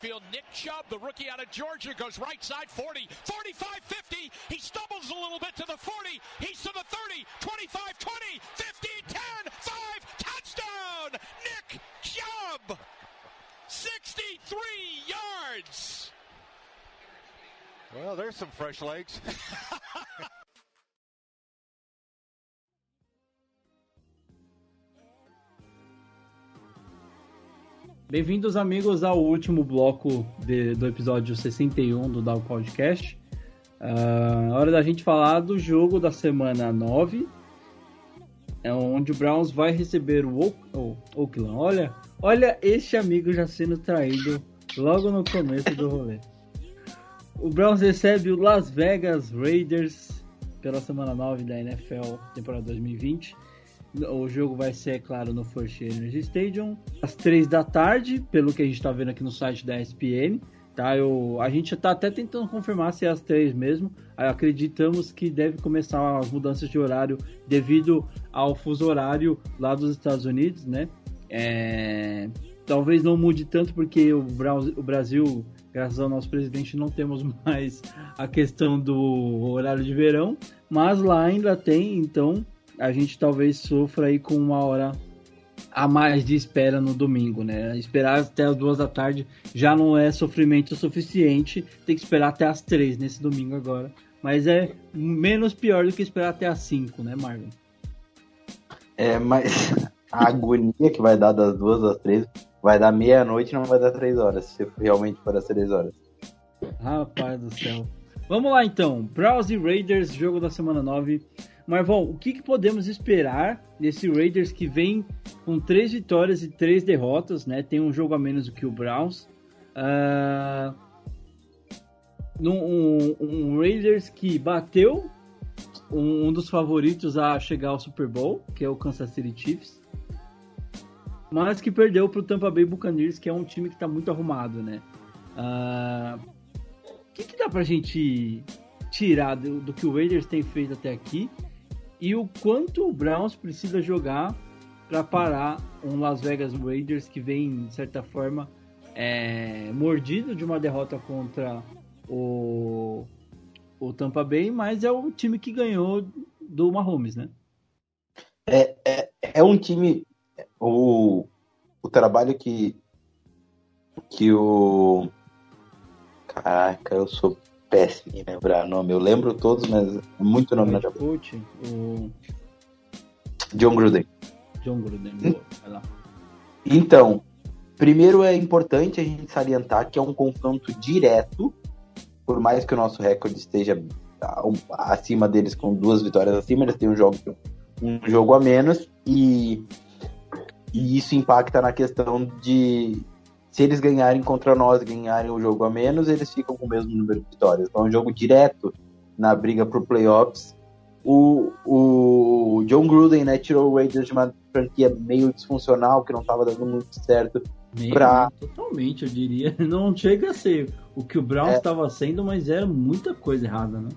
Backfield. Nick Chubb, the rookie out of Georgia, goes right side 40, 45, 50. He stumbles a little bit to the 40. He's to the 30, 25, 20, 15, 10, 5. Touchdown! Nick Chubb! 63 yards.
Well, there's some fresh legs.
Bem-vindos, amigos, ao último bloco de, do episódio 61 do Dow Podcast. Uh, hora da gente falar do jogo da semana 9, é onde o Browns vai receber o oh, Oakland. Olha, olha este amigo já sendo traído logo no começo do rolê. O Browns recebe o Las Vegas Raiders pela semana 9 da NFL, temporada 2020. O jogo vai ser, é claro, no First Energy Stadium, às três da tarde, pelo que a gente está vendo aqui no site da ESPN. Tá, eu, a gente está até tentando confirmar se é às três mesmo. Acreditamos que deve começar as mudanças de horário devido ao fuso horário lá dos Estados Unidos, né? É, talvez não mude tanto porque o, o Brasil, graças ao nosso presidente, não temos mais a questão do horário de verão, mas lá ainda tem, então a gente talvez sofra aí com uma hora a mais de espera no domingo, né? Esperar até as duas da tarde já não é sofrimento suficiente, tem que esperar até as três nesse domingo agora. Mas é menos pior do que esperar até as cinco, né, Marvin?
É, mas a agonia que vai dar das duas às três vai dar meia-noite não vai dar três horas, se realmente for as três horas.
Rapaz do céu. Vamos lá então. Browse Raiders, jogo da semana 9. Marvão, o que, que, podemos esperar desse Raiders que vem com três vitórias e três derrotas, né? Tem um jogo a menos do que o Browns. Uh, um, um, Raiders que bateu um, um, dos favoritos a chegar ao Super Bowl, que é o Kansas City Chiefs, mas que perdeu para o Tampa Bay Buccaneers, que é um time que está muito arrumado, né? Uh, o que, que dá para a gente tirar do, do que o Raiders tem feito até aqui e o quanto o Browns precisa jogar para parar um Las Vegas Raiders que vem, de certa forma, é, mordido de uma derrota contra o, o Tampa Bay, mas é o time que ganhou do Mahomes, né?
É, é, é um time. O, o trabalho que que o caraca, eu sou péssimo em lembrar nome. Eu lembro todos, mas é muito nome na cabeça.
O
John Gruden.
John Gruden. boa, vai lá.
Então, primeiro é importante a gente salientar que é um confronto direto, por mais que o nosso recorde esteja a- acima deles com duas vitórias acima, eles têm um jogo, um jogo a menos e, e isso impacta na questão de se eles ganharem contra nós, ganharem o jogo a menos, eles ficam com o mesmo número de vitórias. Então é um jogo direto na briga pro playoffs. O, o John Gruden né, tirou o Raiders de uma franquia meio disfuncional, que não estava dando muito certo.
Meio,
Pra-
Totalmente, eu diria. Não chega a ser o que o Browns
É.
estava sendo, mas era muita coisa errada, né?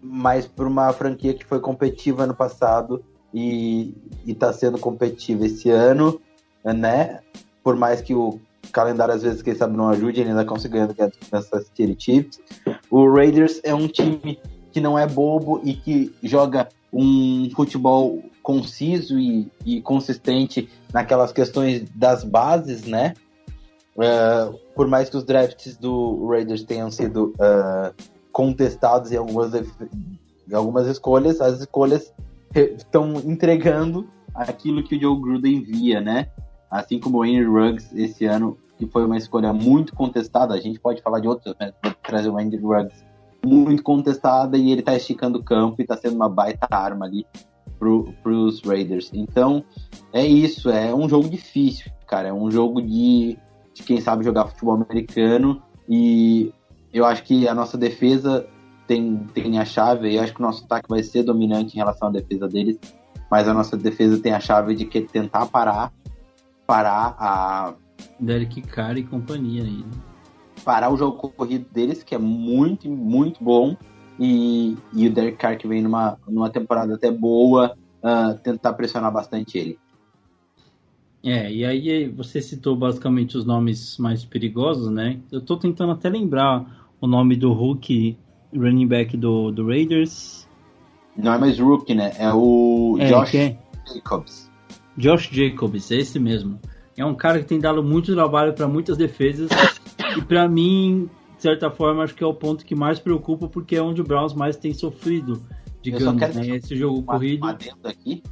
mas por uma franquia que foi competitiva ano passado e está sendo competitiva esse ano, né? Por mais que o calendário às vezes, quem sabe, não ajude, ele ainda consegue ganhar Kansas City Chiefs. O Raiders é um time que não é bobo e que joga um futebol conciso e, e consistente naquelas questões das bases, né? É, por mais que os drafts do Raiders tenham sido é, contestados em algumas, em algumas escolhas, as escolhas estão entregando aquilo que o Joe Gruden via, né? Assim como o Henry Ruggs esse ano, que foi uma escolha muito contestada, a gente pode falar de outros, mas vou trazer o Henry Ruggs muito contestada e ele tá esticando o campo e tá sendo uma baita arma ali pro, pros Raiders. Então, é isso, é um jogo difícil, cara, é um jogo de, de quem sabe jogar futebol americano e eu acho que a nossa defesa tem, tem a chave, eu acho que o nosso ataque vai ser dominante em relação à defesa deles, mas a nossa defesa tem a chave de que tentar parar, parar a
Derek Carr e companhia aí. Né?
parar o jogo corrido deles, que é muito, muito bom, e, e o Derek Carr que vem numa, numa temporada até boa, ah, tentar pressionar bastante ele.
É, e aí você citou basicamente os nomes mais perigosos, né? Eu tô tentando até lembrar o nome do Hulk, running back do, do Raiders.
Não é mais rookie, né? É o
É,
Josh
é
Jacobs.
Josh Jacobs, esse mesmo. É um cara que tem dado muito trabalho para muitas defesas e para mim, de certa forma, acho que é o ponto que mais preocupa porque é onde o Browns mais tem sofrido, digamos, né?
deixar
Esse jogo
Uma-
corrido.
Um adendo aqui.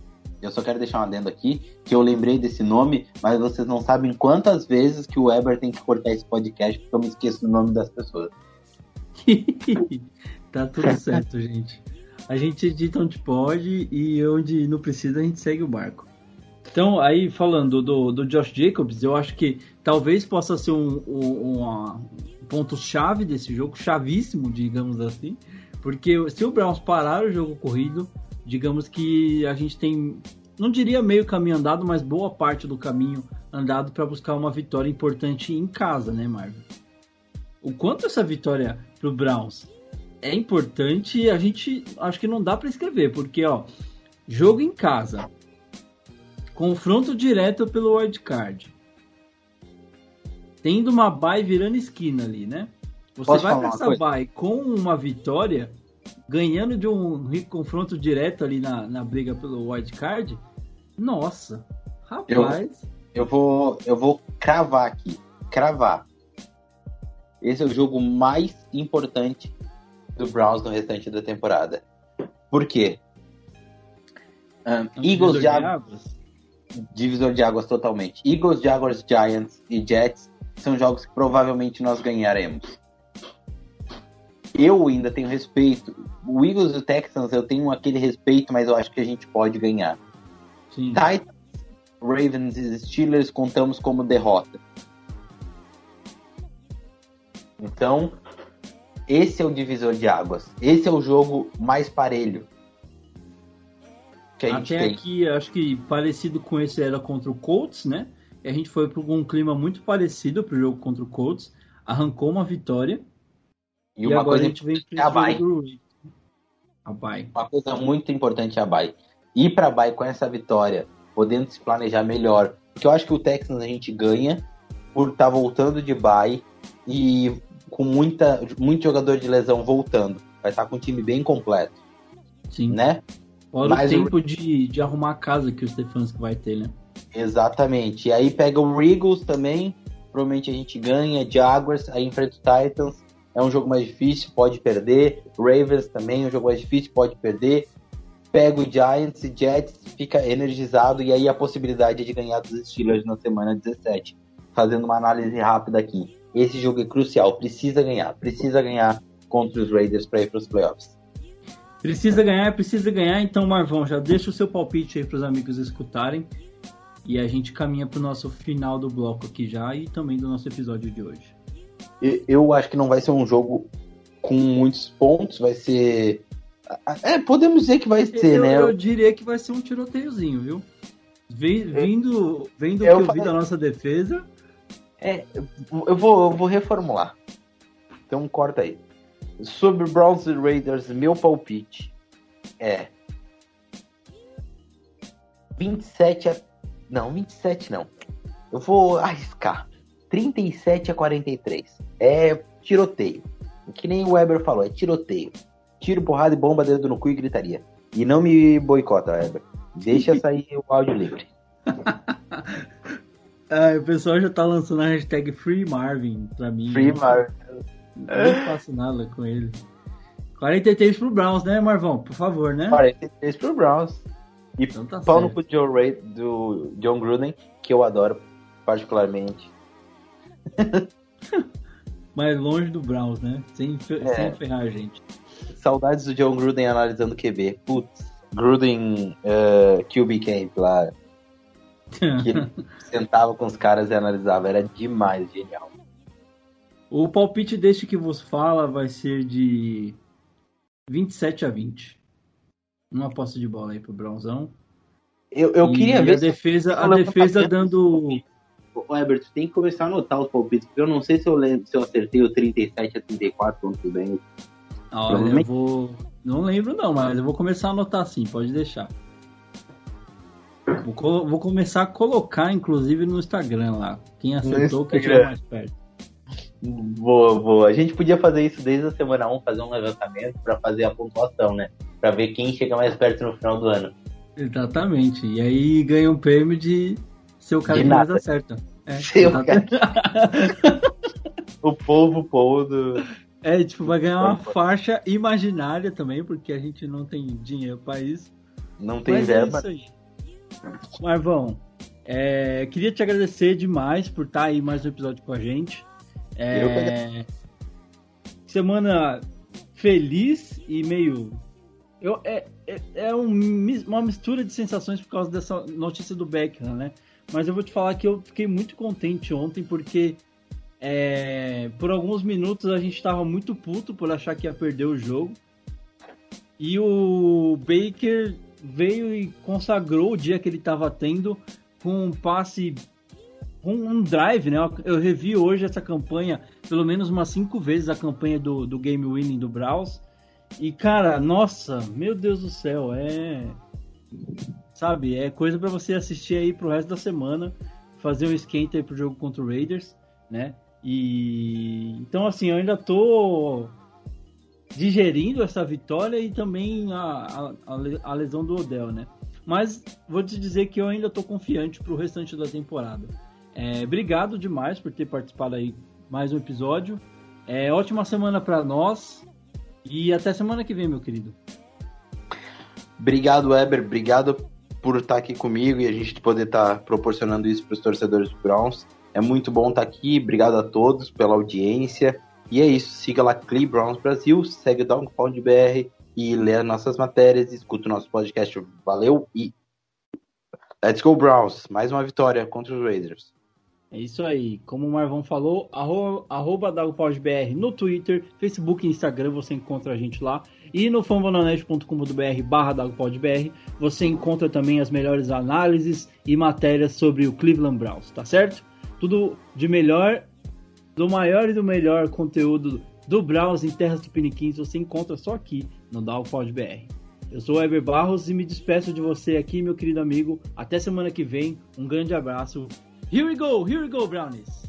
Eu só quero deixar um adendo aqui, que eu lembrei desse nome, mas vocês não sabem quantas vezes que o Weber tem que cortar esse podcast, porque eu me esqueço do nome das pessoas.
tá tudo certo, gente. A gente edita onde pode e onde não precisa a gente segue o barco. Então, aí falando do, do Josh Jacobs, eu acho que talvez possa ser um, um, um ponto-chave desse jogo, chavíssimo, digamos assim, porque se o Browns parar o jogo corrido, digamos que a gente tem, não diria meio caminho andado, mas boa parte do caminho andado para buscar uma vitória importante em casa, né, Marvin? O quanto essa vitória pro Browns é importante, a gente acho que não dá para escrever, porque ó, jogo em casa, confronto direto pelo wildcard, tendo uma bye virando esquina ali, né? Você
Posso
vai pra essa
coisa?
bye com uma vitória, ganhando de um confronto direto ali na, na briga pelo wildcard, nossa, rapaz,
Eu vou, eu vou cravar aqui. Cravar. Esse é o jogo mais importante do Browns no restante da temporada. Por quê?
Um
Eagles,
divisor de
Jaguars. Divisor de águas totalmente. Eagles, Jaguars, Giants e Jets são jogos que provavelmente nós ganharemos. Eu ainda tenho respeito. O Eagles e o Texans eu tenho aquele respeito, mas eu acho que a gente pode ganhar.
Sim.
Titans, Ravens e Steelers contamos como derrota. Então, esse é o divisor de águas. Esse é o jogo mais parelho que a
Até
tem.
aqui, acho que parecido com esse era contra o Colts, né? E a gente foi para um clima muito parecido pro jogo contra o Colts, arrancou uma vitória
E
e,
uma
agora
coisa,
a gente vem
é a
para jogo do Ravens. A bye.
uma coisa muito importante é a Bay. Ir pra Bay com essa vitória, podendo se planejar melhor. Porque eu acho que o Texans a gente ganha por estar voltando de Bay e com muita, muito jogador de lesão voltando. Vai estar com um time bem completo,
Sim.
né?
Fora
Mas
o
o-
tempo de, de arrumar a casa que o Stefanski vai ter, né?
Exatamente. E aí pega o Eagles também, provavelmente a gente ganha, Jaguars, aí enfrenta o Titans, é um jogo mais difícil, pode perder. Ravens também, é um jogo mais difícil, pode perder. Pega o Giants e Jets, fica energizado, e aí a possibilidade de ganhar dos Steelers na semana 17. Fazendo uma análise rápida aqui. Esse jogo é crucial, precisa ganhar, precisa ganhar contra os Raiders para ir para os playoffs.
Precisa ganhar, precisa ganhar. Então, Marvão, já deixa o seu palpite aí para os amigos escutarem. E a gente caminha para o nosso final do bloco aqui já e também do nosso episódio de hoje.
Eu acho que não vai ser um jogo com muitos pontos, vai ser. É, podemos dizer que vai ser,
eu,
né?
eu diria que vai ser um tiroteiozinho, viu? Vi- Vindo, vendo o que
Eu
eu vi
falei-
da nossa defesa,
É, eu vou, eu vou reformular. Então corta aí. Sobre Browns e Raiders, meu palpite é 27 a. Não, 27 não. Eu vou arriscar. 37 a 43. É tiroteio. Que nem o Weber falou, é tiroteio. Tiro, porrada e bomba, dedo no cu e gritaria. E não me boicota, Weber. Deixa sair o áudio livre.
ah, o pessoal já tá lançando a hashtag Free Marvin pra mim.
Free
Não-
Mar.
Não faço nada com ele. 43 pro Browns, né, Marvão? Por favor, né?
43 pro Browns. E
Então tá
pau no cu Joe Ray, do John Gruden, que eu adoro particularmente.
Mas longe do Browns, né? Sem,
É.
sem ferrar a gente.
Saudades do John Gruden analisando QB. Putz, Gruden uh, QB Camp lá. Que ele sentava com os caras e analisava. Era demais, genial.
O palpite deste que vos fala vai ser de 27 a 20. Uma posse de bola aí pro Brownsão.
Eu, eu queria
a
ver se
defesa, a defesa dando.
Ô, Herbert, tem que começar a anotar os palpites, porque eu não sei se eu, lembro, se eu acertei o 37 a 34 contra o Bengals.
Olha, eu vou. Não lembro não, mas eu vou começar a anotar sim, pode deixar. Vou, co- vou começar a colocar, inclusive, no Instagram lá. Quem acertou, quem estiver mais perto.
Boa, boa. A gente podia fazer isso desde a semana 1, fazer um levantamento pra fazer a pontuação, né? Pra ver quem chega mais perto no final do ano.
Exatamente. E aí ganha um prêmio de ser o cara
De
que mais acerta. É,
o
exatamente.
O povo, o povo do.
É, tipo, vai ganhar uma faixa imaginária também, porque a gente não tem dinheiro para isso.
Não tem
Mas
verba.
é isso aí. Marvão, é, queria te agradecer demais por estar aí mais um episódio com a gente. É, semana feliz e meio. Eu, é, é, é um uma mistura de sensações por causa dessa notícia do Beckham, né? Mas eu vou te falar que eu fiquei muito contente ontem porque é, por alguns minutos a gente estava muito puto por achar que ia perder o jogo. E o Baker veio e consagrou o dia que ele estava tendo com um passe, com um drive, né? Eu revi hoje essa campanha pelo menos umas cinco vezes a campanha do, do Game Winning do Browns. E cara, nossa, meu Deus do céu, é. Sabe, é coisa para você assistir aí pro resto da semana, fazer um esquenta aí pro jogo contra o Raiders, né? E então assim, eu ainda tô digerindo essa vitória e também a, a, a lesão do Odell, né? Mas vou te dizer que eu ainda tô confiante pro restante da temporada. É, obrigado demais por ter participado aí mais um episódio. É, ótima semana para nós e até semana que vem, meu querido.
Obrigado, Weber. Obrigado por estar aqui comigo e a gente poder estar proporcionando isso para os torcedores do Browns. É muito bom estar aqui. Obrigado a todos pela audiência. E é isso. Siga lá Clee Browns Brasil, segue o Downpound BR e lê as nossas matérias, escuta o nosso podcast. Valeu e Let's go Browns! Mais uma vitória contra os Raiders.
É isso aí. Como o Marvão falou, arroba, arroba DagoPodBR no Twitter, Facebook e Instagram, você encontra a gente lá. E no fambonanet.com.br barra DagoPodBR, você encontra também as melhores análises e matérias sobre o Cleveland Browns, tá certo? Tudo de melhor, do maior e do melhor conteúdo do Browns em terras tupiniquins, você encontra só aqui no DagoPodBR. Eu sou o Eber Barros e me despeço de você aqui, meu querido amigo. Até semana que vem. Um grande abraço. Here we go, here we go, Brownies!